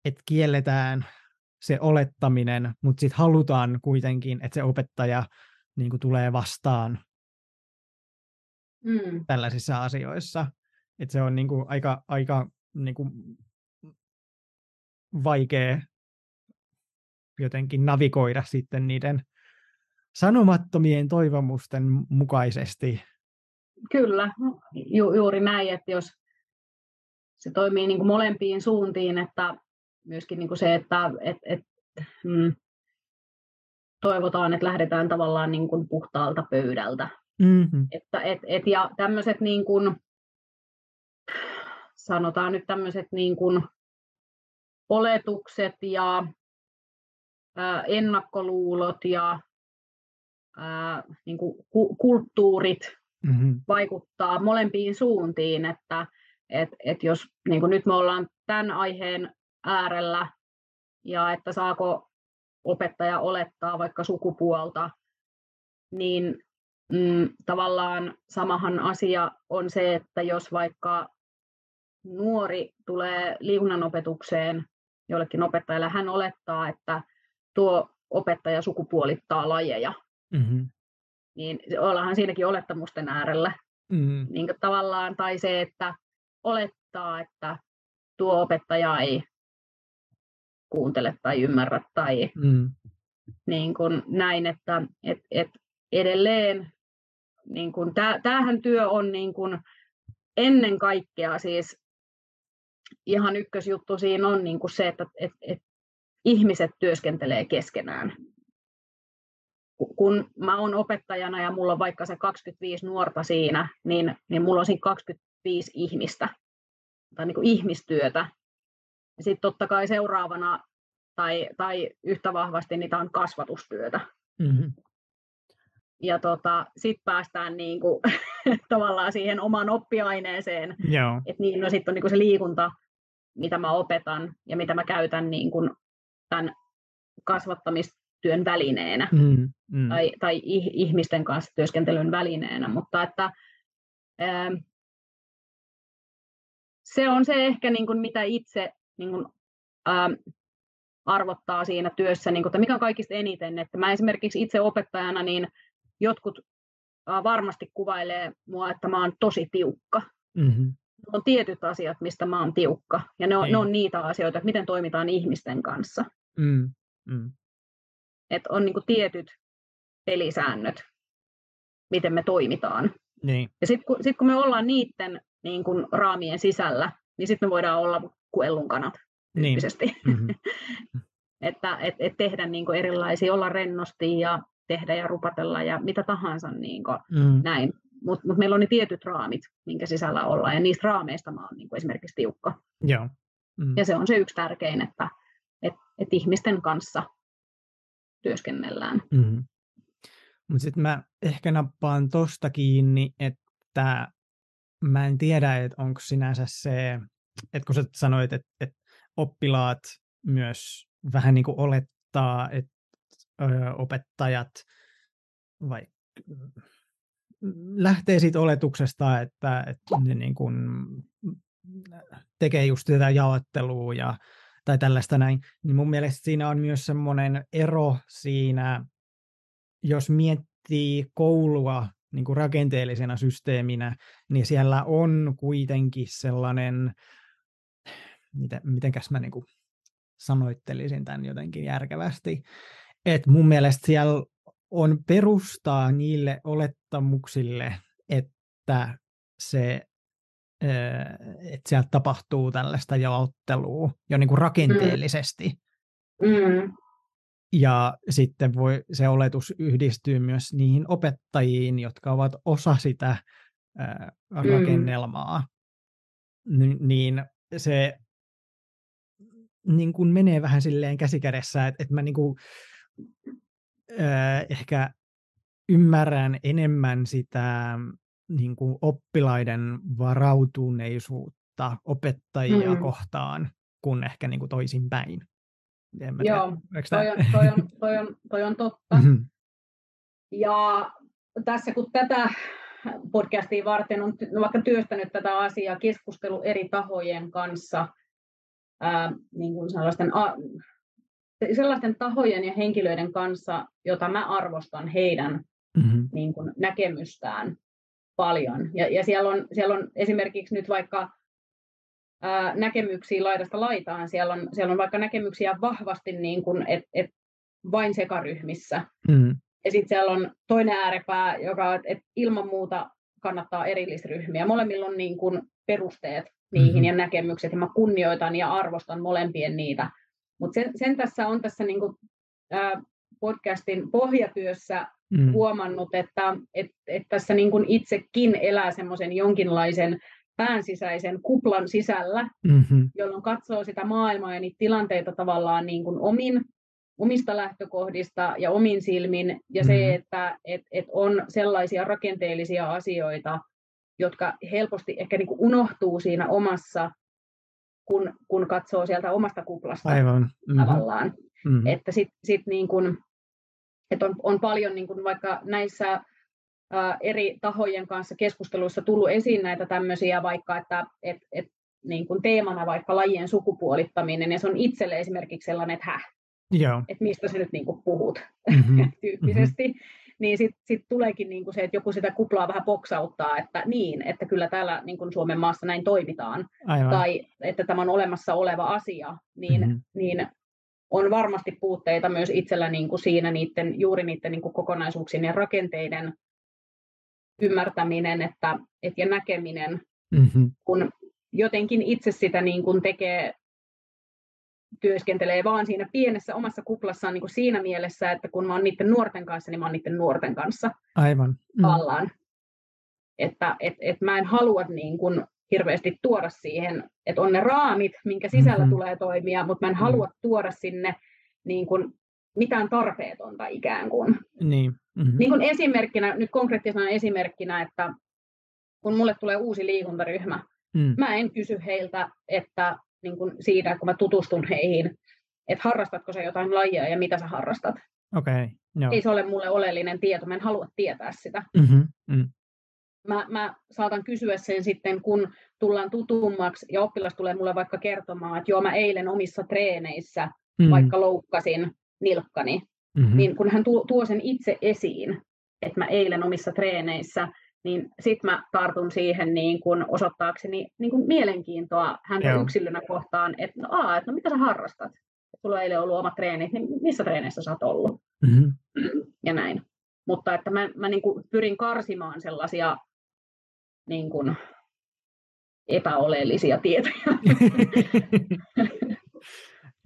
Speaker 1: että kielletään se olettaminen, mutta sitten halutaan kuitenkin, että se opettaja niin kuin, tulee vastaan mm. tällaisissa asioissa. Että se on niin kuin, aika, aika niin kuin, vaikea jotenkin navigoida sitten niiden sanomattomien toivomusten mukaisesti
Speaker 2: Kyllä, ju, juuri näin, että jos se toimii niin kuin molempiin suuntiin, että myöskin niin kuin se, että et, et, mm, toivotaan, että lähdetään tavallaan niin kuin puhtaalta pöydältä. Mm-hmm. Että, et, et, ja tämmöiset niin kuin, sanotaan nyt tämmöiset niin kuin oletukset ja ää, ennakkoluulot ja ää, niin kuin ku, kulttuurit mm-hmm. vaikuttaa molempiin suuntiin, että et, et jos niin kuin nyt me ollaan tämän aiheen äärellä ja että saako opettaja olettaa vaikka sukupuolta, niin mm, tavallaan samahan asia on se, että jos vaikka nuori tulee liikunnan opetukseen jollekin opettajalle, hän olettaa, että tuo opettaja sukupuolittaa lajeja. Mm-hmm niin ollaanhan siinäkin olettamusten äärellä. Mm. Niin tavallaan, tai se, että olettaa, että tuo opettaja ei kuuntele tai ymmärrä tai mm. niin kuin näin, että et, et edelleen niin kuin, tämähän työ on niin kuin ennen kaikkea siis ihan ykkösjuttu siinä on niin kuin se, että et, et ihmiset työskentelee keskenään kun mä oon opettajana ja mulla on vaikka se 25 nuorta siinä, niin, niin mulla on siinä 25 ihmistä tai niin kuin ihmistyötä. Sitten totta kai seuraavana tai, tai yhtä vahvasti niitä on kasvatustyötä. Mm-hmm. Ja tota, sitten päästään niin kuin, tavallaan siihen omaan oppiaineeseen. Että niin, no sitten on niin kuin se liikunta, mitä mä opetan ja mitä mä käytän niin kuin tämän kasvattamista työn välineenä mm, mm. Tai, tai ihmisten kanssa työskentelyn välineenä, mutta että ää, ähm, se on se ehkä niin kuin mitä itse niin kuin, ää, ähm, arvottaa siinä työssä, niin kuin, että mikä on kaikista eniten. Että mä esimerkiksi itse opettajana, niin jotkut ää, varmasti kuvailee mua, että mä oon tosi tiukka. Mm-hmm. On tietyt asiat, mistä mä oon tiukka, ja ne on, ne on niitä asioita, että miten toimitaan ihmisten kanssa. Mm, mm että on niin kuin tietyt pelisäännöt, miten me toimitaan.
Speaker 1: Niin.
Speaker 2: Ja sitten kun, sit kun me ollaan niiden niin kun, raamien sisällä, niin sitten me voidaan olla kuin ellunkanat
Speaker 1: Niin. Mhm.
Speaker 2: että et, et tehdä niin kuin erilaisia, olla rennosti ja tehdä ja rupatella ja mitä tahansa niin kuin
Speaker 1: Mm.
Speaker 2: näin. Mutta mut meillä on ne tietyt raamit, minkä sisällä ollaan, ja niistä raameista mä oon niin kuin esimerkiksi tiukka.
Speaker 1: Joo. Mm.
Speaker 2: Ja se on se yksi tärkein, että et, et ihmisten kanssa työskennellään.
Speaker 1: Mm. Mutta sitten mä ehkä nappaan tosta kiinni, että mä en tiedä, että onko sinänsä se, että kun sä sanoit, että, että oppilaat myös vähän niin kuin olettaa, että ö, opettajat vai lähtee siitä oletuksesta, että, että ne niin kuin tekee just tätä jaottelua ja, tai tällaista näin, niin mun mielestä siinä on myös semmoinen ero siinä, jos miettii koulua niin kuin rakenteellisena systeeminä, niin siellä on kuitenkin sellainen, miten, mitenkäs mä niin kuin sanoittelisin tämän jotenkin järkevästi, että mun mielestä siellä on perustaa niille olettamuksille, että se että sieltä tapahtuu tällaista jaottelua jo niin kuin rakenteellisesti.
Speaker 2: Mm.
Speaker 1: Ja sitten voi se oletus yhdistyy myös niihin opettajiin, jotka ovat osa sitä ää, rakennelmaa. Ni- niin se niin kuin menee vähän silleen käsikädessä, että, että mä niin kuin, ää, ehkä ymmärrän enemmän sitä niin kuin oppilaiden varautuneisuutta opettajia
Speaker 2: Mm.
Speaker 1: kohtaan kuin ehkä niin kuin toisinpäin. En
Speaker 2: Joo,
Speaker 1: tiedä,
Speaker 2: Toi on, toi, on, toi, on, toi on totta.
Speaker 1: Mhm.
Speaker 2: Ja tässä kun tätä podcastia varten on ty- vaikka työstänyt tätä asiaa, keskustelu eri tahojen kanssa, ää, niin kuin sellaisten, a, sellaisten tahojen ja henkilöiden kanssa, jota mä arvostan heidän
Speaker 1: Mhm.
Speaker 2: niin kuin näkemystään paljon. Ja, ja siellä, on, siellä on esimerkiksi nyt vaikka ää, näkemyksiä laidasta laitaan, siellä on, siellä on vaikka näkemyksiä vahvasti niin kuin, et, et vain sekaryhmissä.
Speaker 1: Mhm.
Speaker 2: Ja sitten siellä on toinen ääripää, joka et ilman muuta kannattaa erillisryhmiä. Molemmilla on niin kuin perusteet niihin
Speaker 1: Mhm.
Speaker 2: ja näkemykset, ja mä kunnioitan ja arvostan molempien niitä. Mutta sen, sen tässä on tässä niin kuin, ää, podcastin pohjatyössä
Speaker 1: Mhm.
Speaker 2: huomannut, että et, et tässä niin kuin itsekin elää semmoisen jonkinlaisen päänsisäisen kuplan sisällä,
Speaker 1: Mhm.
Speaker 2: jolloin katsoo sitä maailmaa ja niitä tilanteita tavallaan niin kuin omin, omista lähtökohdista ja omin silmin, ja
Speaker 1: Mhm.
Speaker 2: se, että et, et on sellaisia rakenteellisia asioita, jotka helposti ehkä niin kuin unohtuu siinä omassa, kun, kun katsoo sieltä omasta kuplasta
Speaker 1: Aivan. Mhm.
Speaker 2: tavallaan.
Speaker 1: Mhm.
Speaker 2: Että sit, sit niin kun, et on, on paljon niin kun vaikka näissä ää, eri tahojen kanssa keskusteluissa tullut esiin näitä tämmöisiä vaikka, että et, et, niin kun teemana vaikka lajien sukupuolittaminen, ja se on itselle esimerkiksi sellainen, että häh,
Speaker 1: Joo.
Speaker 2: että mistä sä nyt niin kun puhut
Speaker 1: Mhm.
Speaker 2: tyyppisesti, niin sitten sit tuleekin niin se, että joku sitä kuplaa vähän boksauttaa, että niin, että kyllä täällä niin kun Suomen maassa näin toimitaan,
Speaker 1: Aivan.
Speaker 2: tai että tämä on olemassa oleva asia, niin,
Speaker 1: Mhm.
Speaker 2: mm-hmm. niin on varmasti puutteita myös itsellä niin kuin siinä niiden, juuri niiden niin kuin kokonaisuuksien ja rakenteiden ymmärtäminen että, et, ja näkeminen,
Speaker 1: Mhm.
Speaker 2: kun jotenkin itse sitä niin kuin tekee, työskentelee vaan siinä pienessä omassa kuplassaan niin kuin siinä mielessä, että kun mä oon niiden nuorten kanssa, niin mä oon niiden nuorten kanssa
Speaker 1: Aivan. Mm.
Speaker 2: tavallaan. Että et, et mä en halua niin kuin hirveästi tuoda siihen, että on ne raamit, minkä sisällä
Speaker 1: Mhm.
Speaker 2: tulee toimia, mutta mä en halua tuoda sinne niin kuin mitään tarpeetonta ikään kuin.
Speaker 1: Niin. Mhm.
Speaker 2: Niin kuin esimerkkinä, nyt konkreettisena esimerkkinä, että kun mulle tulee uusi liikuntaryhmä,
Speaker 1: Mm.
Speaker 2: mä en kysy heiltä, että niin kuin siitä, kun mä tutustun heihin, että harrastatko sä jotain lajia ja mitä sä harrastat.
Speaker 1: Okay.
Speaker 2: Ei se ole mulle oleellinen tieto, mä en halua tietää sitä.
Speaker 1: Mhm. Mm.
Speaker 2: Mä, mä saatan kysyä sen sitten, kun tullaan tutummaksi ja oppilas tulee mulle vaikka kertomaan, että joo, mä eilen omissa treeneissä
Speaker 1: Mm.
Speaker 2: vaikka loukkasin nilkkani,
Speaker 1: Mhm.
Speaker 2: niin kun hän tuo, tuo sen itse esiin, että mä eilen omissa treeneissä, niin sitten mä tartun siihen niin kun osoittaakseni niin kun mielenkiintoa häntä
Speaker 1: Joo.
Speaker 2: yksilönä kohtaan, että no, aa, että no mitä sä harrastat? Sulla eilen ollut omat treenit, niin missä treeneissä sä oot ollut?
Speaker 1: Mhm.
Speaker 2: ja näin. Mutta että mä, mä niin pyrin karsimaan sellaisia niin kuin epäoleellisia tietoja.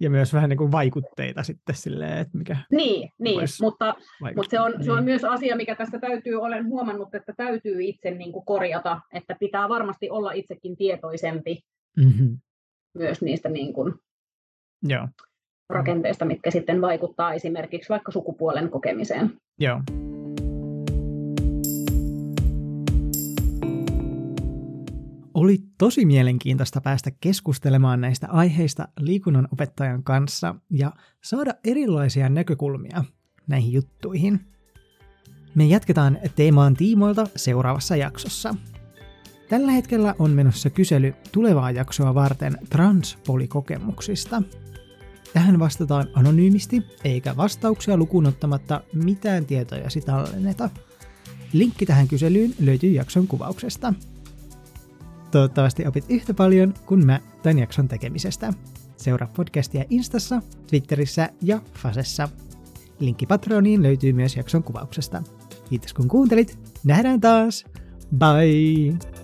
Speaker 1: ja myös vähän niin kuin vaikutteita sitten silleen, että mikä
Speaker 2: Niin, niin mutta, mutta se, on, niin. se on niin. myös asia, mikä tästä täytyy, olen huomannut, että täytyy itse niin kuin korjata, että pitää varmasti olla itsekin tietoisempi mm-hmm. myös niistä niin kuin Joo. rakenteista, mitkä sitten vaikuttaa esimerkiksi vaikka sukupuolen kokemiseen.
Speaker 1: Joo. Oli tosi mielenkiintoista päästä keskustelemaan näistä aiheista liikunnan opettajan kanssa ja saada erilaisia näkökulmia näihin juttuihin. Me jatketaan teemaan tiimoilta seuraavassa jaksossa. Tällä hetkellä on menossa kysely tulevaa jaksoa varten transpolikokemuksista. Tähän vastataan anonyymisti, eikä vastauksia lukuun ottamatta mitään tietoja tallenneta. Linkki tähän kyselyyn löytyy jakson kuvauksesta. Toivottavasti opit yhtä paljon kuin mä tämän jakson tekemisestä. Seuraa podcastia Instassa, Twitterissä ja Fasessa. Linkki Patreoniin löytyy myös jakson kuvauksesta. Kiitos kun kuuntelit. Nähdään taas. Bye!